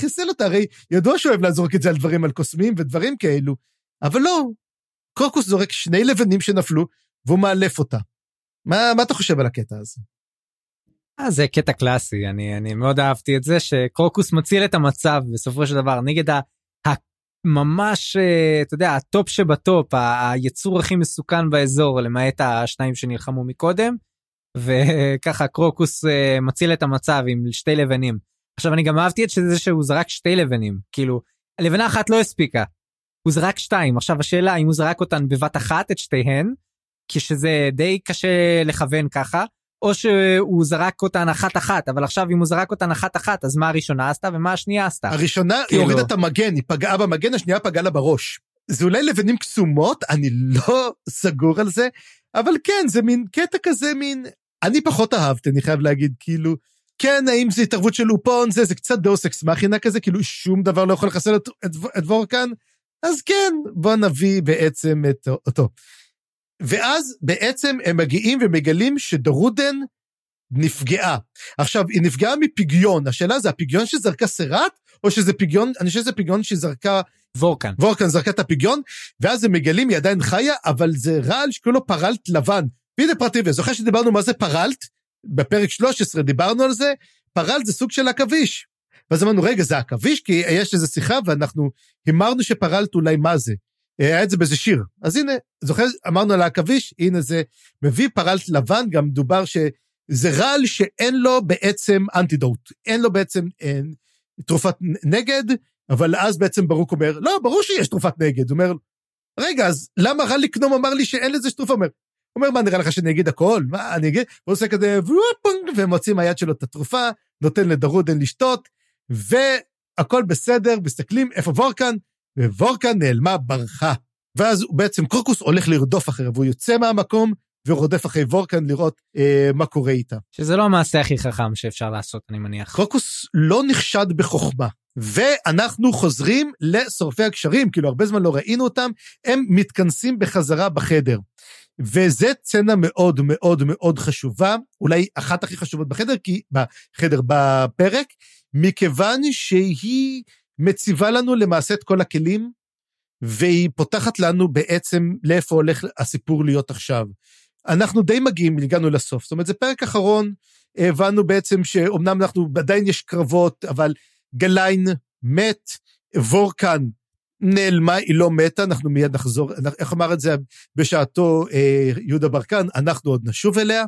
חיסל אותה, הרי ידוע שהוא אוהב לזרוק את זה על דברים, על קוסמים ודברים כאלו, אבל לא, קרוקוס זורק שני לבנים שנפלו, והוא מאלף אותה. מה, מה אתה חושב על הקטע הזה? אה, זה קטע קלאסי, אני, אני מאוד אהבתי את זה שקרוקוס מציל את המצב בסופו של דבר נגד ה... ממש אה, אתה יודע הטופ שבטופ היצור הכי מסוכן באזור למעט השניים שנלחמו מקודם וככה קרוקוס אה, מציל את המצב עם שתי לבנים. עכשיו אני גם אהבתי את זה שהוא זרק שתי לבנים כאילו לבנה אחת לא הספיקה. הוא זרק שתיים עכשיו השאלה אם הוא זרק אותן בבת אחת את שתיהן כשזה די קשה לכוון ככה או שהוא זרק אותן אחת-אחת, אבל עכשיו אם הוא זרק אותן אחת-אחת, אז מה הראשונה עשתה ומה השנייה עשתה? הראשונה, כאילו... היא הורידה את המגן, היא פגעה במגן, השנייה פגעה לה בראש. זה אולי לבנים קסומות, אני לא סגור על זה, אבל כן, זה מין קטע כזה, מין... אני פחות אהבתי, אני חייב להגיד, כאילו, כן, האם זה התערבות של אופון, זה, זה קצת דאוס אקס מכינה כזה, כאילו שום דבר לא יכול לחסל את, את, את וורקן, אז כן, בוא נביא בעצם את אותו. ואז בעצם הם מגיעים ומגלים שדרודן נפגעה. עכשיו, היא נפגעה מפגיון, השאלה זה הפגיון שזרקה סרט, או שזה פגיון, אני חושב שזה פגיון שזרקה... וורקן. וורקן זרקה את הפגיון, ואז הם מגלים, היא עדיין חיה, אבל זה רעל שקוראים לו פרלט לבן. והנה פרטיביה, זוכר שדיברנו מה זה פרלט? בפרק 13 דיברנו על זה, פרלט זה סוג של עכביש. ואז אמרנו, רגע, זה עכביש? כי יש איזו שיחה ואנחנו הימרנו שפרלט אולי מה זה. היה את זה באיזה שיר. אז הנה, זוכר, אמרנו על העכביש, הנה זה מביא פרלט לבן, גם דובר שזה רעל שאין לו בעצם אנטידוט, אין לו בעצם אין, תרופת נגד, אבל אז בעצם ברוק אומר, לא, ברור שיש תרופת נגד. הוא אומר, רגע, אז למה רע לקנום אמר לי שאין לזה תרופה? אומר, הוא אומר, מה, נראה לך שאני אגיד הכל? מה, אני אגיד? הוא עושה כזה, ומוציא מהיד שלו את התרופה, נותן לדרודן לשתות, והכל בסדר, מסתכלים, איפה וורקן? ווורקה נעלמה, ברחה. ואז בעצם קרוקוס הולך לרדוף אחריה, והוא יוצא מהמקום ורודף אחרי וורקן לראות אה, מה קורה איתה. שזה לא המעשה הכי חכם שאפשר לעשות, אני מניח. קרוקוס לא נחשד בחוכמה. ואנחנו חוזרים לשורפי הקשרים, כאילו הרבה זמן לא ראינו אותם, הם מתכנסים בחזרה בחדר. וזה צנע מאוד מאוד מאוד חשובה, אולי אחת הכי חשובות בחדר, כי בחדר, בפרק, מכיוון שהיא מציבה לנו למעשה את כל הכלים, והיא פותחת לנו בעצם לאיפה הולך הסיפור להיות עכשיו. אנחנו די מגיעים, הגענו לסוף. זאת אומרת, זה פרק אחרון, הבנו בעצם שאומנם אנחנו, עדיין יש קרבות, אבל גליין מת, וורקן נעלמה, היא לא מתה, אנחנו מיד נחזור, איך אמר את זה בשעתו אה, יהודה ברקן, אנחנו עוד נשוב אליה,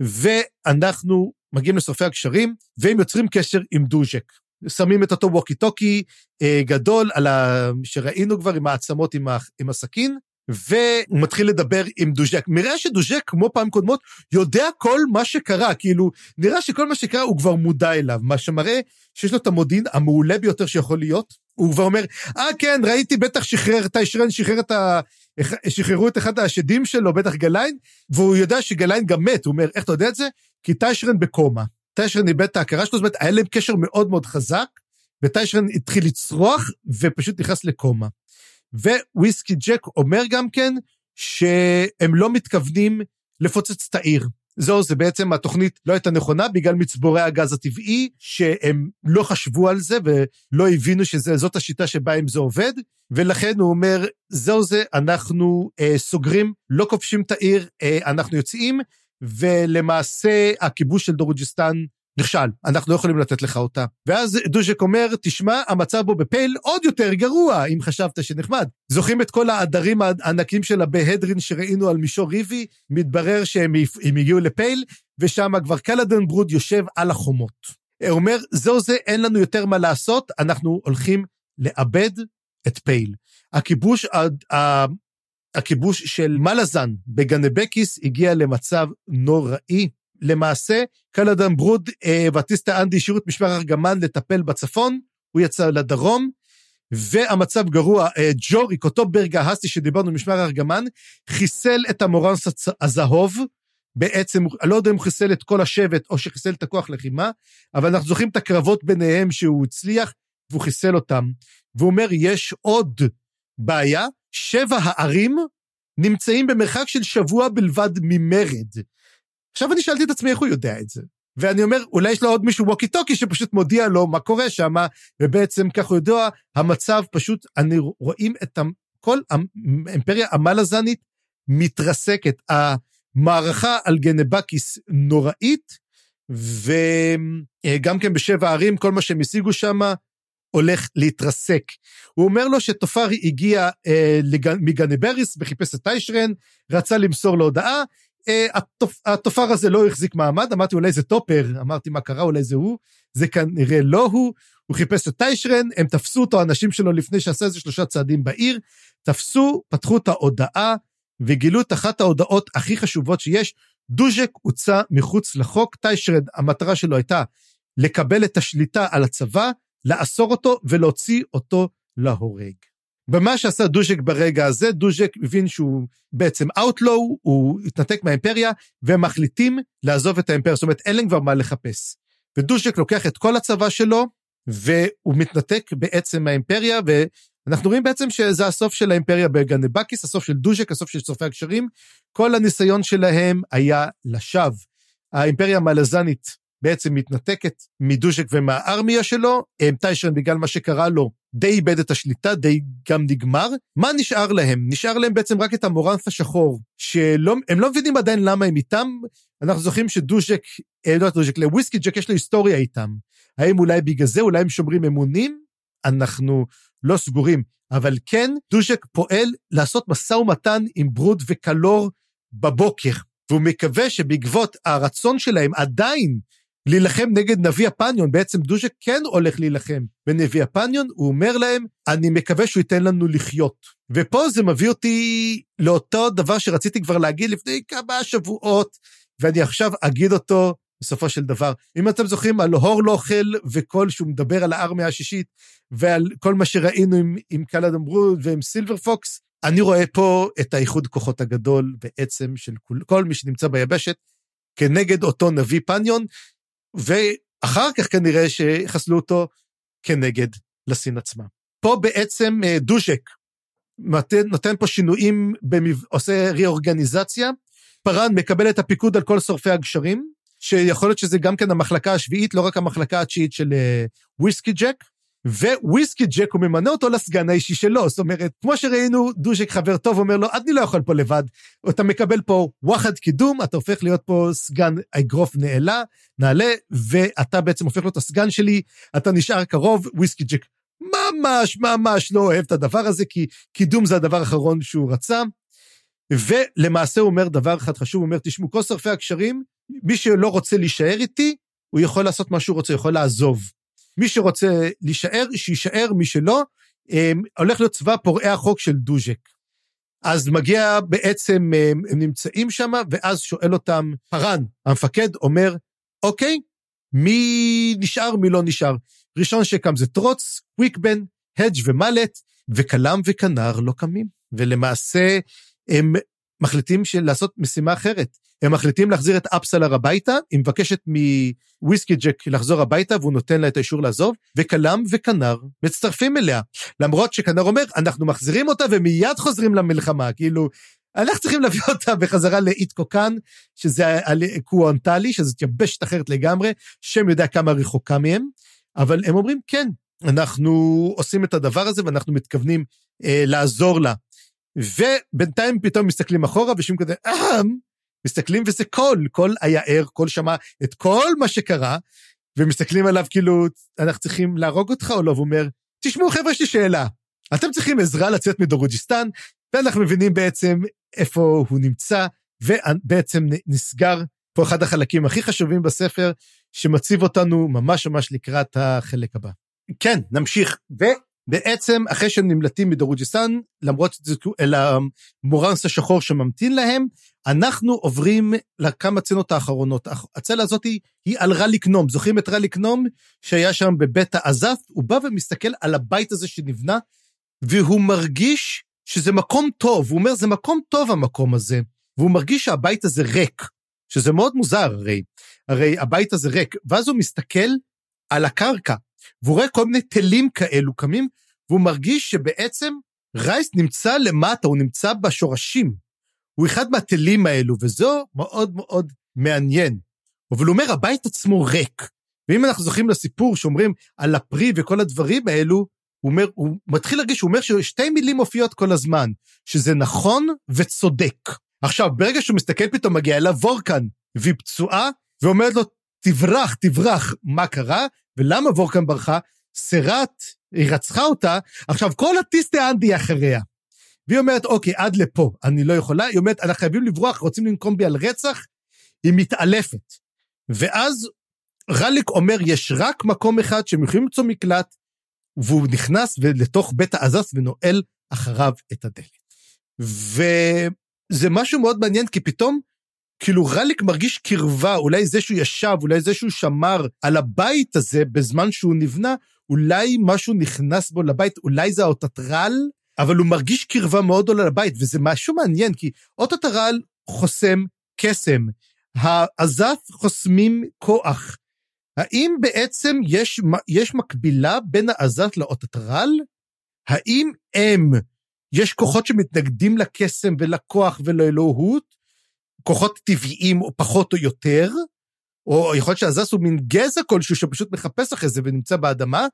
ואנחנו מגיעים לשורפי הקשרים, והם יוצרים קשר עם דוז'ק. שמים את אותו ווקי טוקי אה, גדול, על ה... שראינו כבר עם העצמות עם, ה... עם הסכין, והוא מתחיל לדבר עם דוז'ק. נראה שדוז'ק, כמו פעם קודמות, יודע כל מה שקרה, כאילו, נראה שכל מה שקרה הוא כבר מודע אליו, מה שמראה שיש לו את המודיעין המעולה ביותר שיכול להיות. הוא כבר אומר, אה כן, ראיתי, בטח שחרר, טיישרן שחרר את ה... שחררו את אחד השדים שלו, בטח גליין, והוא יודע שגליין גם מת, הוא אומר, איך אתה יודע את זה? כי טיישרן בקומה. טיישרן איבד את ההכרה שלו, זאת אומרת, היה להם קשר מאוד מאוד חזק, וטיישרן התחיל לצרוח, ופשוט נכנס לקומה. וויסקי ג'ק אומר גם כן, שהם לא מתכוונים לפוצץ את העיר. זהו, זה בעצם התוכנית לא הייתה נכונה בגלל מצבורי הגז הטבעי, שהם לא חשבו על זה ולא הבינו שזאת השיטה שבה אם זה עובד, ולכן הוא אומר, זהו זה, אנחנו אה, סוגרים, לא כובשים את העיר, אה, אנחנו יוצאים, ולמעשה הכיבוש של דרוג'יסטן נכשל, אנחנו לא יכולים לתת לך אותה. ואז דוז'ק אומר, תשמע, המצב בו בפייל עוד יותר גרוע, אם חשבת שנחמד. זוכרים את כל העדרים הענקים שלה בהדרין שראינו על מישור ריבי? מתברר שהם הגיעו לפייל, ושם כבר קלדן ברוד יושב על החומות. הוא אומר, זהו זה, אין לנו יותר מה לעשות, אנחנו הולכים לאבד את פייל. הכיבוש, הכיבוש של מלאזן בגנבקיס הגיע למצב נוראי. למעשה, קלאדן ברוד אה, וטיסטה אנדי השאירו את משמר ארגמן לטפל בצפון, הוא יצא לדרום, והמצב גרוע, אה, ג'וריק, אותו ברגהאסטי שדיברנו משמר ארגמן, חיסל את המורנס הזהוב, בעצם, אני לא יודע אם הוא חיסל את כל השבט או שחיסל את הכוח לחימה, אבל אנחנו זוכרים את הקרבות ביניהם שהוא הצליח, והוא חיסל אותם. והוא אומר, יש עוד בעיה, שבע הערים נמצאים במרחק של שבוע בלבד ממרד. עכשיו אני שאלתי את עצמי איך הוא יודע את זה. ואני אומר, אולי יש לו עוד מישהו ווקי טוקי שפשוט מודיע לו מה קורה שם, ובעצם כך הוא יודע, המצב פשוט, אני רואים את כל האימפריה המלאזנית מתרסקת. המערכה על גנבקיס נוראית, וגם כן בשבע ערים, כל מה שהם השיגו שם הולך להתרסק. הוא אומר לו שטופרי הגיע אה, מגנבריס וחיפש את טיישרן, רצה למסור לו הודעה, אה, התופר הזה לא החזיק מעמד, אמרתי אולי זה טופר, אמרתי מה קרה, אולי זה הוא, זה כנראה לא הוא, הוא חיפש את טיישרן, הם תפסו אותו, האנשים שלו לפני שעשה איזה שלושה צעדים בעיר, תפסו, פתחו את ההודעה, וגילו את אחת ההודעות הכי חשובות שיש, דוז'ק הוצא מחוץ לחוק, טיישרן, המטרה שלו הייתה לקבל את השליטה על הצבא, לאסור אותו ולהוציא אותו להורג. במה שעשה דוז'ק ברגע הזה, דוז'ק הבין שהוא בעצם outlaw, הוא התנתק מהאימפריה, והם מחליטים לעזוב את האימפריה, זאת אומרת, אין להם כבר מה לחפש. ודוז'ק לוקח את כל הצבא שלו, והוא מתנתק בעצם מהאימפריה, ואנחנו רואים בעצם שזה הסוף של האימפריה בגנבקיס, הסוף של דוז'ק, הסוף של שורפי הקשרים. כל הניסיון שלהם היה לשווא. האימפריה המלזנית בעצם מתנתקת מדוז'ק ומהארמיה שלו, טיישרן בגלל מה שקרה לו די איבד את השליטה, די גם נגמר. מה נשאר להם? נשאר להם בעצם רק את המורנף השחור, שהם לא מבינים עדיין למה הם איתם. אנחנו זוכרים שדוז'ק, אה, לא דוז'ק, לוויסקי ג'ק יש לו היסטוריה איתם. האם אולי בגלל זה, אולי הם שומרים אמונים? אנחנו לא סגורים. אבל כן, דוז'ק פועל לעשות משא ומתן עם ברוד וקלור בבוקר, והוא מקווה שבעקבות הרצון שלהם עדיין להילחם נגד נביא הפניון, בעצם דוז'ק כן הולך להילחם בנביא הפניון, הוא אומר להם, אני מקווה שהוא ייתן לנו לחיות. ופה זה מביא אותי לאותו דבר שרציתי כבר להגיד לפני כמה שבועות, ואני עכשיו אגיד אותו בסופו של דבר. אם אתם זוכרים על הורלוכל וכל שהוא מדבר על הארמיה השישית, ועל כל מה שראינו עם, עם קלאדם ברוד ועם סילבר פוקס, אני רואה פה את האיחוד כוחות הגדול בעצם של כל, כל מי שנמצא ביבשת, כנגד אותו נביא פניון, ואחר כך כנראה שחסלו אותו כנגד לסין עצמה. פה בעצם אה, דוז'ק נותן, פה שינויים, במב... עושה ריאורגניזציה. פארן מקבל את הפיקוד על כל שורפי הגשרים, שיכול להיות שזה גם כן המחלקה השביעית, לא רק המחלקה התשיעית של וויסקי ג'ק. וויסקי ג'ק הוא ממנה אותו לסגן האישי שלו, זאת אומרת, כמו שראינו, דוז'ק חבר טוב אומר לו, אני לא יכול פה לבד, אתה מקבל פה וואחד קידום, אתה הופך להיות פה סגן אגרוף נעלה, נעלה, ואתה בעצם הופך להיות הסגן שלי, אתה נשאר קרוב, וויסקי ג'ק ממש ממש לא אוהב את הדבר הזה, כי קידום זה הדבר האחרון שהוא רצה. ולמעשה הוא אומר דבר אחד חשוב, הוא אומר, תשמעו, כל שרפי הקשרים, מי שלא רוצה להישאר איתי, הוא יכול לעשות מה שהוא רוצה, הוא יכול לעזוב. מי שרוצה להישאר, שיישאר, מי שלא, אמ, הולך להיות צבא פורעי החוק של דוז'ק. אז מגיע בעצם, הם, הם נמצאים שם, ואז שואל אותם פארן, המפקד אומר, אוקיי, מי נשאר, מי לא נשאר. ראשון שקם זה טרוץ, קוויקבן, הדג' ומלט, וכלם וכנר לא קמים. ולמעשה, הם מחליטים של לעשות משימה אחרת. הם מחליטים להחזיר את אפסלר הביתה, היא מבקשת מוויסקי ג'ק לחזור הביתה, והוא נותן לה את האישור לעזוב, וכלם וכנר מצטרפים אליה. למרות שכנר אומר, אנחנו מחזירים אותה ומיד חוזרים למלחמה, כאילו, אנחנו צריכים להביא אותה בחזרה לאיטקוקן, שזה קואנטלי, שזאת יבשת אחרת לגמרי, השם יודע כמה רחוקה מהם, אבל הם אומרים, כן, אנחנו עושים את הדבר הזה ואנחנו מתכוונים אה, לעזור לה. ובינתיים פתאום מסתכלים אחורה ושום כזה, אהם, מסתכלים וזה קול, קול היה ער, קול שמע את כל מה שקרה, ומסתכלים עליו כאילו, אנחנו צריכים להרוג אותך או לא? והוא אומר, תשמעו חבר'ה, יש לי שאלה. אתם צריכים עזרה לצאת מדורוג'יסטן, ואנחנו מבינים בעצם איפה הוא נמצא, ובעצם נסגר פה אחד החלקים הכי חשובים בספר, שמציב אותנו ממש ממש לקראת החלק הבא. כן, נמשיך. ובעצם, אחרי שהם נמלטים מדורוג'יסטן, למרות אל המורנס השחור שממתין להם, אנחנו עוברים לכמה צנות האחרונות. הצלע הזאת היא על רליק נום. זוכרים את רליק נום שהיה שם בבית העזת? הוא בא ומסתכל על הבית הזה שנבנה, והוא מרגיש שזה מקום טוב. הוא אומר, זה מקום טוב המקום הזה. והוא מרגיש שהבית הזה ריק, שזה מאוד מוזר הרי. הרי הבית הזה ריק. ואז הוא מסתכל על הקרקע, והוא רואה כל מיני תלים כאלו קמים, והוא מרגיש שבעצם רייס נמצא למטה, הוא נמצא בשורשים. הוא אחד מהתלים האלו, וזו מאוד מאוד מעניין. אבל הוא אומר, הבית עצמו ריק. ואם אנחנו זוכרים לסיפור שאומרים על הפרי וכל הדברים האלו, הוא אומר, הוא מתחיל להרגיש, הוא אומר ששתי מילים מופיעות כל הזמן, שזה נכון וצודק. עכשיו, ברגע שהוא מסתכל פתאום, מגיע אליו וורקן, והיא פצועה, ואומרת לו, תברח, תברח. מה קרה? ולמה וורקן ברחה? סרט, היא רצחה אותה, עכשיו כל הטיסטה אנדי אחריה. והיא אומרת, אוקיי, עד לפה, אני לא יכולה. היא אומרת, אנחנו חייבים לברוח, רוצים לנקום בי על רצח? היא מתעלפת. ואז רליק אומר, יש רק מקום אחד שהם יכולים למצוא מקלט, והוא נכנס לתוך בית העזס ונועל אחריו את הדלת. וזה משהו מאוד מעניין, כי פתאום, כאילו רליק מרגיש קרבה, אולי זה שהוא ישב, אולי זה שהוא שמר על הבית הזה בזמן שהוא נבנה, אולי משהו נכנס בו לבית, אולי זה האוטטרל, אבל הוא מרגיש קרבה מאוד גדולה לבית, וזה משהו מעניין, כי אוטוטרל חוסם קסם, העזף חוסמים כוח. האם בעצם יש, יש מקבילה בין העזת לאוטוטרל? האם הם, יש כוחות שמתנגדים לקסם ולכוח ולאלוהות? כוחות טבעיים או פחות או יותר? או יכול להיות שהעזס הוא מין גזע כלשהו שפשוט מחפש אחרי זה ונמצא באדמה,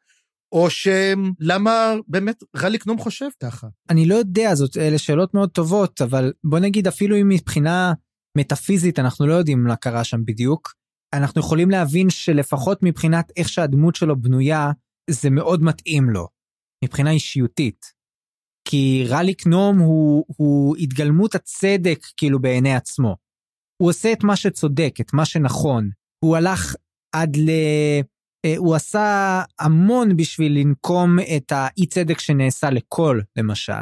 או שלמה באמת רליק נום חושב ככה? אני לא יודע, זאת, אלה שאלות מאוד טובות, אבל בוא נגיד אפילו אם מבחינה מטאפיזית אנחנו לא יודעים מה קרה שם בדיוק, אנחנו יכולים להבין שלפחות מבחינת איך שהדמות שלו בנויה, זה מאוד מתאים לו, מבחינה אישיותית. כי רליק נום הוא, הוא התגלמות הצדק כאילו בעיני עצמו. הוא עושה את מה שצודק, את מה שנכון. הוא הלך עד ל... אה, הוא עשה המון בשביל לנקום את האי צדק שנעשה לכל, למשל.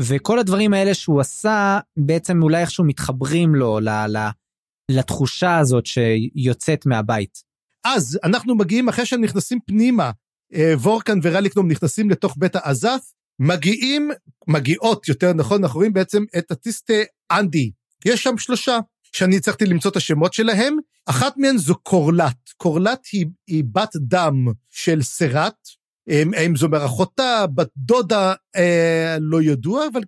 וכל הדברים האלה שהוא עשה, בעצם אולי איכשהו מתחברים לו ל, ל, לתחושה הזאת שיוצאת מהבית. אז אנחנו מגיעים אחרי שהם נכנסים פנימה, אה, וורקן ורליקנום נכנסים לתוך בית העזף, מגיעים, מגיעות, יותר נכון, אנחנו רואים בעצם את הטיסטה אנדי. יש שם שלושה. שאני הצלחתי למצוא את השמות שלהם. אחת מהן זו קורלט. קורלט היא, היא בת דם של סרט. האם זו מאחותה, בת דודה, אה, לא ידוע, אבל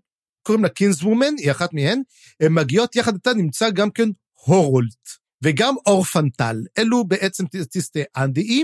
קוראים לה וומן, היא אחת מהן. הן מגיעות יחד איתה, נמצא גם כן הורולט, וגם אורפנטל. אלו בעצם טיסטי אנדאי.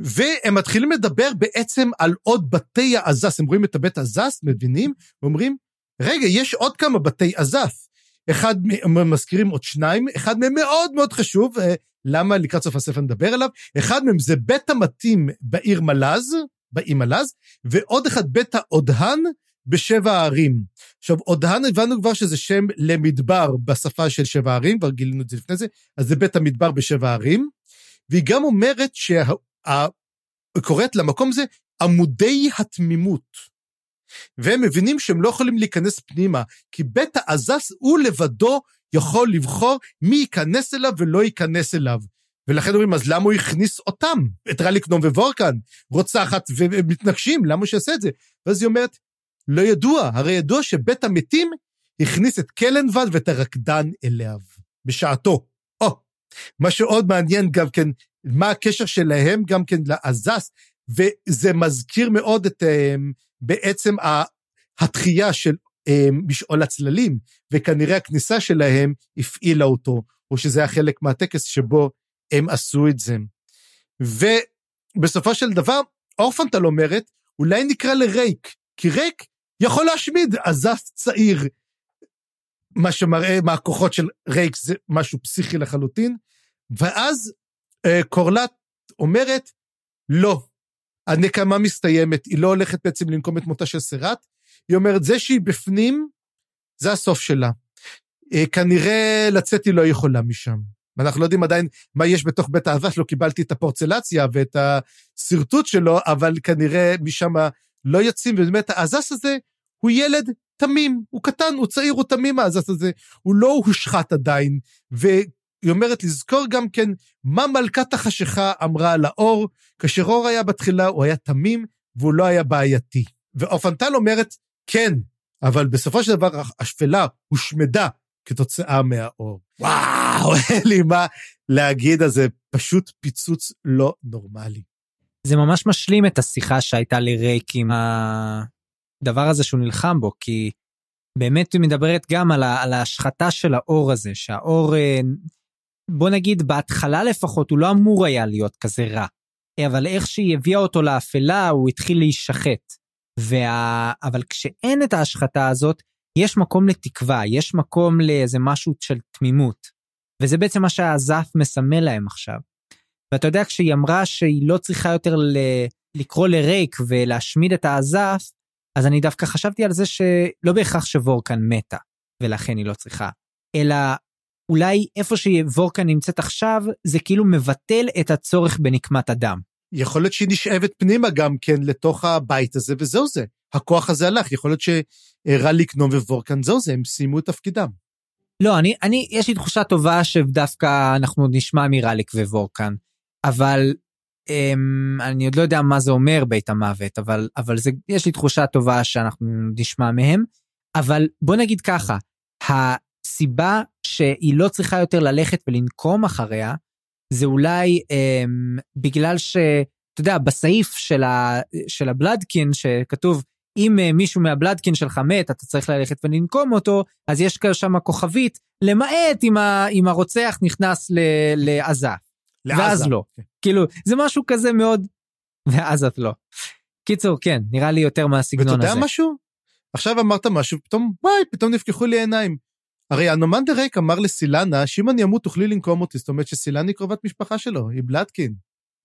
והם מתחילים לדבר בעצם על עוד בתי העזס. הם רואים את הבית עזס, מבינים? ואומרים, רגע, יש עוד כמה בתי עזס. אחד, מזכירים עוד שניים, אחד מהם מאוד מאוד חשוב, אה, למה לקראת סוף הספר נדבר עליו? אחד מהם זה בית המתים בעיר מלז, באי מלז, ועוד אחד בית האודהן בשבע הערים. עכשיו, אודהן הבנו כבר שזה שם למדבר בשפה של שבע הערים, כבר גילינו את זה לפני זה, אז זה בית המדבר בשבע הערים, והיא גם אומרת שה... קוראת למקום הזה עמודי התמימות. והם מבינים שהם לא יכולים להיכנס פנימה, כי בית העזס הוא לבדו יכול לבחור מי ייכנס אליו ולא ייכנס אליו. ולכן אומרים, אז למה הוא הכניס אותם? את רליקנום ווורקן, רוצחת ומתנגשים, למה שיעשה את זה? ואז היא אומרת, לא ידוע, הרי ידוע שבית המתים הכניס את קלנבד ואת הרקדן אליו, בשעתו. או, מה שעוד מעניין גם כן, מה הקשר שלהם גם כן לעזס, וזה מזכיר מאוד את אמ, בעצם התחייה של אמ, משעול הצללים, וכנראה הכניסה שלהם הפעילה אותו, או שזה היה חלק מהטקס שבו הם עשו את זה. ובסופו של דבר, אורפנטל אומרת, אולי נקרא לרייק, כי רייק יכול להשמיד עזס צעיר. מה שמראה מה הכוחות של רייק זה משהו פסיכי לחלוטין. ואז קורלט אומרת, לא, הנקמה מסתיימת, היא לא הולכת בעצם לנקום את מותה של סרט, היא אומרת, זה שהיא בפנים, זה הסוף שלה. אה, כנראה לצאת היא לא יכולה משם. ואנחנו לא יודעים עדיין מה יש בתוך בית האהבה שלו, קיבלתי את הפורצלציה ואת השרטוט שלו, אבל כנראה משם לא יוצאים, ובאמת האזס הזה הוא ילד תמים, הוא קטן, הוא צעיר, הוא תמים האזס הזה, הוא לא הושחת עדיין, והיא אומרת לזכור גם כן מה מלכת החשיכה אמרה על האור, כאשר אור היה בתחילה הוא היה תמים והוא לא היה בעייתי. ואופנטל אומרת, כן, אבל בסופו של דבר השפלה הושמדה כתוצאה מהאור. וואו, אין לי מה להגיד על זה, פשוט פיצוץ לא נורמלי. זה ממש משלים את השיחה שהייתה לרייק עם הדבר הזה שהוא נלחם בו, כי באמת היא מדברת גם על, על ההשחתה של האור הזה, שהאור, אה, בוא נגיד, בהתחלה לפחות, הוא לא אמור היה להיות כזה רע. אבל איך שהיא הביאה אותו לאפלה, הוא התחיל להישחט. וה... אבל כשאין את ההשחתה הזאת, יש מקום לתקווה, יש מקום לאיזה משהו של תמימות. וזה בעצם מה שהזף מסמל להם עכשיו. ואתה יודע, כשהיא אמרה שהיא לא צריכה יותר ל... לקרוא לרייק ולהשמיד את האזף, אז אני דווקא חשבתי על זה שלא בהכרח שוורקן מתה, ולכן היא לא צריכה, אלא אולי איפה שוורקן נמצאת עכשיו, זה כאילו מבטל את הצורך בנקמת הדם. יכול להיות שהיא נשאבת פנימה גם כן לתוך הבית הזה, וזהו זה. הכוח הזה הלך, יכול להיות שרליקנום ווורקן זהו זה, הם סיימו את תפקידם. לא, אני, אני, יש לי תחושה טובה שדווקא אנחנו נשמע מרליק ווורקן, אבל אמ, אני עוד לא יודע מה זה אומר בית המוות, אבל, אבל זה, יש לי תחושה טובה שאנחנו נשמע מהם, אבל בוא נגיד ככה, הסיבה שהיא לא צריכה יותר ללכת ולנקום אחריה, זה אולי אמ, בגלל שאתה יודע, בסעיף של, ה, של הבלדקין שכתוב, אם אה, מישהו מהבלדקין שלך מת, אתה צריך ללכת ולנקום אותו, אז יש שם כוכבית, למעט אם, ה, אם הרוצח נכנס ל, לעזה. לעזה. ואז לא. Okay. כן. כאילו, זה משהו כזה מאוד... ואז את לא. קיצור, כן, נראה לי יותר מהסגנון הזה. ואתה יודע משהו? עכשיו אמרת משהו, פתאום, וואי, פתאום נפקחו לי העיניים. הרי הנומנדר ריק אמר לסילנה, שאם אני אמות תוכלי לנקום אותי, זאת אומרת שסילנה היא קרובת משפחה שלו, היא בלטקין.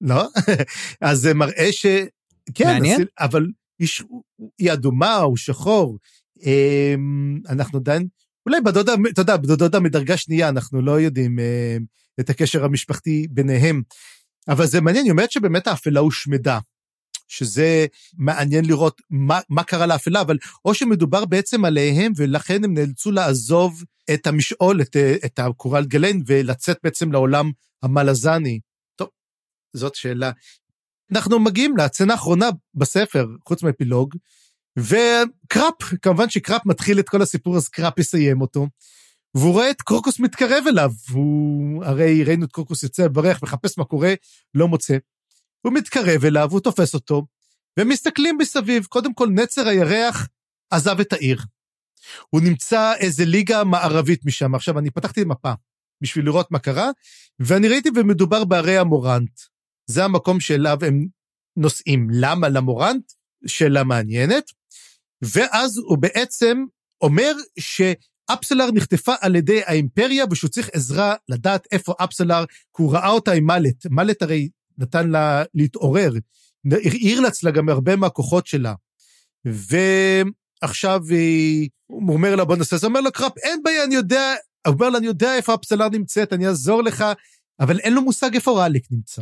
לא? אז זה מראה ש... כן, מעניין. הסיל... אבל היא, היא אדומה, הוא שחור. אמ, אנחנו עדיין, אולי בדודה, אתה יודע, בדודה מדרגה שנייה, אנחנו לא יודעים אמ, את הקשר המשפחתי ביניהם. אבל זה מעניין, היא אומרת שבאמת האפלה הושמדה. שזה מעניין לראות מה, מה קרה לאפלה, אבל או שמדובר בעצם עליהם, ולכן הם נאלצו לעזוב את המשעול, את, את הקורל גלן, ולצאת בעצם לעולם המלזני. טוב, זאת שאלה. אנחנו מגיעים לצנה האחרונה בספר, חוץ מאפילוג, וקראפ, כמובן שקראפ מתחיל את כל הסיפור, אז קראפ יסיים אותו. והוא רואה את קרוקוס מתקרב אליו, הוא, הרי ראינו את קרוקוס יוצא לברך, מחפש מה קורה, לא מוצא. הוא מתקרב אליו, הוא תופס אותו, והם מסתכלים מסביב. קודם כל, נצר הירח עזב את העיר. הוא נמצא איזה ליגה מערבית משם. עכשיו, אני פתחתי מפה בשביל לראות מה קרה, ואני ראיתי ומדובר בהרי המורנט. זה המקום שאליו הם נוסעים. למה למורנט? שאלה מעניינת. ואז הוא בעצם אומר שאפסלר נחטפה על ידי האימפריה ושהוא צריך עזרה לדעת איפה אפסלר, כי הוא ראה אותה עם מלט. מלט הרי נתן לה להתעורר, העיר לעצלה גם הרבה מהכוחות שלה. ועכשיו היא, הוא אומר לה, בוא נעשה, זה אומר לו, קראפ, אין בעיה, אני יודע, הוא אומר לה, אני יודע איפה הפסלר נמצאת, אני אעזור לך, אבל אין לו מושג איפה רליק נמצא.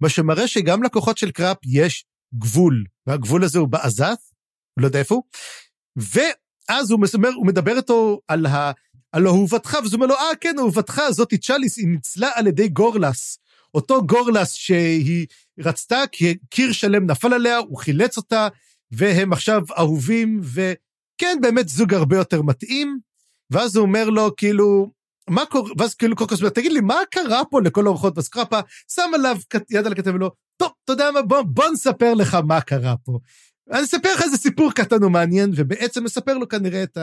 מה שמראה שגם לכוחות של קראפ יש גבול, והגבול הזה הוא בעזת, לא יודע איפה הוא, ואז הוא, מסמר, הוא מדבר איתו על הלא אהובתך, ואז הוא אומר לו, אה, כן, אהובתך, זאתי צ'אליס, היא ניצלה על ידי גורלס. אותו גורלס שהיא רצתה, כי קיר שלם נפל עליה, הוא חילץ אותה, והם עכשיו אהובים, וכן, באמת זוג הרבה יותר מתאים. ואז הוא אומר לו, כאילו, מה קורה, ואז כאילו קורקוס אומר, תגיד לי, מה קרה פה לכל האורחות? ואז שם עליו יד על הכתב ולא, טוב, אתה יודע מה, בוא, בוא נספר לך מה קרה פה. אני אספר לך איזה סיפור קטן ומעניין, ובעצם מספר לו כנראה את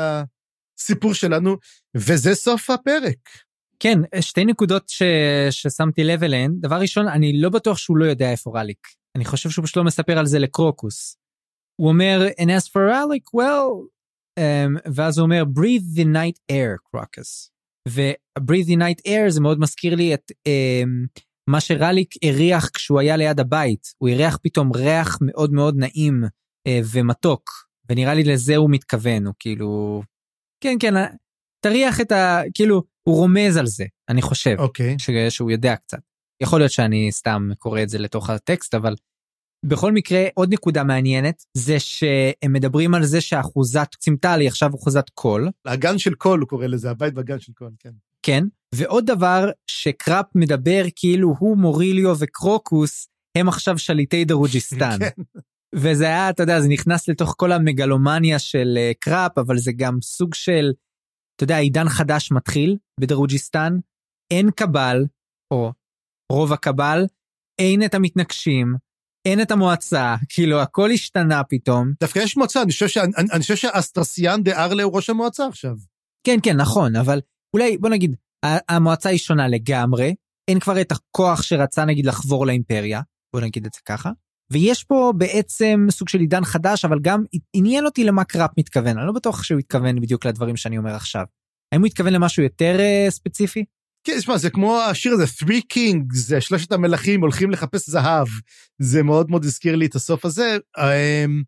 הסיפור שלנו, וזה סוף הפרק. כן, שתי נקודות ש... ששמתי לב אליהן. דבר ראשון, אני לא בטוח שהוא לא יודע איפה רליק. אני חושב שהוא פשוט לא מספר על זה לקרוקוס. הוא אומר, and as for רליק, well, um, ואז הוא אומר, breathe the night air, קרוקוס. ו-breathe the night air זה מאוד מזכיר לי את um, מה שרליק הריח כשהוא היה ליד הבית. הוא הריח פתאום ריח מאוד מאוד נעים uh, ומתוק, ונראה לי לזה הוא מתכוון, הוא כאילו... כן, כן, תריח את ה... כאילו, הוא רומז על זה, אני חושב. אוקיי. Okay. ש... שהוא יודע קצת. יכול להיות שאני סתם קורא את זה לתוך הטקסט, אבל בכל מקרה, עוד נקודה מעניינת, זה שהם מדברים על זה שאחוזת צימטל היא עכשיו אחוזת קול. הגן של קול, הוא קורא לזה, הבית בגן של קול, כן. כן, ועוד דבר שקראפ מדבר כאילו הוא מוריליו וקרוקוס, הם עכשיו שליטי דרוג'יסטן. כן. וזה היה, אתה יודע, זה נכנס לתוך כל המגלומניה של uh, קראפ, אבל זה גם סוג של, אתה יודע, עידן חדש מתחיל בדרוג'יסטן, אין cabal, או רוב ה cabal, אין את המתנגשים, אין את המועצה, כאילו הכל השתנה פתאום. דווקא יש מועצה, אני חושב, שאני, אני חושב שאסטרסיאן דה ארלה הוא ראש המועצה עכשיו. כן, כן, נכון, אבל אולי, בוא נגיד, המועצה היא שונה לגמרי, אין כבר את הכוח שרצה נגיד לחבור לאימפריה, בוא נגיד את זה ככה. ויש פה בעצם סוג של עידן חדש, אבל גם עניין אותי למה קראפ מתכוון, אני לא בטוח שהוא התכוון בדיוק לדברים שאני אומר עכשיו. האם הוא התכוון למשהו יותר uh, ספציפי? כן, שמע, זה כמו השיר הזה, Three Kings, זה שלושת המלכים הולכים לחפש זהב. זה מאוד מאוד הזכיר לי את הסוף הזה. אמ,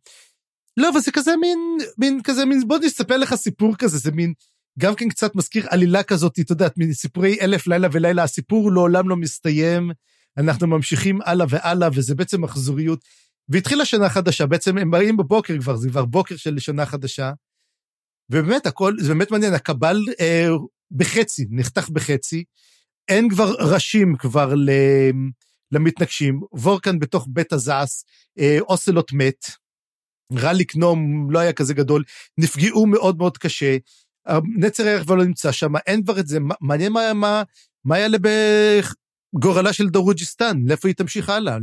לא, אבל זה כזה מין, מין כזה מין, בוא נספר לך סיפור כזה, זה מין, גם כן קצת מזכיר עלילה כזאת, אתה יודע, מין סיפורי אלף לילה ולילה, הסיפור לעולם לא מסתיים, אנחנו ממשיכים הלאה והלאה, וזה בעצם מחזוריות. והתחילה שנה חדשה, בעצם הם באים בבוקר כבר, זה כבר בוקר של שנה חדשה. ובאמת, הכל, זה באמת מעניין, ה cabal אה, בחצי, נחתך בחצי, אין כבר ראשים כבר למתנגשים, וורקן בתוך בית הזעס, אה, אוסלוט מת, רליק נום לא היה כזה גדול, נפגעו מאוד מאוד קשה, נצר הירח כבר לא נמצא שם, אין כבר את זה, מעניין מה, מה, מה יעלה בגורלה של דרוג'יסטן, לאיפה היא תמשיך הלאה,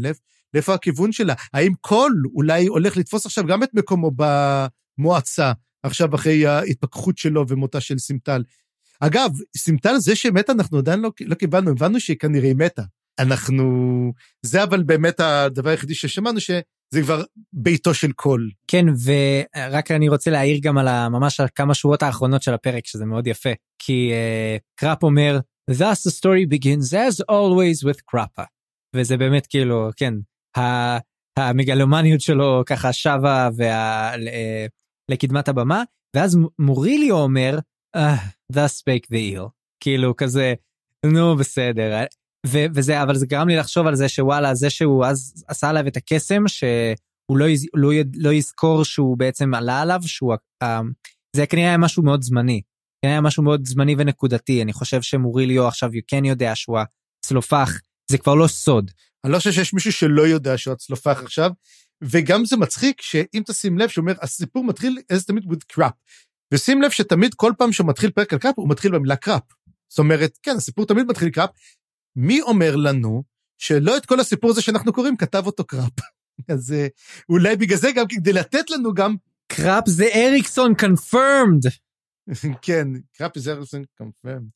לאיפה הכיוון שלה, האם קול אולי הולך לתפוס עכשיו גם את מקומו במועצה, עכשיו אחרי ההתפכחות שלו ומותה של סימטל. אגב, סימטל זה שמתה אנחנו עדיין לא, לא קיבלנו, הבנו שהיא כנראה מתה. אנחנו... זה אבל באמת הדבר היחידי ששמענו, שזה כבר ביתו של קול. כן, ורק אני רוצה להעיר גם על ממש כמה שורות האחרונות של הפרק, שזה מאוד יפה. כי uh, קראפ אומר, Thus the story begins as always with קראפה. וזה באמת כאילו, כן, המגלומניות שלו ככה שבה וה, אה, לקדמת הבמה, ואז מוריליו אומר, thus spake the eel. כאילו כזה, נו בסדר. ו- וזה, אבל זה גרם לי לחשוב על זה שוואלה, זה שהוא אז עשה עליו את הקסם, שהוא לא, יז, לא, יד, לא יזכור שהוא בעצם עלה עליו, שהוא, uh, זה כנראה היה משהו מאוד זמני. כנראה היה משהו מאוד זמני ונקודתי, אני חושב שמוריליו עכשיו כן יודע שהוא הצלופח, זה כבר לא סוד. אני לא חושב שיש מישהו שלא יודע שהוא הצלופח עכשיו, וגם זה מצחיק שאם תשים לב, שאומר, הסיפור מתחיל as תמיד with crap. ושים לב שתמיד כל פעם שהוא מתחיל פרק על קראפ, הוא מתחיל במילה קראפ. זאת אומרת, כן, הסיפור תמיד מתחיל קראפ. מי אומר לנו שלא את כל הסיפור הזה שאנחנו קוראים, כתב אותו קראפ? אז אה, אולי בגלל זה גם כדי לתת לנו גם... קראפ זה אריקסון confirmed. כן, קראפ זה אריקסון קונפירמד.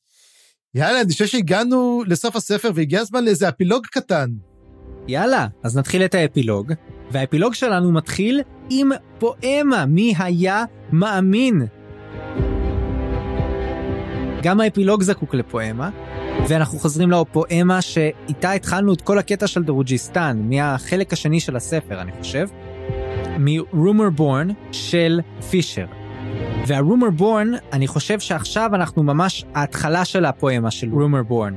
יאללה, אני חושב שהגענו לסוף הספר והגיע הזמן לאיזה אפילוג קטן. יאללה, אז נתחיל את האפילוג, והאפילוג שלנו מתחיל עם פואמה, מי היה מאמין? גם האפילוג זקוק לפואמה, ואנחנו חוזרים לפואמה שאיתה התחלנו את כל הקטע של דרוג'יסטן, מהחלק השני של הספר, אני חושב, מ-Rumor Born של פישר. וה-Rumor Born, אני חושב שעכשיו אנחנו ממש ההתחלה של הפואמה של Rumor Born.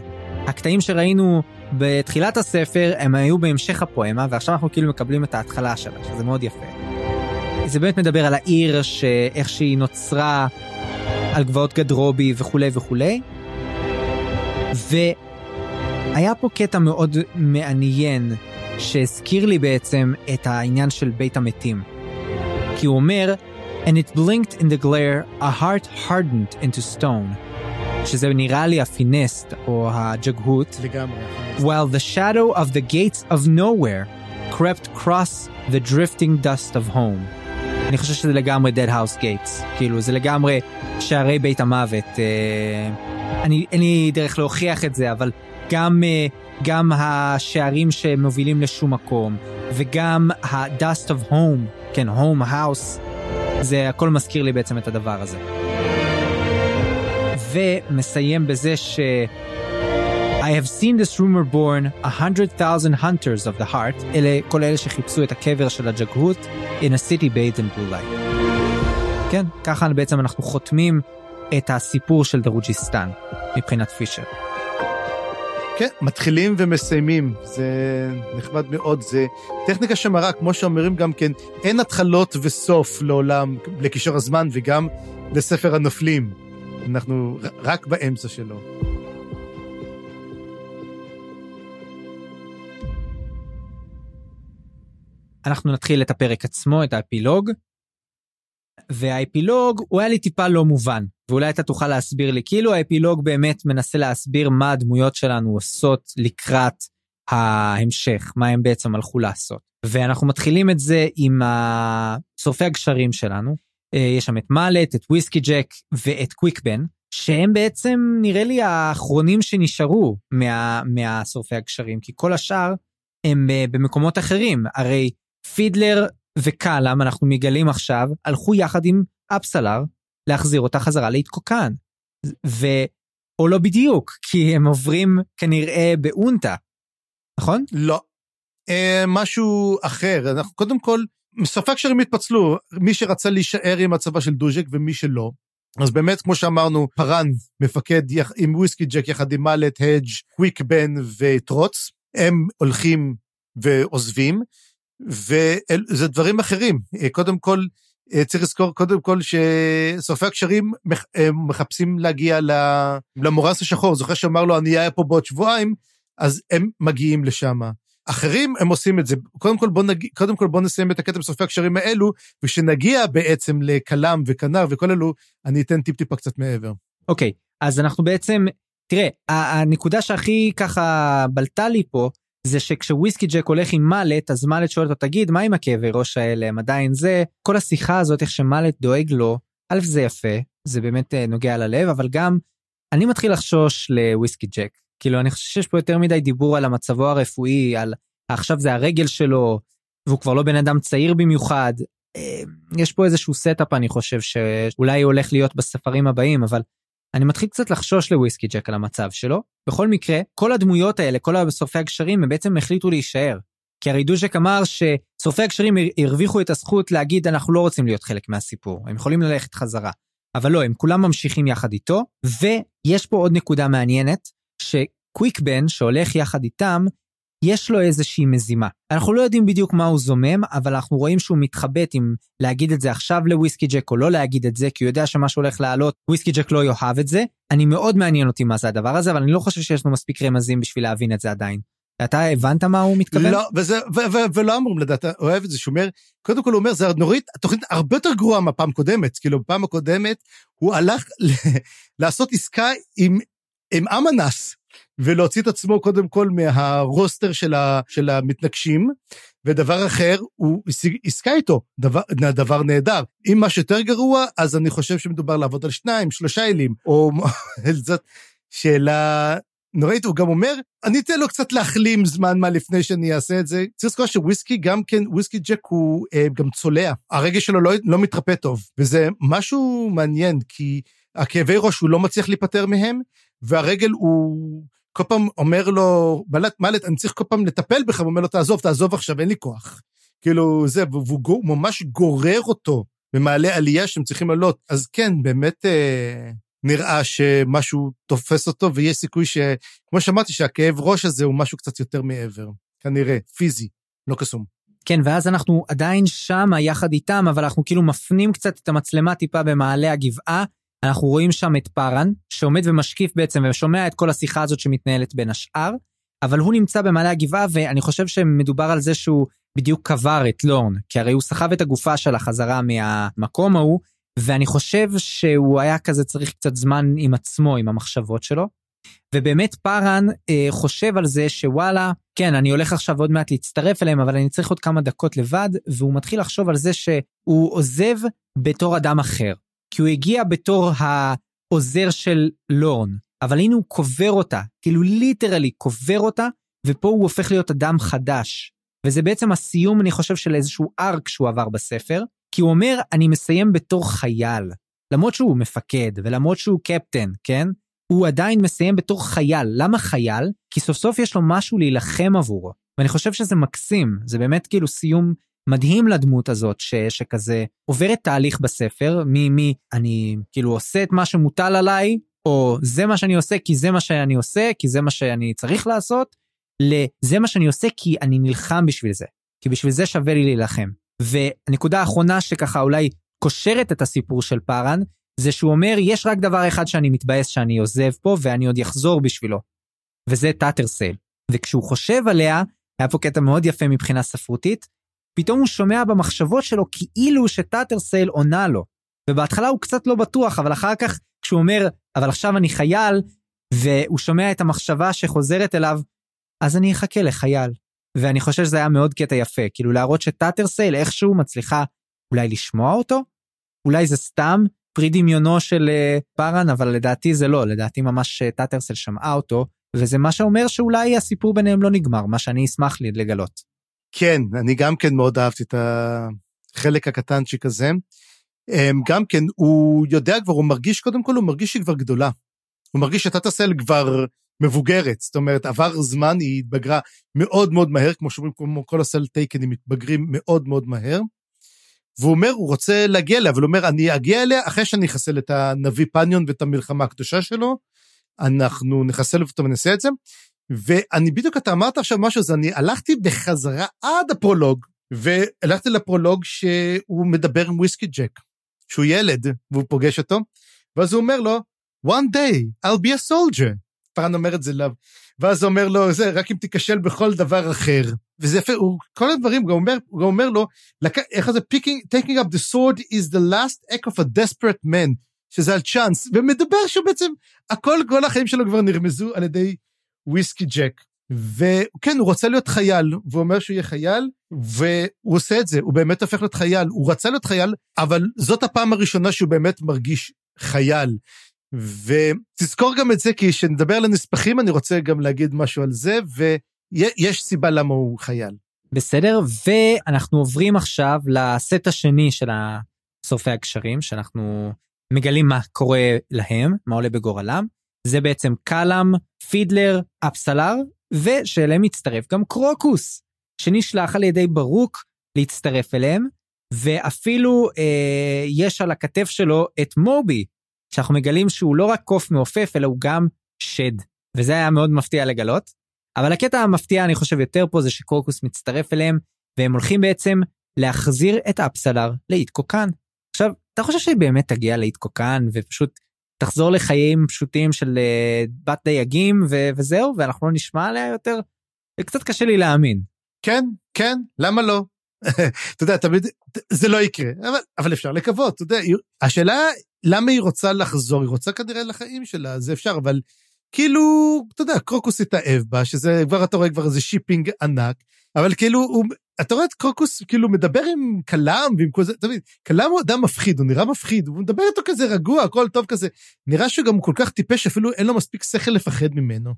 הקטעים שראינו בתחילת הספר הם היו בהמשך הפואמה, ועכשיו אנחנו כאילו מקבלים את ההתחלה שלה, שזה מאוד יפה. זה באמת מדבר על העיר, שאיך שהיא נוצרה, על גבעות גדרובי וכולי וכולי. והיה פה קטע מאוד מעניין שהזכיר לי בעצם את העניין של בית המתים. כי הוא אומר, And it blinked in the glare, a heart hardened into stone. שזה נראה לי הפינסט או הג'גהות. לגמרי. While the shadow of the gates of nowhere crept across the drifting dust of home. אני חושב שזה לגמרי Dead House Gates. כאילו, זה לגמרי שערי בית המוות. אה, אני, אין לי דרך להוכיח את זה, אבל גם, אה, גם השערים שמובילים לשום מקום, וגם ה-Dust of Home, כן, Home, House, זה הכל מזכיר לי בעצם את הדבר הזה. ומסיים בזה ש... I have seen this rumor born a hundred thousand hunters of the heart, אלה כל אלה שחיפשו את הקבר של הג'גהות, in a city bathed in blue light. כן, ככה בעצם אנחנו חותמים את הסיפור של דרוג'יסטן, מבחינת פישר. כן, מתחילים ומסיימים, זה נחמד מאוד, זה טכניקה שמראה, כמו שאומרים גם כן, אין התחלות וסוף לעולם, לקישור הזמן וגם לספר הנופלים. אנחנו רק באמצע שלו. אנחנו נתחיל את הפרק עצמו, את האפילוג. והאפילוג הוא היה לי טיפה לא מובן, ואולי אתה תוכל להסביר לי, כאילו האפילוג באמת מנסה להסביר מה הדמויות שלנו עושות לקראת ההמשך, מה הם בעצם הלכו לעשות. ואנחנו מתחילים את זה עם שורפי הגשרים שלנו. אה, יש שם את מאלט, את וויסקי ג'ק ואת קוויקבן, שהם בעצם נראה לי האחרונים שנשארו מה, מהשורפי הגשרים, כי כל השאר הם אה, במקומות אחרים. הרי פידלר וקאלאם, אנחנו מגלים עכשיו, הלכו יחד עם אפסלר להחזיר אותה חזרה להתקוקן. ו... או לא בדיוק, כי הם עוברים כנראה באונטה, נכון? לא. אה, משהו אחר. אנחנו קודם כל, ספק שהם התפצלו, מי שרצה להישאר עם הצבא של דוז'ק ומי שלא. אז באמת, כמו שאמרנו, פארן מפקד יח, עם וויסקי ג'ק יחד עם מאלט, הדג', קוויק בן וטרוץ, הם הולכים ועוזבים, וזה דברים אחרים. אה, קודם כל, אה, צריך לזכור קודם כל ששורפי הקשרים אה, מחפשים להגיע למורס השחור. זוכר שאמר לו, אני אהיה פה בעוד שבועיים, אז הם מגיעים לשם. אחרים הם עושים את זה. קודם כל בוא, נג... קודם כל בוא נסיים את הקטע בסופי הקשרים האלו, וכשנגיע בעצם לכלם וכנר וכל אלו, אני אתן טיפ-טיפה קצת מעבר. אוקיי, okay, אז אנחנו בעצם, תראה, הנקודה שהכי ככה בלטה לי פה, זה שכשוויסקי ג'ק הולך עם מאלט, אז מאלט שואל אותו, תגיד, מה עם הכאבי ראש האלה, הם עדיין זה? כל השיחה הזאת, איך שמאלט דואג לו, א', זה יפה, זה באמת אה, נוגע ללב, אבל גם, אני מתחיל לחשוש לוויסקי ג'ק. כאילו, אני חושב שיש פה יותר מדי דיבור על המצבו הרפואי, על עכשיו זה הרגל שלו, והוא כבר לא בן אדם צעיר במיוחד. אה, יש פה איזשהו setup, אני חושב, שאולי הולך להיות בספרים הבאים, אבל אני מתחיל קצת לחשוש לוויסקי ג'ק על המצב שלו. בכל מקרה, כל הדמויות האלה, כל שורפי הגשרים, הם בעצם החליטו להישאר. כי הרי דוז'ק אמר ששורפי הגשרים הרוויחו את הזכות להגיד אנחנו לא רוצים להיות חלק מהסיפור, הם יכולים ללכת חזרה. אבל לא, הם כולם ממשיכים יחד איתו, ויש פה עוד נקודה מעניינת, שקוויקבן שהולך יחד איתם, יש לו איזושהי מזימה. אנחנו לא יודעים בדיוק מה הוא זומם, אבל אנחנו רואים שהוא מתחבט אם להגיד את זה עכשיו לוויסקי ג'ק או לא להגיד את זה, כי הוא יודע שמה שהולך לעלות, וויסקי ג'ק לא יאהב את זה. אני מאוד מעניין אותי מה זה הדבר הזה, אבל אני לא חושב שיש לנו מספיק רמזים בשביל להבין את זה עדיין. אתה הבנת מה הוא מתכוון? לא, וזה, ו, ו, ו, ולא אמורים לדעת, אוהב את זה, שהוא אומר, קודם כל הוא אומר, זה נורית, תוכנית הרבה יותר גרועה מהפעם הקודמת, כאילו בפעם הקודמת הוא הלך לעשות עסקה עם, עם אמנס, ולהוציא את עצמו קודם כל מהרוסטר של, ה, של המתנגשים, ודבר אחר, הוא עסקה איתו, דבר, דבר נהדר. אם משהו יותר גרוע, אז אני חושב שמדובר לעבוד על שניים, שלושה אלים, או זאת שאלה נוראית. הוא גם אומר, אני אתן לו קצת להחלים זמן מה לפני שאני אעשה את זה. צריך לזכור שוויסקי גם כן, וויסקי ג'ק הוא אה, גם צולע. הרגש שלו לא, לא מתרפא טוב, וזה משהו מעניין, כי הכאבי ראש הוא לא מצליח להיפטר מהם, והרגל הוא כל פעם אומר לו, מלט, אני צריך כל פעם לטפל בך, הוא אומר לו, תעזוב, תעזוב עכשיו, אין לי כוח. כאילו, זה, והוא ממש גורר אותו במעלה עלייה שהם צריכים לעלות. אז כן, באמת אה, נראה שמשהו תופס אותו, ויש סיכוי ש... כמו שאמרתי, שהכאב ראש הזה הוא משהו קצת יותר מעבר. כנראה, פיזי, לא קסום. כן, ואז אנחנו עדיין שמה יחד איתם, אבל אנחנו כאילו מפנים קצת את המצלמה טיפה במעלה הגבעה, אנחנו רואים שם את פארן, שעומד ומשקיף בעצם ושומע את כל השיחה הזאת שמתנהלת בין השאר, אבל הוא נמצא במעלה הגבעה ואני חושב שמדובר על זה שהוא בדיוק קבר את לורן, כי הרי הוא סחב את הגופה שלה חזרה מהמקום ההוא, ואני חושב שהוא היה כזה צריך קצת זמן עם עצמו, עם המחשבות שלו. ובאמת פארן אה, חושב על זה שוואלה, כן, אני הולך עכשיו עוד מעט להצטרף אליהם, אבל אני צריך עוד כמה דקות לבד, והוא מתחיל לחשוב על זה שהוא עוזב בתור אדם אחר. כי הוא הגיע בתור העוזר של לורן, אבל הנה הוא קובר אותה, כאילו literally קובר אותה, ופה הוא הופך להיות אדם חדש. וזה בעצם הסיום, אני חושב, של איזשהו arc שהוא עבר בספר, כי הוא אומר, אני מסיים בתור חייל. למרות שהוא מפקד, ולמרות שהוא קפטן, כן? הוא עדיין מסיים בתור חייל. למה חייל? כי סוף סוף יש לו משהו להילחם עבורו. ואני חושב שזה מקסים, זה באמת כאילו סיום מדהים לדמות הזאת, ש, שכזה עוברת תהליך בספר, מי, אני כאילו עושה את מה שמוטל עליי, או זה מה שאני עושה כי זה מה שאני עושה, כי זה מה שאני צריך לעשות, לזה מה שאני עושה כי אני נלחם בשביל זה. כי בשביל זה שווה לי להילחם. והנקודה האחרונה שככה אולי קושרת את הסיפור של פארן, זה שהוא אומר, יש רק דבר אחד שאני מתבאס שאני עוזב פה ואני עוד יחזור בשבילו. וזה טאטרסייל. וכשהוא חושב עליה, היה פה קטע מאוד יפה מבחינה ספרותית, פתאום הוא שומע במחשבות שלו כאילו שטאטרסייל עונה לו. ובהתחלה הוא קצת לא בטוח, אבל אחר כך כשהוא אומר, אבל עכשיו אני חייל, והוא שומע את המחשבה שחוזרת אליו, אז אני אחכה לחייל. ואני חושב שזה היה מאוד קטע יפה, כאילו להראות שטאטרסייל איכשהו מצליחה אולי לשמוע אותו? אולי זה סתם פרי דמיונו של uh, פארן, אבל לדעתי זה לא, לדעתי ממש uh, טאטרסל שמעה אותו, וזה מה שאומר שאולי הסיפור ביניהם לא נגמר, מה שאני אשמח לגלות. כן, אני גם כן מאוד אהבתי את החלק הקטנצ'יק הזה. אמ, גם כן, הוא יודע כבר, הוא מרגיש, קודם כל הוא מרגיש שהיא כבר גדולה. הוא מרגיש שטאטרסל כבר מבוגרת, זאת אומרת, עבר זמן, היא התבגרה מאוד מאוד מהר, כמו שאומרים, כמו כל הסל טייקנים מתבגרים מאוד מאוד מהר. והוא אומר, הוא רוצה להגיע אליה, אבל הוא אומר, אני אגיע אליה אחרי שאני אחסל את הנביא פניון ואת המלחמה הקדושה שלו, אנחנו נחסל אותו ונעשה את זה. ואני בדיוק, אתה אמרת עכשיו משהו, אז אני הלכתי בחזרה עד הפרולוג, והלכתי לפרולוג שהוא מדבר עם וויסקי ג'ק, שהוא ילד, והוא פוגש אותו, ואז הוא אומר לו, one day I'll be a soldier. פארן אומר את זה אליו, ואז הוא אומר לו, זה, רק אם תיכשל בכל דבר אחר. וזה יפה, הוא, כל הדברים, הוא אומר, הוא אומר לו. איך זה, picking, taking up the sword is the last act of a desperate man, שזה על צ'אנס, ומדבר שבעצם הכל, כל החיים שלו כבר נרמזו על ידי וויסקי ג'ק. וכן, הוא רוצה להיות חייל, והוא אומר שהוא יהיה חייל, והוא עושה את זה, הוא באמת הופך להיות חייל. הוא רצה להיות חייל, אבל זאת הפעם הראשונה שהוא באמת מרגיש חייל. ותזכור גם את זה, כי כשנדבר על הנספחים, אני רוצה גם להגיד משהו על זה, ויש סיבה למה הוא חייל. בסדר, ואנחנו עוברים עכשיו לסט השני של שורפי הגשרים, שאנחנו מגלים מה קורה להם, מה עולה בגורלם. זה בעצם קלאם, פידלר, אפסלר, ושאליהם מצטרף גם קרוקוס, שנשלח על ידי ברוק להצטרף אליהם, ואפילו אה, יש על הכתף שלו את מובי, שאנחנו מגלים שהוא לא רק קוף מעופף, אלא הוא גם שד. וזה היה מאוד מפתיע לגלות. אבל הקטע המפתיע, אני חושב, יותר פה זה שקרוקוס מצטרף אליהם, והם הולכים בעצם להחזיר את אפסלר לאיטקוקן. עכשיו, אתה חושב שהיא באמת תגיע לאיטקוקן ופשוט תחזור לחיים פשוטים של uh, בת דייגים ו- וזהו, ואנחנו לא נשמע עליה יותר? קצת קשה לי להאמין. כן, כן, למה לא? אתה יודע, תמיד, זה לא יקרה, אבל, אבל אפשר לקוות, אתה יודע, השאלה למה היא רוצה לחזור? היא רוצה כנראה לחיים שלה, זה אפשר, אבל כאילו, אתה יודע, קרוקוס התאהב בה, שזה כבר, אתה רואה כבר איזה shipping ענק, אבל כאילו, הוא, אתה רואה את קרוקוס כאילו מדבר עם כלם ועם כל זה, אתה מבין, כלם הוא אדם מפחיד, הוא נראה מפחיד, הוא מדבר איתו כזה רגוע, הכל טוב כזה. נראה שהוא גם כל כך טיפש, אפילו אין לו מספיק שכל לפחד ממנו.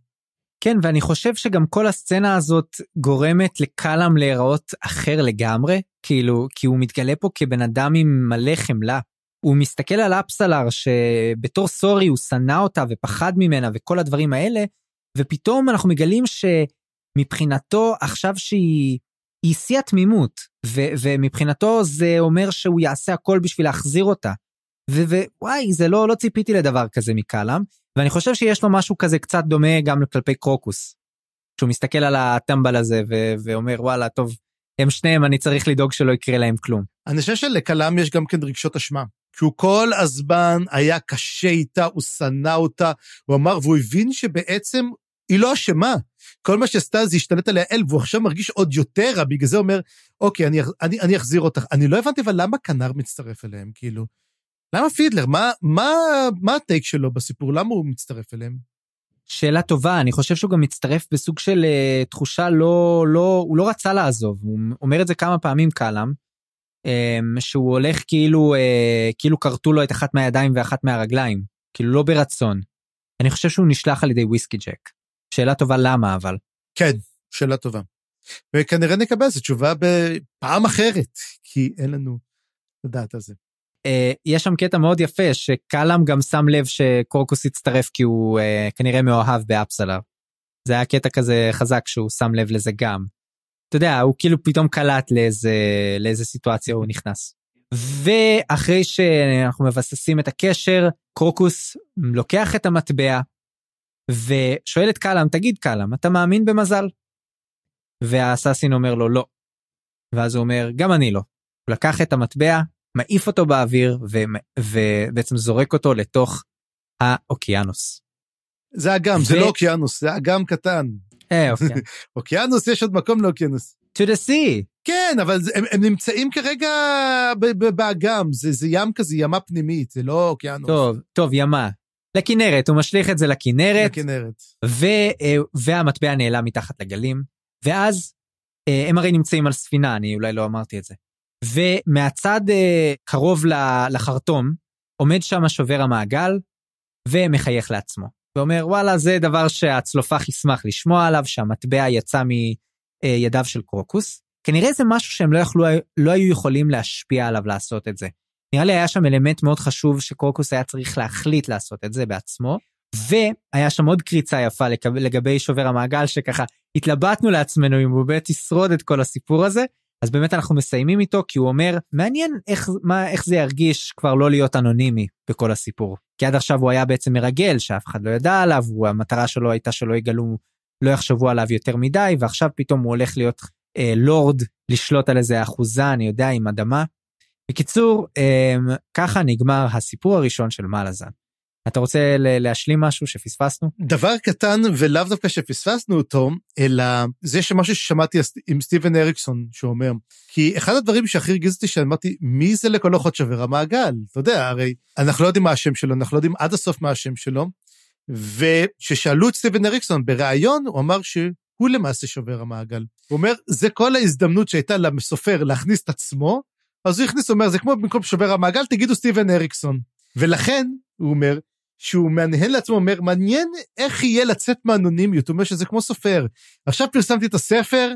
כן, ואני חושב שגם כל הסצנה הזאת גורמת לקלאם להיראות אחר לגמרי, כאילו, כי הוא מתגלה פה כבן אדם עם מלא חמלה. הוא מסתכל על אפסלר שבתור סורי הוא שנא אותה ופחד ממנה וכל הדברים האלה, ופתאום אנחנו מגלים שמבחינתו עכשיו שהיא היא שיא התמימות, ו- ומבחינתו זה אומר שהוא יעשה הכל בשביל להחזיר אותה. ווואי, זה לא, לא ציפיתי לדבר כזה מקלאם, ואני חושב שיש לו משהו כזה קצת דומה גם כלפי קרוקוס. שהוא מסתכל על הטמבל הזה ו- ואומר וואלה טוב, הם שניהם אני צריך לדאוג שלא יקרה להם כלום. אני חושב שלקלאם יש גם כן רגשות אשמה. כי הוא כל הזמן היה קשה איתה, הוא שנא אותה, הוא אמר, והוא הבין שבעצם היא לא אשמה. כל מה שעשתה זה השתלט עליה אל, והוא עכשיו מרגיש עוד יותר רע, בגלל זה אומר, אוקיי, אני, אני, אני אחזיר אותך. אני לא הבנתי, אבל למה כנר מצטרף אליהם, כאילו? למה פידלר? מה, מה, מה הטייק שלו בסיפור? למה הוא מצטרף אליהם? שאלה טובה, אני חושב שהוא גם מצטרף בסוג של uh, תחושה לא, לא, הוא לא רצה לעזוב, הוא אומר את זה כמה פעמים קלאם, um, שהוא הולך כאילו, uh, כאילו כרתו לו את אחת מהידיים ואחת מהרגליים, כאילו לא ברצון. אני חושב שהוא נשלח על ידי וויסקי ג'ק. שאלה טובה למה אבל. כן, שאלה טובה. וכנראה נקבל איזה תשובה בפעם אחרת, כי אין לנו לדעת על זה. Uh, יש שם קטע מאוד יפה שקלאם גם שם לב שקורקוס הצטרף כי הוא uh, כנראה מאוהב באפסלר. זה היה קטע כזה חזק שהוא שם לב לזה גם. אתה יודע הוא כאילו פתאום קלט לאיזה לאיזה סיטואציה הוא נכנס. ואחרי שאנחנו מבססים את הקשר קורקוס לוקח את המטבע ושואל את קלאם תגיד קלאם אתה מאמין במזל? והאסאסין אומר לו לא. ואז הוא אומר גם אני לא. הוא לקח את המטבע מעיף אותו באוויר ו... ובעצם זורק אותו לתוך האוקיינוס. זה אגם, ו... זה לא אוקיינוס, זה אגם קטן. אה, אוקיינוס. אוקיינוס, יש עוד מקום לאוקיינוס. To the sea. כן, אבל הם, הם נמצאים כרגע באגם, זה, זה ים כזה, ימה פנימית, זה לא אוקיינוס. טוב, טוב, ימה. לכנרת, הוא משליך את זה לכנרת. לכנרת. ו, אה, והמטבע נעלם מתחת לגלים, ואז אה, הם הרי נמצאים על ספינה, אני אולי לא אמרתי את זה. ומהצד אה, קרוב לחרטום עומד שם שובר המעגל ומחייך לעצמו. ואומר וואלה זה דבר שהצלופח ישמח לשמוע עליו שהמטבע יצא מידיו של קרוקוס. כנראה זה משהו שהם לא יכלו לא היו יכולים להשפיע עליו לעשות את זה. נראה לי היה שם אלמנט מאוד חשוב שקרוקוס היה צריך להחליט לעשות את זה בעצמו. והיה שם עוד קריצה יפה לגבי שובר המעגל שככה התלבטנו לעצמנו אם הוא באמת ישרוד את כל הסיפור הזה אז באמת אנחנו מסיימים איתו כי הוא אומר מעניין איך מה איך זה ירגיש כבר לא להיות אנונימי בכל הסיפור כי עד עכשיו הוא היה בעצם מרגל שאף אחד לא ידע עליו הוא המטרה שלו הייתה שלא יגלו לא יחשבו עליו יותר מדי ועכשיו פתאום הוא הולך להיות אה, לורד לשלוט על איזה אחוזה אני יודע עם אדמה. בקיצור אה, ככה נגמר הסיפור הראשון של מלאזן. אתה רוצה להשלים משהו שפספסנו? דבר קטן ולאו דווקא שפספסנו אותו, אלא זה שמשהו ששמעתי עם סטיבן אריקסון שאומר, כי אחד הדברים שהכי הרגיז אותי שאמרתי, מי זה לכל אוחות שובר המעגל? אתה יודע, הרי אנחנו לא יודעים מה השם שלו, אנחנו לא יודעים עד הסוף מה השם שלו, וכששאלו את סטיבן אריקסון בריאיון, הוא אמר שהוא למעשה שובר המעגל. הוא אומר, זה כל ההזדמנות שהייתה לסופר להכניס את עצמו, אז הוא הכניס, אומר, זה כמו במקום שובר המעגל, תגידו סטיבן אריקסון. ולכן, הוא אומר, שהוא מהנהן לעצמו, אומר, מעניין איך יהיה לצאת מהאנונימיות. הוא אומר שזה כמו סופר. עכשיו פרסמתי את הספר,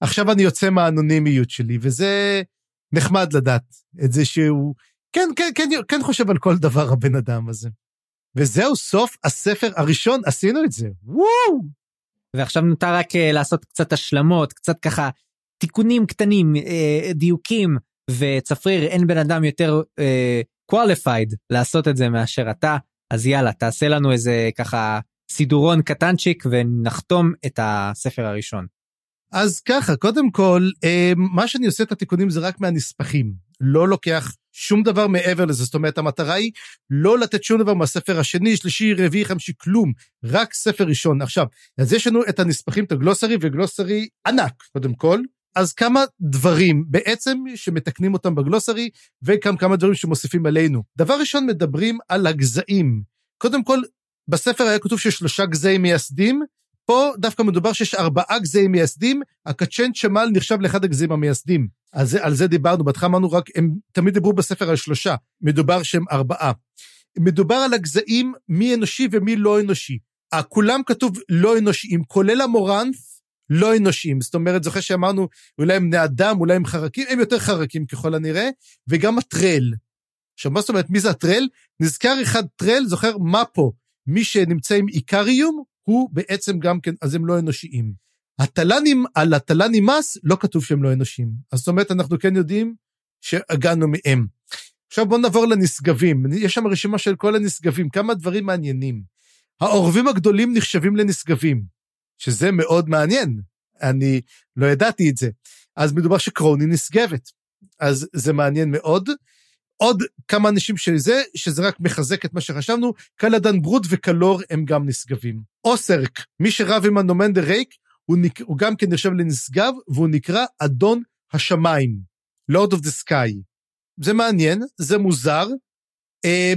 עכשיו אני יוצא מהאנונימיות שלי, וזה נחמד לדעת את זה שהוא כן, כן, כן, כן חושב על כל דבר הבן אדם הזה. וזהו, סוף הספר הראשון, עשינו את זה. וואו! ועכשיו נותר רק uh, לעשות קצת השלמות, קצת ככה תיקונים קטנים, uh, דיוקים, וצפריר, אין בן אדם יותר uh, qualified לעשות את זה מאשר אתה. אז יאללה, תעשה לנו איזה ככה סידורון קטנצ'יק ונחתום את הספר הראשון. אז ככה, קודם כל, אה, מה שאני עושה את התיקונים זה רק מהנספחים. לא לוקח שום דבר מעבר לזה. זאת אומרת, המטרה היא לא לתת שום דבר מהספר השני, שלישי, רביעי, חמישי, כלום. רק ספר ראשון. עכשיו, אז יש לנו את הנספחים, את הגלוסרי, וגלוסרי ענק, קודם כל. אז כמה דברים בעצם שמתקנים אותם בגלוסרי, וגם כמה דברים שמוסיפים עלינו. דבר ראשון, מדברים על הגזעים. קודם כל, בספר היה כתוב שיש שלושה גזעים מייסדים, פה דווקא מדובר שיש ארבעה גזעים מייסדים, הקצ'נט שמל נחשב לאחד הגזעים המייסדים. על זה, על זה דיברנו, בהתחלה אמרנו רק, הם תמיד דיברו בספר על שלושה, מדובר שהם ארבעה. מדובר על הגזעים מי אנושי ומי לא אנושי. כולם כתוב לא אנושיים, כולל המורנף, לא אנושיים. זאת אומרת, זוכר שאמרנו, אולי הם בני אדם, אולי הם חרקים, הם יותר חרקים ככל הנראה, וגם הטרל. עכשיו, מה זאת אומרת, מי זה הטרל? נזכר אחד טרל, זוכר מה פה? מי שנמצא עם איקריום, הוא בעצם גם כן, אז הם לא אנושיים. התל"נים, על התל"נים מס, לא כתוב שהם לא אנושיים. אז זאת אומרת, אנחנו כן יודעים שהגענו מהם. עכשיו בואו נעבור לנשגבים. יש שם רשימה של כל הנשגבים, כמה דברים מעניינים. העורבים הגדולים נחשבים לנשגבים. שזה מאוד מעניין. אני לא ידעתי את זה. אז מדובר שקרוני נשגבת. אז זה מעניין מאוד. עוד כמה אנשים שזה, שזה רק מחזק את מה שחשבנו, קלדן ברוד וקלור הם גם נשגבים. אוסרק, מי שרב עם הנומנדר ריק, הוא, נק... הוא גם כן נחשב לנשגב, והוא נקרא אדון השמיים, Lord of the Sky. זה מעניין, זה מוזר,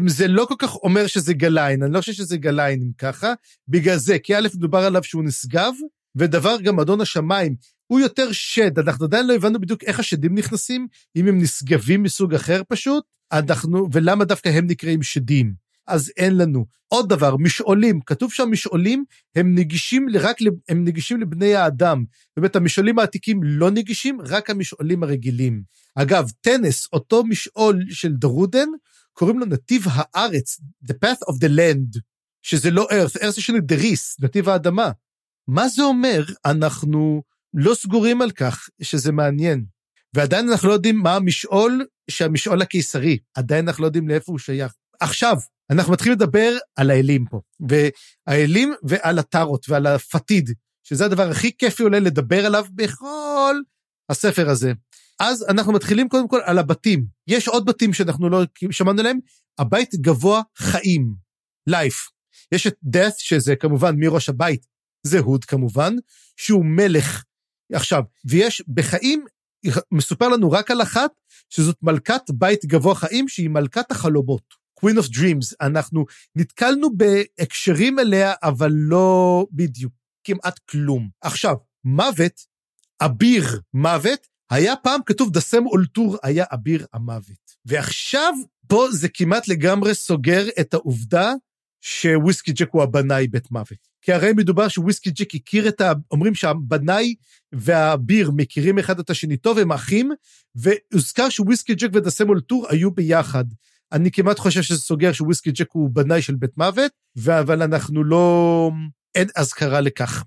זה לא כל כך אומר שזה גליין, אני לא חושב שזה גליין אם ככה, בגלל זה, כי א', מדובר עליו שהוא נשגב, ודבר גם אדון השמיים, הוא יותר שד, אנחנו עדיין לא הבנו בדיוק איך השדים נכנסים, אם הם נשגבים מסוג אחר פשוט, אנחנו, ולמה דווקא הם נקראים שדים. אז אין לנו. עוד דבר, משעולים, כתוב שם משעולים, הם נגישים רק, הם נגישים לבני האדם. באמת, המשעולים העתיקים לא נגישים, רק המשעולים הרגילים. אגב, טנס, אותו משעול של דרודן, קוראים לו נתיב הארץ, The Path of the Land, שזה לא earth, earth יש לנו דריס, נתיב האדמה. מה זה אומר? אנחנו לא סגורים על כך שזה מעניין. ועדיין אנחנו לא יודעים מה המשעול שהמשעול הקיסרי, עדיין אנחנו לא יודעים לאיפה הוא שייך. עכשיו, אנחנו מתחילים לדבר על האלים פה, והאלים ועל הטארות ועל הפתיד, שזה הדבר הכי כיפי אולי לדבר עליו בכל הספר הזה. אז אנחנו מתחילים קודם כל על הבתים. יש עוד בתים שאנחנו לא שמענו עליהם, הבית גבוה חיים, life. יש את death, שזה כמובן מראש הבית, זה הוד כמובן, שהוא מלך. עכשיו, ויש בחיים, מסופר לנו רק על אחת, שזאת מלכת בית גבוה חיים, שהיא מלכת החלומות. Queen of Dreams, אנחנו נתקלנו בהקשרים אליה, אבל לא בדיוק, כמעט כלום. עכשיו, מוות, אביר מוות, היה פעם כתוב דסם אולטור היה אביר המוות. ועכשיו, פה זה כמעט לגמרי סוגר את העובדה שוויסקי ג'ק הוא הבנאי בית מוות. כי הרי מדובר שוויסקי ג'ק הכיר את ה... אומרים שהבנאי והאביר מכירים אחד את השני טוב, הם אחים, והוזכר שוויסקי ג'ק ודסם אולטור היו ביחד. אני כמעט חושב שזה סוגר שוויסקי ג'ק הוא בנאי של בית מוות, אבל אנחנו לא... אין אזכרה לכך.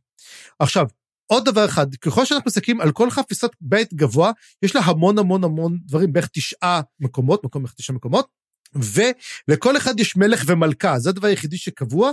עכשיו, עוד דבר אחד, ככל שאנחנו מסתכלים על כל חפיסת בית גבוה, יש לה המון המון המון דברים, בערך תשעה מקומות, מקום בערך תשעה מקומות, ולכל אחד יש מלך ומלכה, זה הדבר היחידי שקבוע.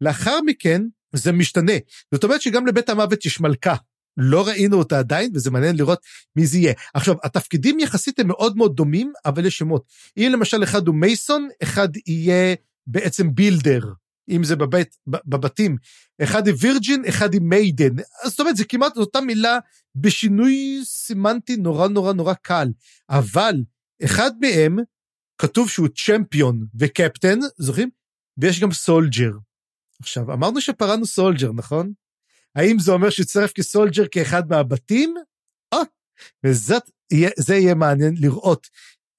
לאחר מכן זה משתנה. זאת אומרת שגם לבית המוות יש מלכה. לא ראינו אותה עדיין, וזה מעניין לראות מי זה יהיה. עכשיו, התפקידים יחסית הם מאוד מאוד דומים, אבל יש שמות. אם למשל אחד הוא Mason, אחד יהיה בעצם Builder. אם זה בבית, בבתים. אחד היא Virgin, אחד היא Maiden. זאת אומרת, זה כמעט אותה מילה בשינוי סמנטי נורא נורא נורא קל. אבל אחד מהם, כתוב שהוא Champion וקפטן, זוכרים? ויש גם Soldier. עכשיו, אמרנו שפרענו Soldier, נכון? האם זה אומר שיצטרף כ Soldier כאחד מהבתים? אה, וזאת, זה יהיה מעניין לראות.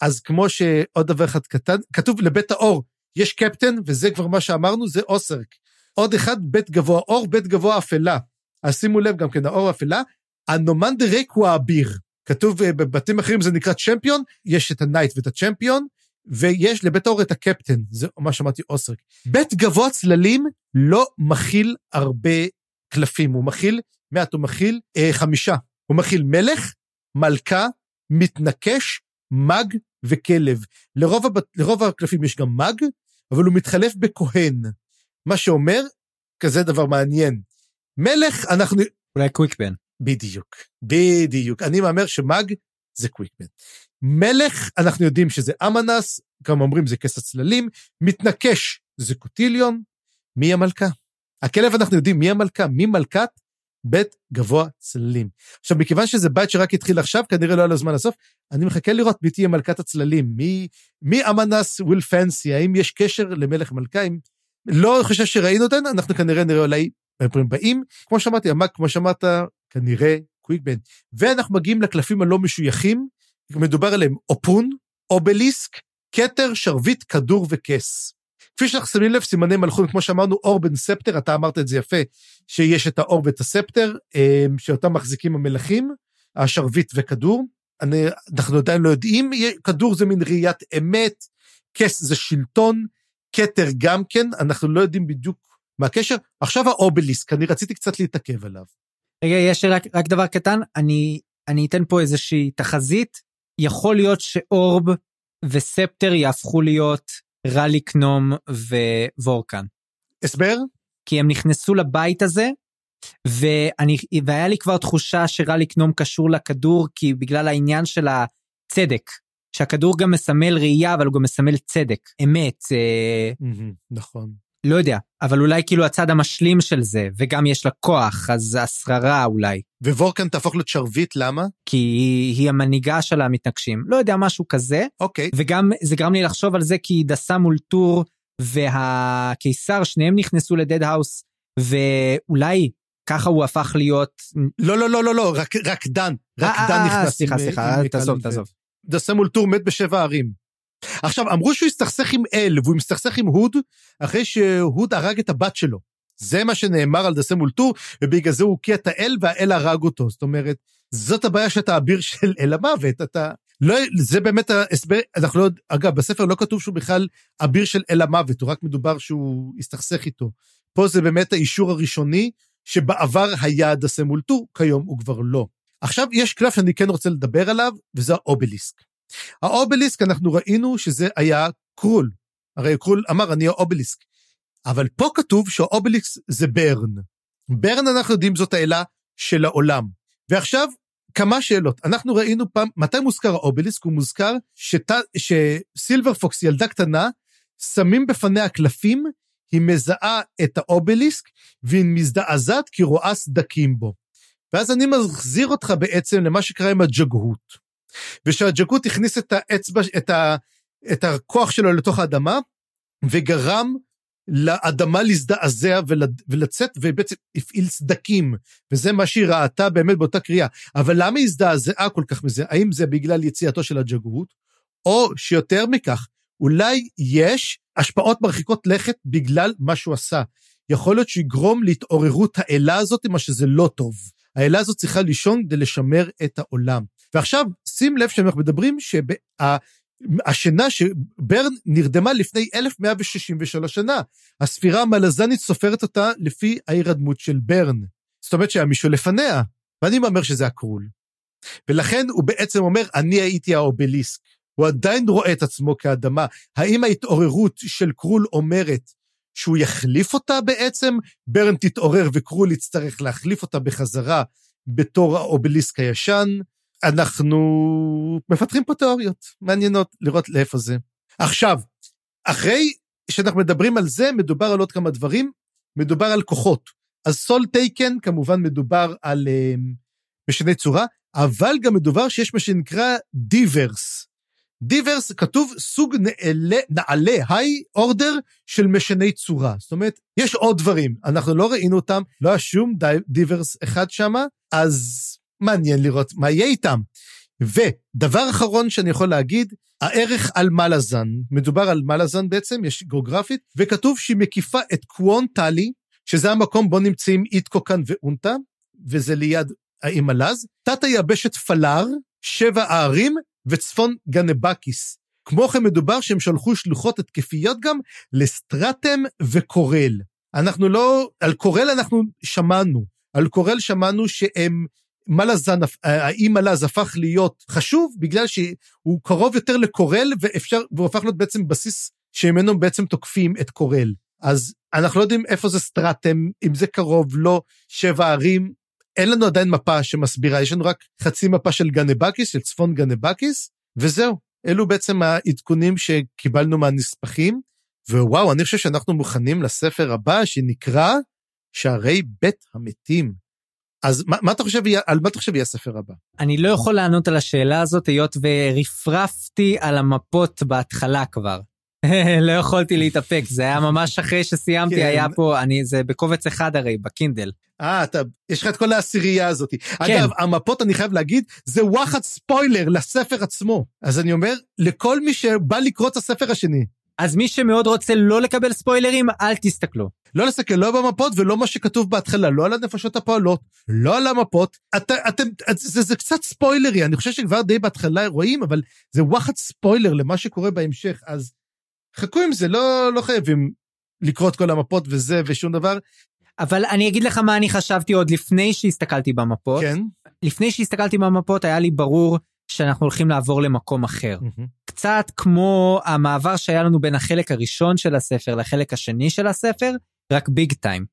אז כמו שעוד דבר אחד קטן, כתוב לבית האור, יש קפטן, וזה כבר מה שאמרנו, זה אוסרק. עוד אחד, בית גבוה אור, בית גבוה אפלה. אז שימו לב גם כן, האור אפלה. אנומנדר רייק הוא האביר. כתוב אה, בבתים אחרים זה נקרא Champion, יש את ה Knight ואת ה Champion, ויש לבית האור את הקפטן, זה מה שאמרתי אוסרק. בית גבוה צללים לא מכיל הרבה קלפים, הוא מכיל, מעט הוא מכיל אה, חמישה. הוא מכיל מלך, מלכה, מתנקש, מג וכלב. לרוב, הבת, לרוב הקלפים יש גם מג, אבל הוא מתחלף בכהן. מה שאומר, כזה דבר מעניין. מלך, אנחנו... אולי קוויקבן. בדיוק, בדיוק. אני מהמר שמאג זה קוויקבן. מלך, אנחנו יודעים שזה אמנס, גם אומרים זה כס הצללים, מתנקש זה קוטיליון, מי המלכה? הכלב אנחנו יודעים מי המלכה, מי מלכת בית גבוה צללים. עכשיו, מכיוון שזה בית שרק התחיל עכשיו, כנראה לא היה לו זמן לסוף, אני מחכה לראות מי תהיה מלכת הצללים, מי, מי אמנס וויל פנסי, האם יש קשר למלך מלכה, אם לא חושב שראינו אותן, אנחנו כנראה נראה אולי באים, כמו שאמרתי, המאג, כמו שאמרת, כנראה קוויקבן. ואנחנו מגיעים לקלפים הלא משויכים, מדובר עליהם אופון, אובליסק, כתר, שרביט, כדור וכס. כפי שאנחנו שמים לב, סימני מלכות, כמו שאמרנו, אור בן ספטר, אתה אמרת את זה יפה, שיש את האור ואת הספטר, אמ, שאותם מחזיקים המלכים, השרביט וכדור. אני, אנחנו עדיין לא יודעים, כדור זה מין ראיית אמת, כס זה שלטון, כתר גם כן, אנחנו לא יודעים בדיוק מה הקשר. עכשיו האובליסק, אני רציתי קצת להתעכב עליו. רגע, יש רק, רק דבר קטן, אני, אני אתן פה איזושהי תחזית. יכול להיות שאורב וספטר יהפכו להיות רלי קנום ווורקן. הסבר? כי הם נכנסו לבית הזה, ואני, והיה לי כבר תחושה שרלי קנום קשור לכדור, כי בגלל העניין של הצדק. שהכדור גם מסמל ראייה, אבל הוא גם מסמל צדק, אמת, אה, נכון. לא יודע, אבל אולי כאילו הצד המשלים של זה, וגם יש לה כוח, אז השררה אולי. ווורקן תהפוך להיות שרביט, למה? כי היא, היא המנהיגה של המתנגשים. לא יודע, משהו כזה. אוקיי. וגם זה גרם לי לחשוב על זה כי דסה מול טור והקיסר, שניהם נכנסו לדד האוס, ואולי ככה הוא הפך להיות... לא, לא, לא, לא, לא, רק, רק דן. רק אה, דן אה, נכנס. סליחה, סליחה, תעזוב, תעזוב. דסה מול טור מת בשבע ערים. עכשיו, אמרו שהוא הסתכסך עם אל, והוא מסתכסך עם הוד, אחרי שהוד הרג את הבת שלו. זה מה שנאמר על דסה מול טור, ובגלל זה הוא הוקיע את האל, והאל הרג אותו. זאת אומרת, זאת הבעיה שאתה אביר של אל המוות. אתה... לא, זה באמת ההסבר, אנחנו לא, אגב, בספר לא כתוב שהוא בכלל אביר של אל המוות, הוא רק מדובר שהוא הסתכסך איתו. פה זה באמת האישור הראשוני, שבעבר היה דסה מול טור, כיום הוא כבר לא. עכשיו, יש קלף שאני כן רוצה לדבר עליו, וזה האובליסק. האובליסק, אנחנו ראינו שזה היה קרול. הרי קרול אמר, אני האובליסק. אבל פה כתוב שהאובליסק זה ברן. ברן, אנחנו יודעים, זאת האלה של העולם. ועכשיו, כמה שאלות. אנחנו ראינו פעם, מתי מוזכר האובליסק? הוא מוזכר שת, שסילבר פוקס, ילדה קטנה, שמים בפניה קלפים, היא מזהה את האובליסק, והיא מזדעזעת כי רואה סדקים בו. ואז אני מחזיר אותך בעצם למה שקרה עם הג'גהות. ושהג'גהות הכניס את האצבע, את, ה, את הכוח שלו לתוך האדמה, וגרם לאדמה להזדעזע ול, ולצאת, ובעצם הפעיל סדקים, וזה מה שהיא ראתה באמת באותה קריאה. אבל למה היא הזדעזעה כל כך מזה? האם זה בגלל יציאתו של הג'גהות, או שיותר מכך, אולי יש השפעות מרחיקות לכת בגלל מה שהוא עשה. יכול להיות שיגרום להתעוררות האלה הזאת, מה שזה לא טוב. האלה הזאת צריכה לישון כדי לשמר את העולם. ועכשיו, שים לב שאנחנו מדברים שהשינה שברן נרדמה לפני 1163 שנה. הספירה המלזנית סופרת אותה לפי ההירדמות של ברן. זאת אומרת שהיה מישהו לפניה, ואני אומר שזה הקרול. ולכן הוא בעצם אומר, אני הייתי האובליסק. הוא עדיין רואה את עצמו כאדמה. האם ההתעוררות של קרול אומרת שהוא יחליף אותה בעצם? ברן תתעורר וקרול יצטרך להחליף אותה בחזרה בתור האובליסק הישן. אנחנו מפתחים פה תיאוריות מעניינות לראות לאיפה זה. עכשיו, אחרי שאנחנו מדברים על זה, מדובר על עוד כמה דברים. מדובר על כוחות. אז Soletaken, כמובן מדובר על uh, משני צורה, אבל גם מדובר שיש מה שנקרא D'ivers. דיברס כתוב סוג נעלה, נעלה, היי אורדר של משני צורה. זאת אומרת, יש עוד דברים, אנחנו לא ראינו אותם, לא היה שום די, דיברס אחד שם, אז מעניין לראות מה יהיה איתם. ודבר אחרון שאני יכול להגיד, הערך על מלאזן, מדובר על מלאזן בעצם, יש גיאוגרפית, וכתוב שהיא מקיפה את קוון טלי, שזה המקום בו נמצאים איטקוקן ואונטה, וזה ליד האי מלאז, תת היבשת פלאר, שבע הערים, וצפון גנבקיס. כמו כן מדובר שהם שלחו שלוחות התקפיות גם לסטרטם וקורל. אנחנו לא, על קורל אנחנו שמענו, על קורל שמענו שהם, מלאזן, האי מלאז הפך להיות חשוב בגלל שהוא קרוב יותר לקורל ואפשר, והוא הפך להיות בעצם בסיס שממנו בעצם תוקפים את קורל. אז אנחנו לא יודעים איפה זה סטרטם, אם זה קרוב, לא, שבע ערים, אין לנו עדיין מפה שמסבירה, יש לנו רק חצי מפה של גנבקיס, של צפון גנבקיס, וזהו. אלו בעצם העדכונים שקיבלנו מהנספחים, ווואו, אני חושב שאנחנו מוכנים לספר הבא שנקרא שערי בית המתים. אז מה, מה אתה חושב, על מה אתה חושב יהיה הספר הבא? אני לא יכול לענות על השאלה הזאת, היות ורפרפתי על המפות בהתחלה כבר. לא יכולתי להתאפק, זה היה ממש אחרי שסיימתי, כן. היה פה, אני, זה בקובץ אחד הרי, בקינדל. אה, אתה, יש לך את כל העשירייה הזאת. כן. אגב, המפות, אני חייב להגיד, זה וואחד ספוילר לספר עצמו. אז אני אומר, לכל מי שבא לקרוא את הספר השני. אז מי שמאוד רוצה לא לקבל ספוילרים, אל תסתכלו. לא להסתכל לא במפות ולא מה שכתוב בהתחלה, לא על הנפשות הפועלות, לא על המפות. את, אתם, זה, זה קצת ספוילרי, אני חושב שכבר די בהתחלה רואים, אבל זה וואחד ספוילר למה שקורה בהמשך, אז חכו עם זה, לא, לא חייבים לקרוא את כל המפות וזה ושום דבר. אבל אני אגיד לך מה אני חשבתי עוד לפני שהסתכלתי במפות. כן. לפני שהסתכלתי במפות היה לי ברור שאנחנו הולכים לעבור למקום אחר. Mm-hmm. קצת כמו המעבר שהיה לנו בין החלק הראשון של הספר לחלק השני של הספר, רק ביג טיים.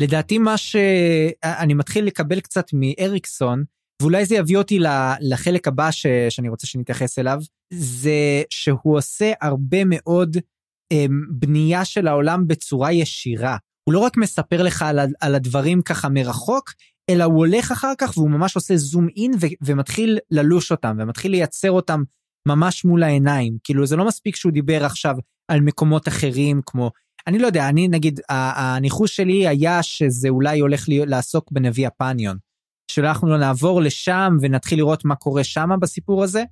לדעתי מה שאני מתחיל לקבל קצת מאריקסון, ואולי זה יביא אותי לחלק הבא ש, שאני רוצה שנתייחס אליו, זה שהוא עושה הרבה מאוד אמ, בנייה של העולם בצורה ישירה. הוא לא רק מספר לך על, על הדברים ככה מרחוק, אלא הוא הולך אחר כך והוא ממש עושה זום אין ומתחיל ללוש אותם ומתחיל לייצר אותם ממש מול העיניים. כאילו זה לא מספיק שהוא דיבר עכשיו על מקומות אחרים כמו, אני לא יודע, אני נגיד, הניחוש שלי היה שזה אולי הולך לעסוק בנביא הפניון. שאנחנו לא נעבור לשם ונתחיל לראות מה קורה שם בסיפור הזה,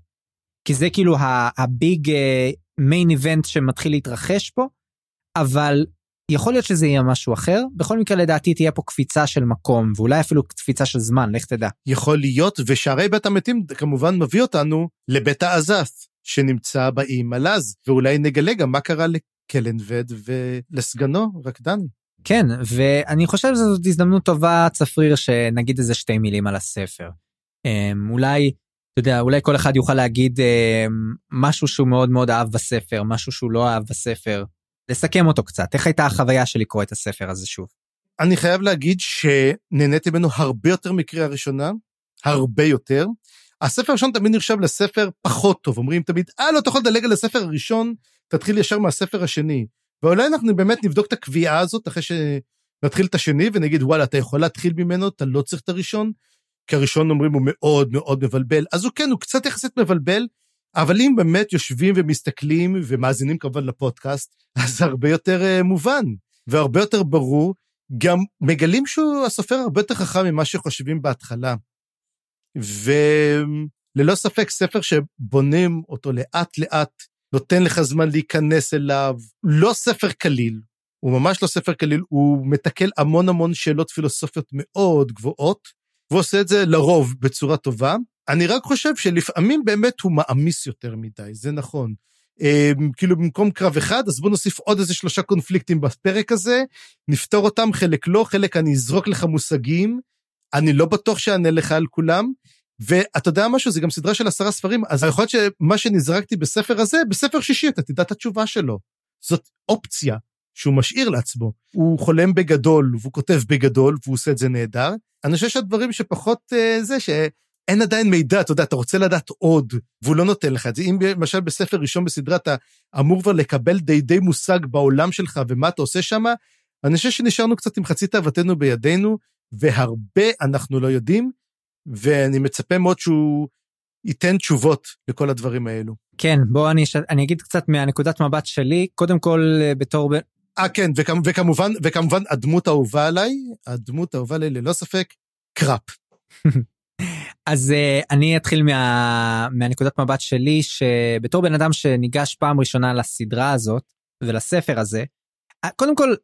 כי זה כאילו הביג מיין איבנט שמתחיל להתרחש פה, אבל יכול להיות שזה יהיה משהו אחר, בכל מקרה לדעתי תהיה פה קפיצה של מקום, ואולי אפילו קפיצה של זמן, לך תדע. יכול להיות, ושערי בית המתים כמובן מביא אותנו לבית העזת, שנמצא באי מלז, ואולי נגלה גם מה קרה לקלנבד ולסגנו, רקדני. כן, ואני חושב שזאת הזדמנות טובה, צפריר, שנגיד איזה שתי מילים על הספר. אמ, אולי, אתה יודע, אולי כל אחד יוכל להגיד אמ, משהו שהוא מאוד מאוד אהב בספר, משהו שהוא לא אהב בספר. לסכם אותו קצת, איך הייתה החוויה של לקרוא את הספר הזה שוב? אני חייב להגיד שנהניתי ממנו הרבה יותר מקריאה ראשונה, הרבה יותר. הספר הראשון תמיד נחשב לספר פחות טוב, אומרים תמיד, אה, לא, אתה יכול לדלג על הספר הראשון, תתחיל ישר מהספר השני. ואולי אנחנו באמת נבדוק את הקביעה הזאת אחרי שנתחיל את השני ונגיד, וואלה, אתה יכול להתחיל ממנו, אתה לא צריך את הראשון, כי הראשון אומרים הוא מאוד מאוד מבלבל. אז הוא כן, הוא קצת יחסית מבלבל, אבל אם באמת יושבים ומסתכלים ומאזינים כמובן לפודקאסט, אז הרבה יותר uh, מובן והרבה יותר ברור. גם מגלים שהוא הסופר הרבה יותר חכם ממה שחושבים בהתחלה. וללא ספק ספר שבונים אותו לאט לאט נותן לך זמן להיכנס אליו. לא ספר קליל, הוא ממש לא ספר קליל, הוא מתקל המון המון שאלות פילוסופיות מאוד גבוהות, והוא עושה את זה לרוב בצורה טובה. אני רק חושב שלפעמים באמת הוא מעמיס יותר מדי, זה נכון. אמ, כאילו במקום קרב אחד, אז בוא נוסיף עוד איזה שלושה קונפליקטים בפרק הזה, נפתור אותם, חלק לא, חלק אני אזרוק לך מושגים, אני לא בטוח שאענה לך על כולם, ואתה יודע משהו, זה גם סדרה של עשרה ספרים, אז יכול להיות שמה שנזרקתי בספר הזה, בספר שישי אתה תדע את התשובה שלו. זאת אופציה שהוא משאיר לעצמו. הוא חולם בגדול, והוא כותב בגדול, והוא עושה את זה נהדר. אני חושב שהדברים שפחות uh, זה, שאין עדיין מידע, אתה יודע, אתה רוצה לדעת עוד, והוא לא נותן לך את זה. אם למשל בספר ראשון בסדרה אתה אמור כבר לקבל די די מושג בעולם שלך ומה אתה עושה שם, אני חושב שנשארנו קצת עם חצי תאוותנו בידינו, והרבה אנחנו לא יודעים, ואני מצפה מאוד שהוא ייתן תשובות לכל הדברים האלו. כן, בוא אני. אני אגיד קצת מהנקודת מבט שלי, קודם כל אה, בתור... אה, כן, וכמ, וכמובן, וכמובן הדמות האהובה עליי, הדמות האהובה עליי ללא ספק, קראפ. אז uh, אני אתחיל מה, מהנקודת מבט שלי, שבתור בן אדם שניגש פעם ראשונה לסדרה הזאת ולספר הזה, קודם כל,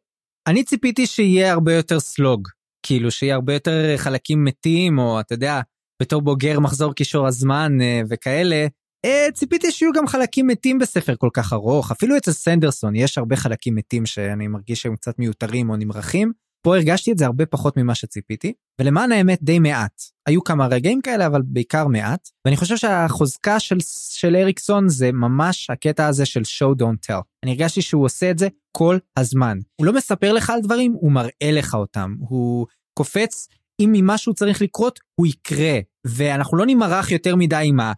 אני ציפיתי שיהיה הרבה יותר סלוג. כאילו שיהיה הרבה יותר חלקים מתים, או אתה יודע, בתור בוגר מחזור קישור הזמן אה, וכאלה, אה, ציפיתי שיהיו גם חלקים מתים בספר כל כך ארוך, אפילו אצל סנדרסון יש הרבה חלקים מתים שאני מרגיש שהם קצת מיותרים או נמרחים. פה הרגשתי את זה הרבה פחות ממה שציפיתי, ולמען האמת די מעט. היו כמה רגעים כאלה, אבל בעיקר מעט, ואני חושב שהחוזקה של, של אריקסון זה ממש הקטע הזה של show don't tell. אני הרגשתי שהוא עושה את זה כל הזמן. הוא לא מספר לך על דברים, הוא מראה לך אותם. הוא קופץ, אם ממשהו צריך לקרות, הוא יקרה. ואנחנו לא נמרח יותר מדי עם ה...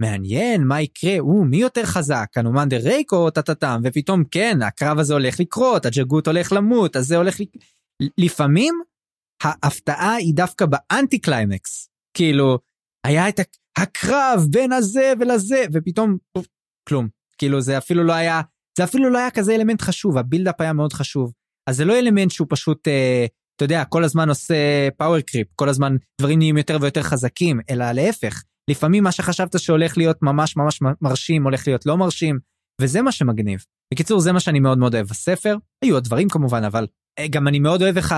מעניין, מה יקרה? או, מי יותר חזק? אנומנדר רייק או טאטאטאם? ופתאום, כן, הקרב הזה הולך לקרות, הג'אגות הולך למות, אז זה הולך... לפעמים ההפתעה היא דווקא ב anti-climax. כאילו, היה את הקרב בין הזה ולזה, ופתאום, כלום. כאילו, זה אפילו לא היה, זה אפילו לא היה כזה אלמנט חשוב, ה buildup היה מאוד חשוב. אז זה לא אלמנט שהוא פשוט, אה, אתה יודע, כל הזמן עושה פאוור קריפ, כל הזמן דברים נהיים יותר ויותר חזקים, אלא להפך. לפעמים מה שחשבת שהולך להיות ממש ממש מרשים, הולך להיות לא מרשים, וזה מה שמגניב. בקיצור, זה מה שאני מאוד מאוד אוהב בספר. היו עוד דברים כמובן, אבל גם אני מאוד אוהב איך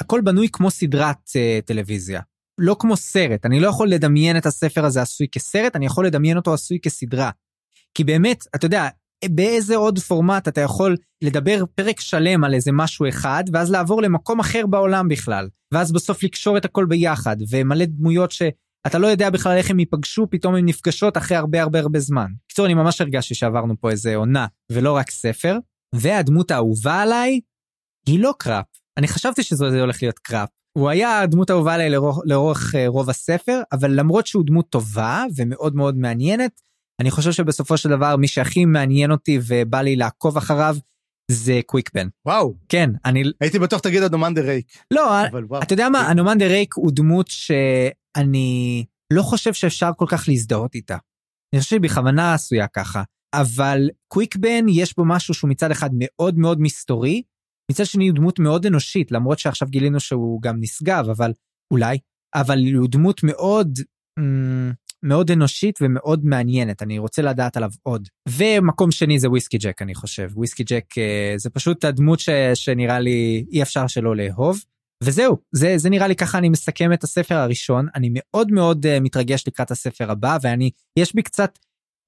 הכל בנוי כמו סדרת uh, טלוויזיה. לא כמו סרט, אני לא יכול לדמיין את הספר הזה עשוי כסרט, אני יכול לדמיין אותו עשוי כסדרה. כי באמת, אתה יודע, באיזה עוד פורמט אתה יכול לדבר פרק שלם על איזה משהו אחד, ואז לעבור למקום אחר בעולם בכלל, ואז בסוף לקשור את הכל ביחד, ומלא דמויות שאתה לא יודע בכלל איך הם ייפגשו, פתאום הן נפגשות אחרי הרבה הרבה הרבה זמן. בקיצור, אני ממש הרגשתי שעברנו פה איזה עונה, ולא רק ספר. והדמות האהובה עליי, היא לא קראפ. אני חשבתי שזה הולך להיות קראפ. הוא היה הדמות האהובה עליי לאורך, לאורך אה, רוב הספר, אבל למרות שהוא דמות טובה ומאוד מאוד מעניינת, אני חושב שבסופו של דבר מי שהכי מעניין אותי ובא לי לעקוב אחריו זה קוויק בן. וואו. כן, אני... הייתי בטוח תגיד אנומנדר רייק. לא, וואו. אתה יודע מה, אנומנדר רייק הוא דמות שאני לא חושב שאפשר כל כך להזדהות איתה. אני חושב שבכוונה עשויה ככה. אבל קוויק בן יש בו משהו שהוא מצד אחד מאוד מאוד מסתורי, מצד שני הוא דמות מאוד אנושית, למרות שעכשיו גילינו שהוא גם נשגב, אבל אולי, אבל הוא דמות מאוד, מאוד אנושית ומאוד מעניינת, אני רוצה לדעת עליו עוד. ומקום שני זה וויסקי ג'ק, אני חושב. וויסקי ג'ק אה, זה פשוט הדמות ש, שנראה לי אי אפשר שלא לאהוב. וזהו, זה, זה נראה לי ככה אני מסכם את הספר הראשון, אני מאוד מאוד uh, מתרגש לקראת הספר הבא, ואני, יש בי קצת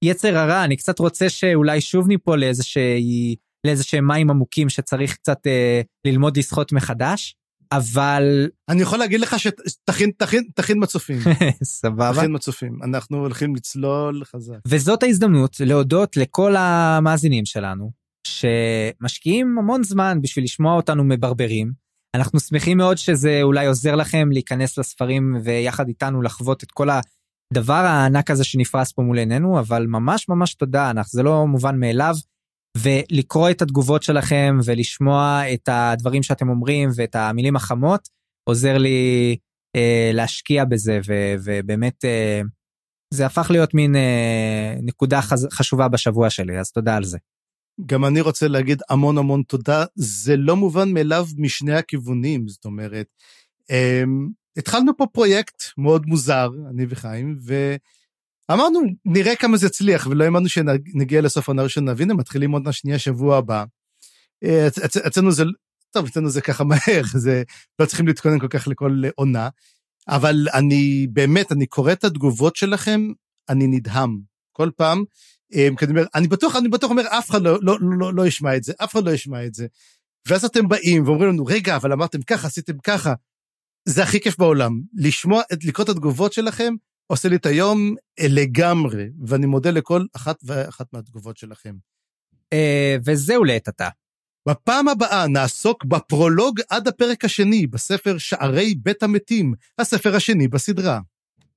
יצר הרע, אני קצת רוצה שאולי שוב ניפול לאיזושהי, לאיזה שהם מים עמוקים שצריך קצת אה, ללמוד לשחות מחדש, אבל... אני יכול להגיד לך שתכין, תכין, תכין מצופים. סבבה. תכין מצופים, אנחנו הולכים לצלול חזק. וזאת ההזדמנות להודות לכל המאזינים שלנו, שמשקיעים המון זמן בשביל לשמוע אותנו מברברים. אנחנו שמחים מאוד שזה אולי עוזר לכם להיכנס לספרים ויחד איתנו לחוות את כל. הדבר הענק הזה שנפרס פה מול עינינו, אבל ממש ממש תודה, אנחנו, זה לא מובן מאליו. ולקרוא את התגובות שלכם ולשמוע את הדברים שאתם אומרים ואת המילים החמות, עוזר לי אה, להשקיע בזה, ו, ובאמת אה, זה הפך להיות מין אה, נקודה חז, חשובה בשבוע שלי, אז תודה על זה. גם אני רוצה להגיד המון המון תודה, זה לא מובן מאליו משני הכיוונים, זאת אומרת, אה, התחלנו פה פרויקט מאוד מוזר, אני וחיים, ואמרנו, נראה כמה זה יצליח, ולא האמנו שנגיע לסוף העונה הראשונה, והנה, מתחילים עוד שנייה שבוע הבא. אה, אצלנו זה, טוב, אצלנו זה ככה מהר, זה, לא צריכים להתכונן כל כך לכל עונה, אבל אני, באמת, אני קורא את התגובות שלכם, אני נדהם. כל פעם, אה, כי אני אומר, אני בטוח, אני בטוח אומר, אף אחד לא, לא, לא, לא ישמע את זה, אף אחד לא ישמע את זה. ואז אתם באים ואומרים לנו, רגע, אבל אמרתם ככה, עשיתם ככה. זה הכי כיף בעולם. לשמוע, לקרוא את התגובות שלכם, עושה לי את היום אה, לגמרי, ואני מודה לכל אחת ואחת מהתגובות שלכם. אה, וזהו לעת עתה. בפעם הבאה נעסוק בפרולוג עד הפרק השני בספר שערי בית המתים, הספר השני בסדרה.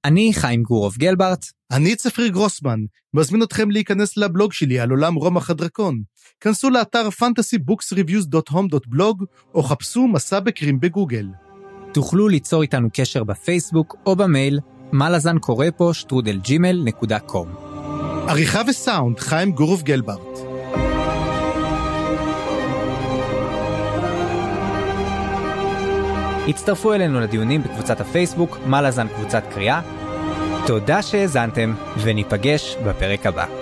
אני חיים גורוב גלברט. אני צפריר גרוסמן, מזמין אתכם להיכנס לבלוג שלי על עולם רומח הדרקון. כנסו לאתר fantasybooksreviews.home.blog או חפשו מסע בקרים בגוגל. תוכלו ליצור איתנו קשר בפייסבוק או במייל מה לזן קורא פה שטרודל ג'ימל נקודה קום. עריכה וסאונד חיים גורוב גלברט. הצטרפו אלינו לדיונים בקבוצת הפייסבוק מה לזן קבוצת קריאה. תודה שהאזנתם וניפגש בפרק הבא.